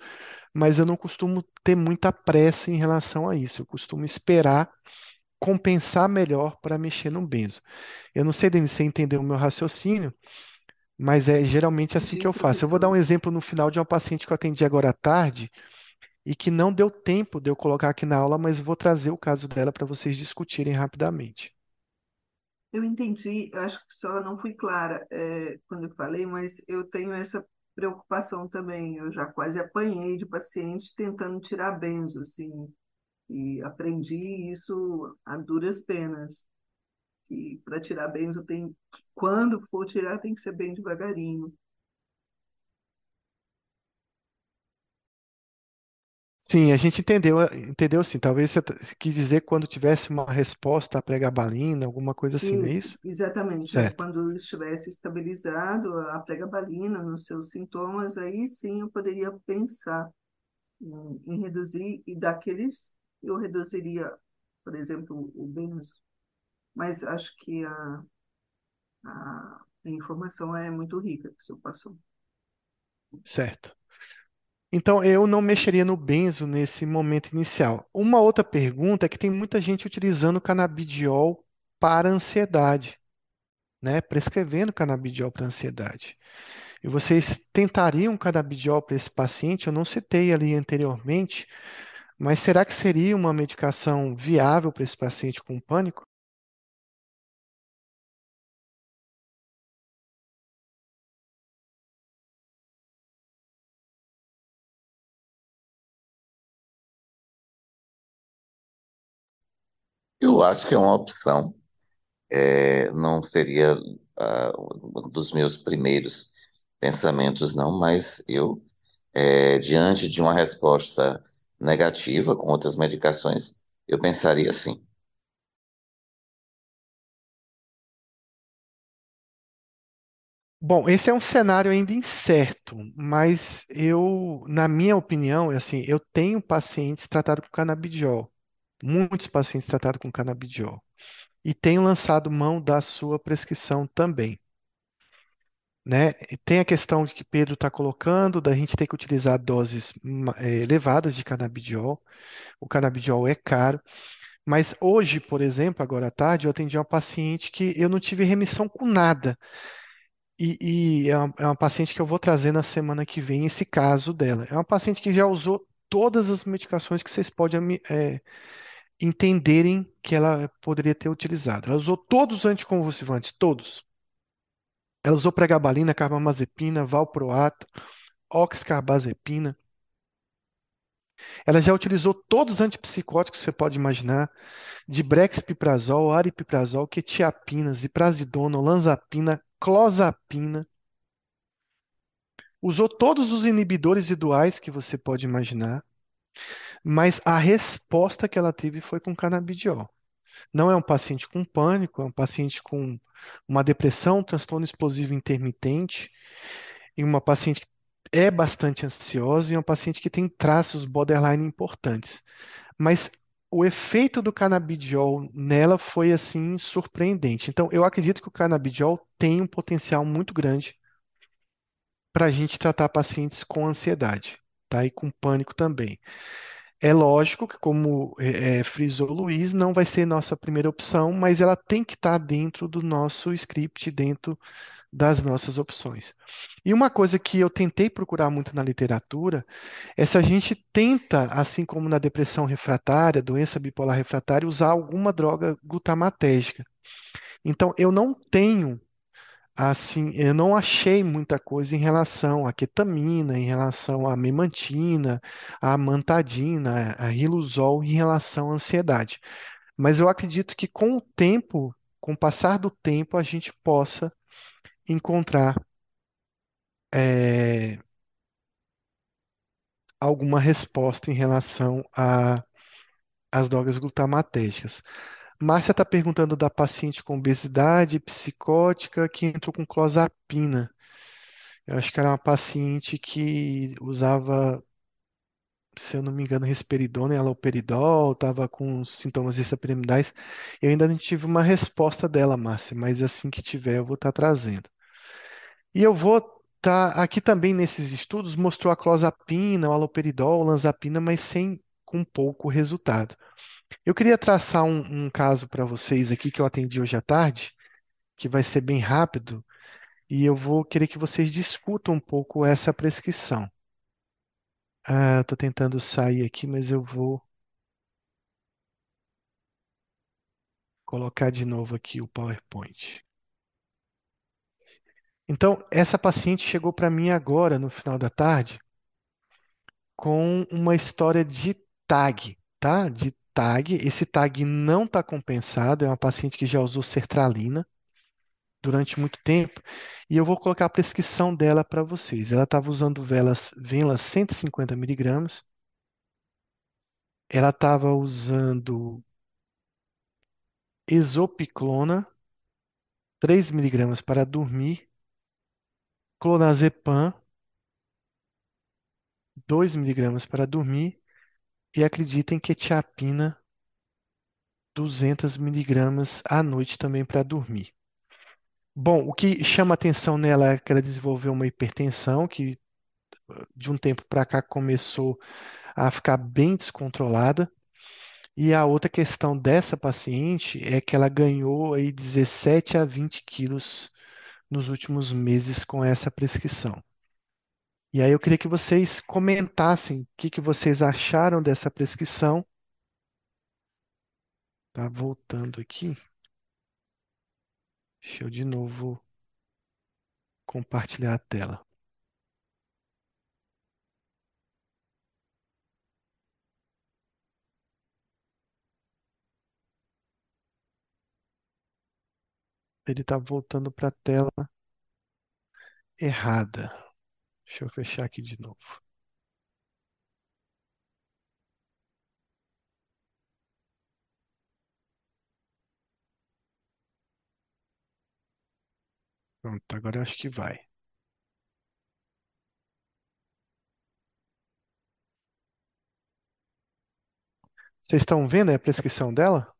S1: Mas eu não costumo ter muita pressa em relação a isso. Eu costumo esperar compensar melhor para mexer no benzo. Eu não sei, Denis, se você entendeu o meu raciocínio, mas é geralmente assim que
S4: Entendi,
S1: eu faço. Eu vou dar um exemplo no final de uma paciente que eu atendi agora à tarde e que não deu tempo de eu colocar aqui na aula, mas vou trazer o caso dela para vocês discutirem rapidamente.
S4: Eu entendi, eu acho que só não fui clara, é, quando eu falei, mas eu tenho essa preocupação também. Eu já quase apanhei de paciente tentando tirar benzo, assim, e aprendi isso a duras penas. E para tirar benzo tem, quando for tirar, tem que ser bem devagarinho.
S1: Sim, a gente entendeu, entendeu sim. Talvez você quis dizer quando tivesse uma resposta à pregabalina, alguma coisa assim, não é
S4: Isso,
S1: isso?
S4: exatamente. É,
S1: Certo.
S4: quando estivesse estabilizado a pregabalina nos seus sintomas, aí sim eu poderia pensar em, em reduzir, e daqueles eu reduziria, por exemplo, o benzo. Mas acho que a, a, a informação é muito rica que o senhor passou.
S1: Certo. Então, eu não mexeria no benzo nesse momento inicial. Uma outra pergunta é que tem muita gente utilizando canabidiol para ansiedade, né? Prescrevendo canabidiol para ansiedade. E vocês tentariam canabidiol para esse paciente? Eu não citei ali anteriormente, mas será que seria uma medicação viável para esse paciente com pânico?
S2: Eu acho que é uma opção. É, não seria ah, um dos meus primeiros pensamentos, não, mas eu, é, diante de uma resposta negativa com outras medicações, eu pensaria assim.
S1: Bom, esse é um cenário ainda incerto, mas eu, na minha opinião, é assim, eu tenho pacientes tratados com canabidiol, muitos pacientes tratados com canabidiol, e tenho lançado mão da sua prescrição também, né? Tem a questão que Pedro está colocando, da gente ter que utilizar doses eh, elevadas de canabidiol. O canabidiol é caro, mas hoje, por exemplo, agora à tarde, eu atendi uma paciente que eu não tive remissão com nada. E, e é uma, é uma paciente que eu vou trazer na semana que vem esse caso dela. É uma paciente que já usou todas as medicações que vocês podem é, entenderem que ela poderia ter utilizado. Ela usou todos os anticonvulsivantes, todos. Ela usou pregabalina, carbamazepina, valproato, oxcarbazepina. Ela já utilizou todos os antipsicóticos que você pode imaginar, de brexpiprazol, aripiprazol, quetiapina, ziprasidona, olanzapina, clozapina. Usou todos os inibidores duais que você pode imaginar, mas a resposta que ela teve foi com canabidiol. Não é um paciente com pânico, é um paciente com uma depressão, transtorno explosivo intermitente, e uma paciente que é bastante ansiosa e uma paciente que tem traços borderline importantes. Mas o efeito do canabidiol nela foi assim surpreendente. Então, eu acredito que o canabidiol tem um potencial muito grande para a gente tratar pacientes com ansiedade, tá? E com pânico também. É lógico que, como é, é, frisou o Luiz, não vai ser nossa primeira opção, mas ela tem que estar dentro do nosso script, dentro das nossas opções. E uma coisa que eu tentei procurar muito na literatura é se a gente tenta, assim como na depressão refratária, doença bipolar refratária, usar alguma droga glutamatérgica. Então, eu não tenho Assim, eu não achei muita coisa em relação à ketamina, em relação à memantina, à amantadina, a riluzol em relação à ansiedade. Mas eu acredito que com o tempo, com o passar do tempo, a gente possa encontrar é, alguma resposta em relação às drogas glutamatérgicas. Márcia está perguntando da paciente com obesidade psicótica que entrou com clozapina. Eu acho que era uma paciente que usava, se eu não me engano, risperidona e haloperidol, estava com sintomas extrapiramidais. Eu ainda não tive uma resposta dela, Márcia, mas assim que tiver, eu vou estar trazendo. E eu vou estar aqui também nesses estudos, mostrou a clozapina, o haloperidol, olanzapina, mas sem com pouco resultado. Eu queria traçar um, um caso para vocês aqui que eu atendi hoje à tarde, que vai ser bem rápido, e eu vou querer que vocês discutam um pouco essa prescrição. Ah, estou tentando sair aqui, mas eu vou colocar de novo aqui o PowerPoint. Então, essa paciente chegou para mim agora, no final da tarde, com uma história de TAG, tá? De TAG. Esse TAG não está compensado, é uma paciente que já usou sertralina durante muito tempo, e eu vou colocar a prescrição dela para vocês. Ela estava usando velas, velas 150 miligramas, ela estava usando exopiclona, 3 miligramas para dormir, clonazepam, 2 miligramas para dormir, e acreditem que quetiapina, 200 miligramas à noite também para dormir. Bom, o que chama atenção nela é que ela desenvolveu uma hipertensão que de um tempo para cá começou a ficar bem descontrolada. E a outra questão dessa paciente é que ela ganhou aí 17 a 20 quilos nos últimos meses com essa prescrição. E aí eu queria que vocês comentassem o que que vocês acharam dessa prescrição. Tá voltando aqui. Deixa eu de novo compartilhar a tela. Ele está voltando para a tela errada. Deixa eu fechar aqui de novo. Pronto, agora eu acho que vai. Vocês estão vendo a prescrição dela?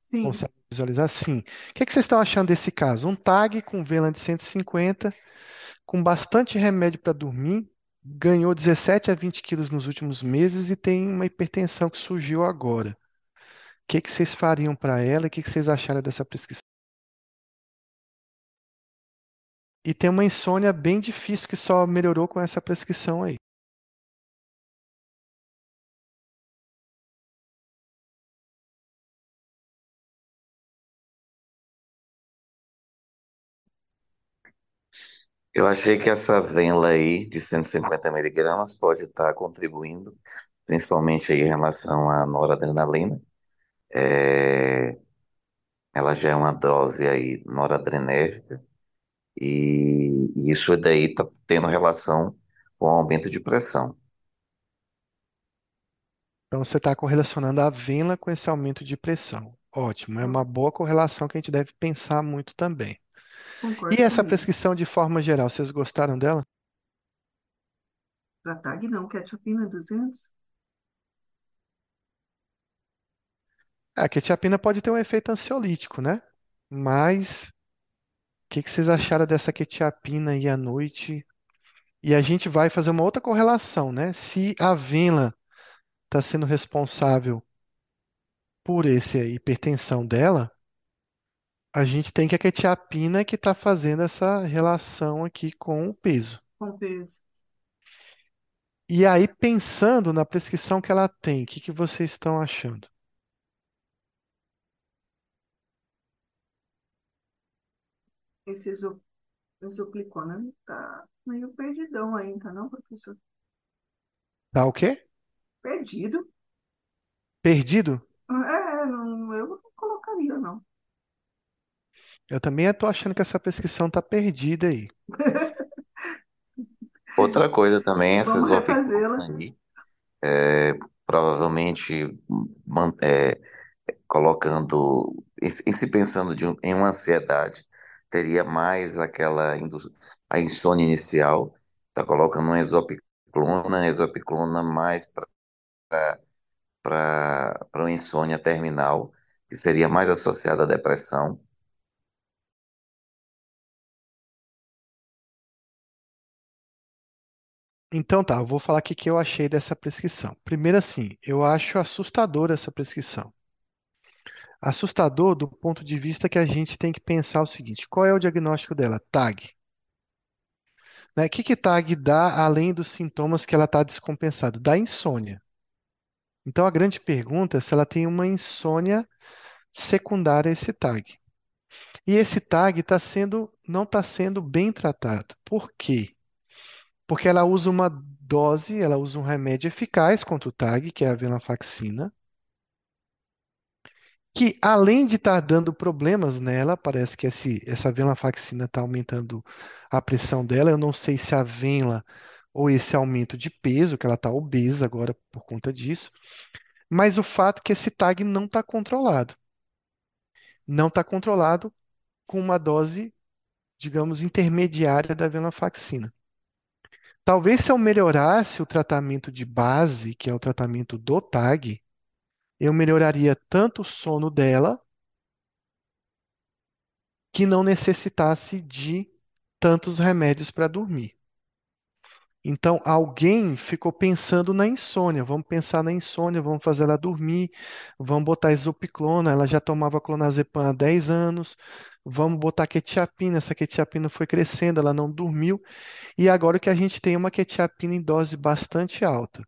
S4: Sim,
S1: Consegue visualizar? Sim. O que é que vocês estão achando desse caso? Um TAG com Velan de 150, com bastante remédio para dormir, ganhou 17 a 20 quilos nos últimos meses e tem uma hipertensão que surgiu agora. O que é que vocês fariam para ela e o que é que vocês acharam dessa prescrição? E tem uma insônia bem difícil que só melhorou com essa prescrição aí.
S2: Eu achei que essa vela aí de 150 miligramas pode estar contribuindo, principalmente aí em relação à noradrenalina. É, ela já é uma dose aí noradrenérgica e isso daí está tendo relação com o aumento de pressão.
S1: Então você está correlacionando a vela com esse aumento de pressão. Ótimo, é uma boa correlação que a gente deve pensar muito também.
S4: Concordo
S1: E essa
S4: comigo.
S1: prescrição de forma geral, vocês gostaram dela?
S4: Para TAG não, ketchupina 200.
S1: A quetiapina pode ter um efeito ansiolítico, né? Mas o que que vocês acharam dessa quetiapina aí à noite? E a gente vai fazer uma outra correlação, né? Se a vela está sendo responsável por essa hipertensão dela, a gente tem que a quetiapina que está fazendo essa relação aqui com o peso.
S4: com peso.
S1: E aí, pensando na prescrição que ela tem, o que que vocês estão achando?
S4: Esse exo- exoplicona tá meio perdidão ainda, não, professor?
S1: Tá o quê?
S4: Perdido?
S1: Perdido?
S4: É, não, eu não colocaria, não.
S1: Eu também estou achando que essa prescrição está perdida aí.
S2: Outra coisa também, essa
S4: Vamos
S2: exopiclona
S4: refazê-la.
S2: aí, é, provavelmente man- é, colocando, em se pensando de um- em uma ansiedade, teria mais aquela indu- a insônia inicial, está colocando uma exopiclona, exopiclona mais para uma insônia terminal, que seria mais associada à depressão.
S1: Então tá, eu vou falar o que que eu achei dessa prescrição. Primeiro assim, eu acho assustadora essa prescrição. Assustador do ponto de vista que a gente tem que pensar o seguinte: qual é o diagnóstico dela? TAG. Né? O que que TAG dá além dos sintomas que ela está descompensada? Dá insônia. Então a grande pergunta é se ela tem uma insônia secundária a esse TAG. E esse TAG tá sendo, não está sendo bem tratado. Por quê? Porque ela usa uma dose, ela usa um remédio eficaz contra o TAG, que é a venlafaxina, que além de estar dando problemas nela, parece que esse, essa venlafaxina está aumentando a pressão dela. Eu não sei se a venla ou esse aumento de peso, que ela está obesa agora por conta disso, mas o fato é que esse TAG não está controlado. Não está controlado com uma dose, digamos, intermediária da venlafaxina. Talvez se eu melhorasse o tratamento de base, que é o tratamento do TAG, eu melhoraria tanto o sono dela, que não necessitasse de tantos remédios para dormir. Então, alguém ficou pensando na insônia. Vamos pensar na insônia, vamos fazer ela dormir, vamos botar isopiclona. Ela já tomava clonazepam há 10 anos. Vamos botar quetiapina. Essa quetiapina foi crescendo, ela não dormiu. E agora que a gente tem uma quetiapina em dose bastante alta,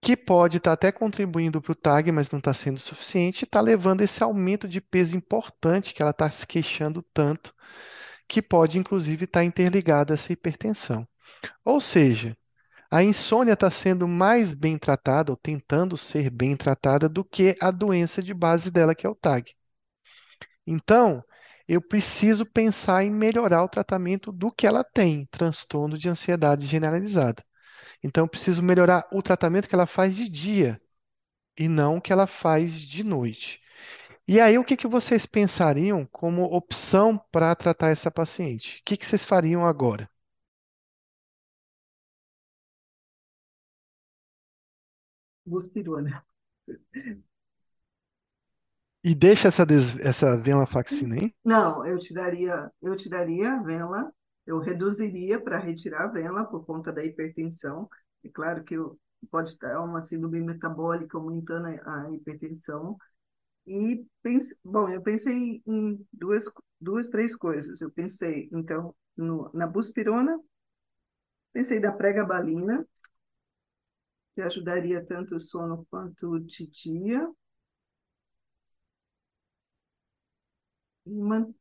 S1: que pode estar até contribuindo para o TAG, mas não está sendo suficiente, está levando esse aumento de peso importante que ela está se queixando tanto, que pode inclusive estar interligado a essa hipertensão. Ou seja, a insônia está sendo mais bem tratada, ou tentando ser bem tratada, do que a doença de base dela, que é o TAG. Então, eu preciso pensar em melhorar o tratamento do que ela tem, transtorno de ansiedade generalizada. Então, eu preciso melhorar o tratamento que ela faz de dia e não o que ela faz de noite. E aí, o que que vocês pensariam como opção para tratar essa paciente? O que que vocês fariam agora?
S4: Buspirona.
S1: E deixa essa, essa venlafaxina aí?
S4: Não, eu tiraria, eu tiraria a vela, eu reduziria para retirar a vela por conta da hipertensão. É claro que eu, pode estar uma síndrome metabólica aumentando a, hipertensão. E pense, bom, eu pensei em duas, duas, três coisas. Eu pensei, então, no, na buspirona, pensei da pregabalina, que ajudaria tanto o sono quanto o dia. E man-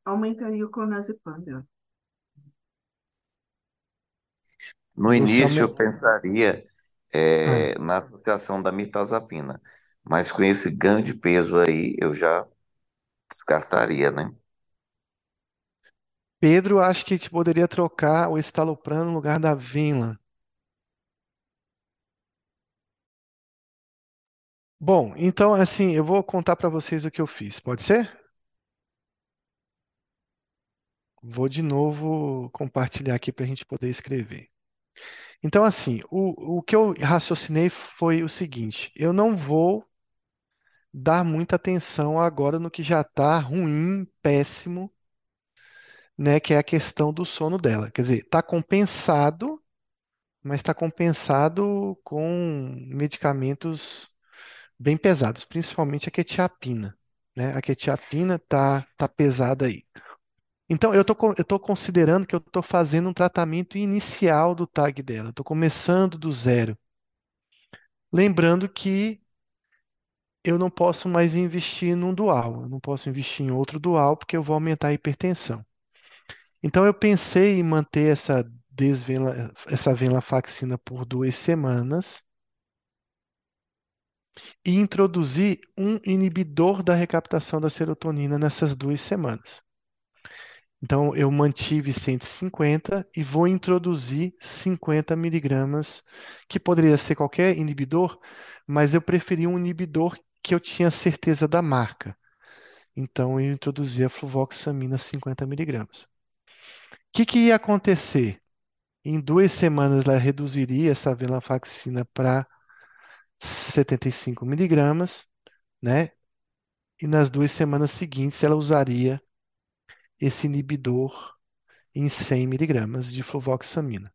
S4: aumentaria o clonazepam dela.
S2: No início, eu pensaria
S1: Ah,
S2: é, na associação da mirtazapina, mas com esse ganho de peso aí, eu já descartaria, né?
S1: Pedro, acho que a gente poderia trocar o estalopram no lugar da Venla. Bom, então assim, eu vou contar para vocês o que eu fiz, pode ser? Vou de novo compartilhar aqui para a gente poder escrever. Então, assim, o, o que eu raciocinei foi o seguinte: eu não vou dar muita atenção agora no que já está ruim, péssimo, né? Que é a questão do sono dela. Quer dizer, está compensado, mas está compensado com medicamentos bem pesados, principalmente a quetiapina, né? A quetiapina tá, tá pesada aí. Então, eu tô considerando que eu estou fazendo um tratamento inicial do TAG dela. Estou começando do zero. Lembrando que eu não posso mais investir num dual. Eu não posso investir em outro dual porque eu vou aumentar a hipertensão. Então, eu pensei em manter essa desvenla, essa venlafaxina por duas semanas e introduzir um inibidor da recaptação da serotonina nessas duas semanas. Então, eu mantive 150 e vou introduzir 50 miligramas, que poderia ser qualquer inibidor, mas eu preferi um inibidor que eu tinha certeza da marca. Então, eu introduzi a fluvoxamina 50 miligramas. O que que ia acontecer? Em duas semanas, ela reduziria essa venlafaxina para 75 miligramas, né? E nas duas semanas seguintes, ela usaria esse inibidor em 100 miligramas de fluvoxamina.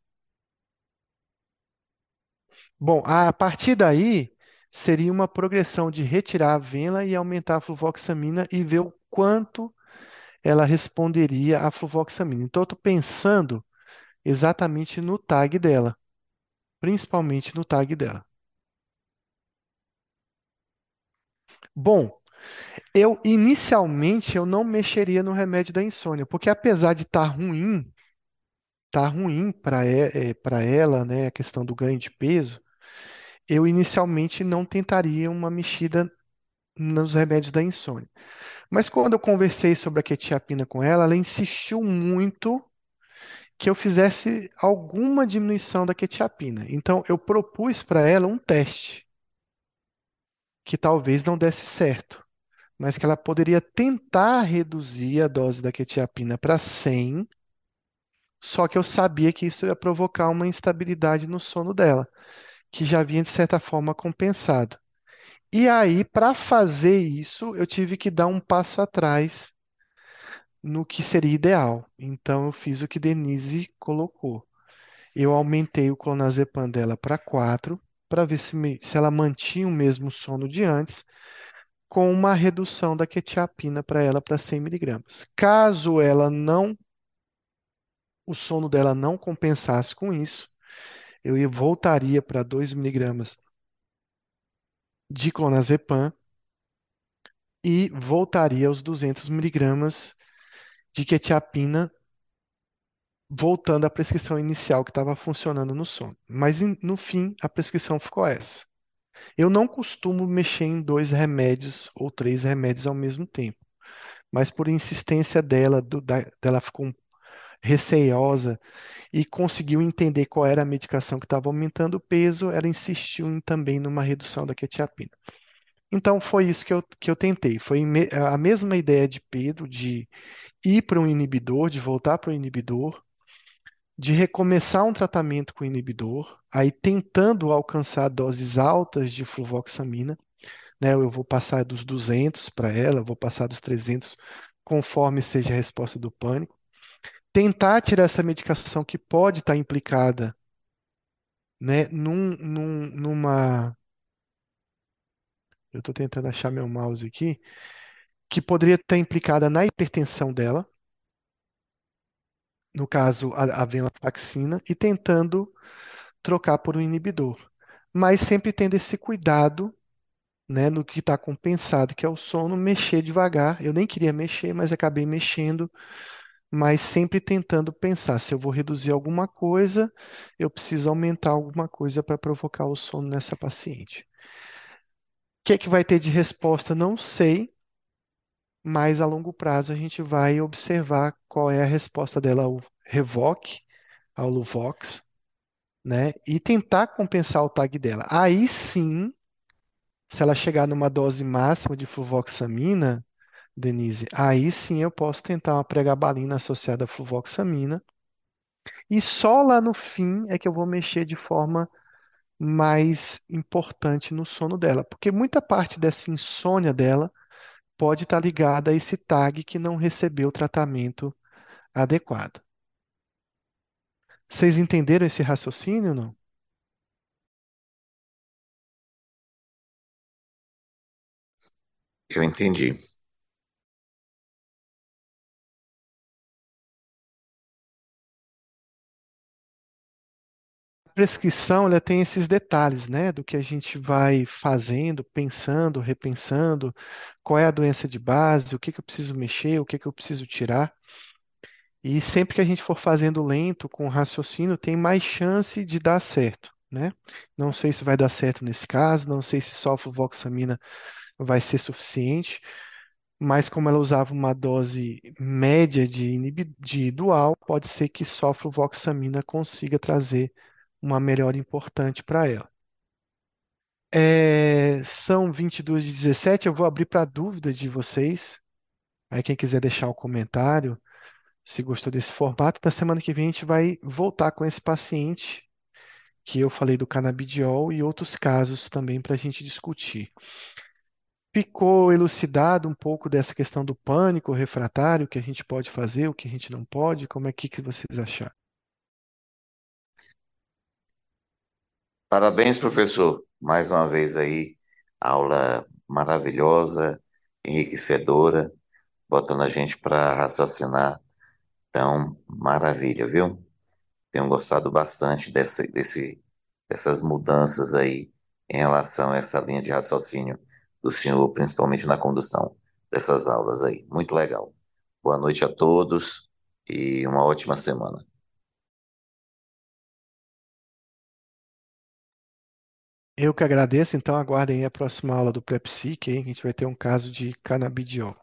S1: Bom, a partir daí seria uma progressão de retirar a vena e aumentar a fluvoxamina e ver o quanto ela responderia à fluvoxamina. Então, eu estou pensando exatamente no tag dela, principalmente no tag dela. Bom, eu inicialmente eu não mexeria no remédio da insônia, porque apesar de estar ruim, tá ruim para para ela, né, a questão do ganho de peso, eu inicialmente não tentaria uma mexida nos remédios da insônia. Mas quando eu conversei sobre a quetiapina com ela, ela insistiu muito que eu fizesse alguma diminuição da quetiapina. Então eu propus para ela um teste que talvez não desse certo, mas que ela poderia tentar reduzir a dose da quetiapina para 100, só que eu sabia que isso ia provocar uma instabilidade no sono dela, que já vinha de certa forma compensado. E aí, para fazer isso, eu tive que dar um passo atrás no que seria ideal. Então, eu fiz o que Denise colocou. eu aumentei o clonazepam dela para 4, para ver se, me- se ela mantinha o mesmo sono de antes, com uma redução da quetiapina para ela para 100 miligramas. Caso ela não, o sono dela não compensasse com isso, eu ia- voltaria para 2 miligramas de clonazepam e voltaria aos 200 miligramas de quetiapina, voltando à prescrição inicial que estava funcionando no sono. Mas no fim, a prescrição ficou essa. Eu não costumo mexer em dois remédios ou três remédios ao mesmo tempo, mas por insistência dela, do- da- dela ficou receiosa e conseguiu entender qual era a medicação que estava aumentando o peso, ela insistiu em- também numa redução da quetiapina. Então foi isso que eu, que eu tentei. Foi a mesma ideia de Pedro de ir para um inibidor, de voltar para o inibidor, de recomeçar um tratamento com inibidor, aí tentando alcançar doses altas de fluvoxamina, né? Eu vou passar dos 200 para ela, vou passar dos 300, conforme seja a resposta do pânico. Tentar tirar essa medicação que pode estar implicada, né, num, num- numa. Eu estou tentando achar meu mouse aqui, que poderia estar implicada na hipertensão dela, no caso, a, a venlafaxina, e tentando trocar por um inibidor. Mas sempre tendo esse cuidado, né, no que está compensado, que é o sono, mexer devagar. Eu nem queria mexer, mas acabei mexendo, mas sempre tentando pensar, se eu vou reduzir alguma coisa, eu preciso aumentar alguma coisa para provocar o sono nessa paciente. O que é que vai ter de resposta? Não sei, mas a longo prazo a gente vai observar qual é a resposta dela ao Revoque, ao Luvox, né? E tentar compensar o tag dela. Aí sim, se ela chegar numa dose máxima de fluvoxamina, Denise, aí sim eu posso tentar uma pregabalina associada à fluvoxamina. E só lá no fim é que eu vou mexer de forma mais importante no sono dela, porque muita parte dessa insônia dela pode estar ligada a esse tag que não recebeu tratamento adequado. Vocês entenderam esse raciocínio ou não?
S2: Eu entendi.
S1: Prescrição, ela tem esses detalhes, né, do que a gente vai fazendo, pensando, repensando, qual é a doença de base, o que que eu preciso mexer, o que que eu preciso tirar. E sempre que a gente for fazendo lento, com raciocínio, tem mais chance de dar certo, né? Não sei se vai dar certo nesse caso, não sei se só fluvoxamina vai ser suficiente, mas como ela usava uma dose média de, de dual, pode ser que só fluvoxamina consiga trazer uma melhora importante para ela. É, são 22 de 17, eu vou abrir para dúvida de vocês. Aí quem quiser deixar o comentário, se gostou desse formato, na semana que vem a gente vai voltar com esse paciente que eu falei do canabidiol e outros casos também para a gente discutir. Ficou elucidado um pouco dessa questão do pânico refratário, o que a gente pode fazer, o que a gente não pode? Como é que, que vocês acharam?
S2: Parabéns, professor. Mais uma vez aí, aula maravilhosa, enriquecedora, botando a gente para raciocinar. Então, maravilha, viu? Tenho gostado bastante desse, desse, dessas mudanças aí em relação a essa linha de raciocínio do senhor, principalmente na condução dessas aulas aí. Muito legal. Boa noite a todos e uma ótima semana.
S1: Eu que agradeço, então aguardem aí a próxima aula do Prepsic, hein? que a gente vai ter um caso de canabidiol.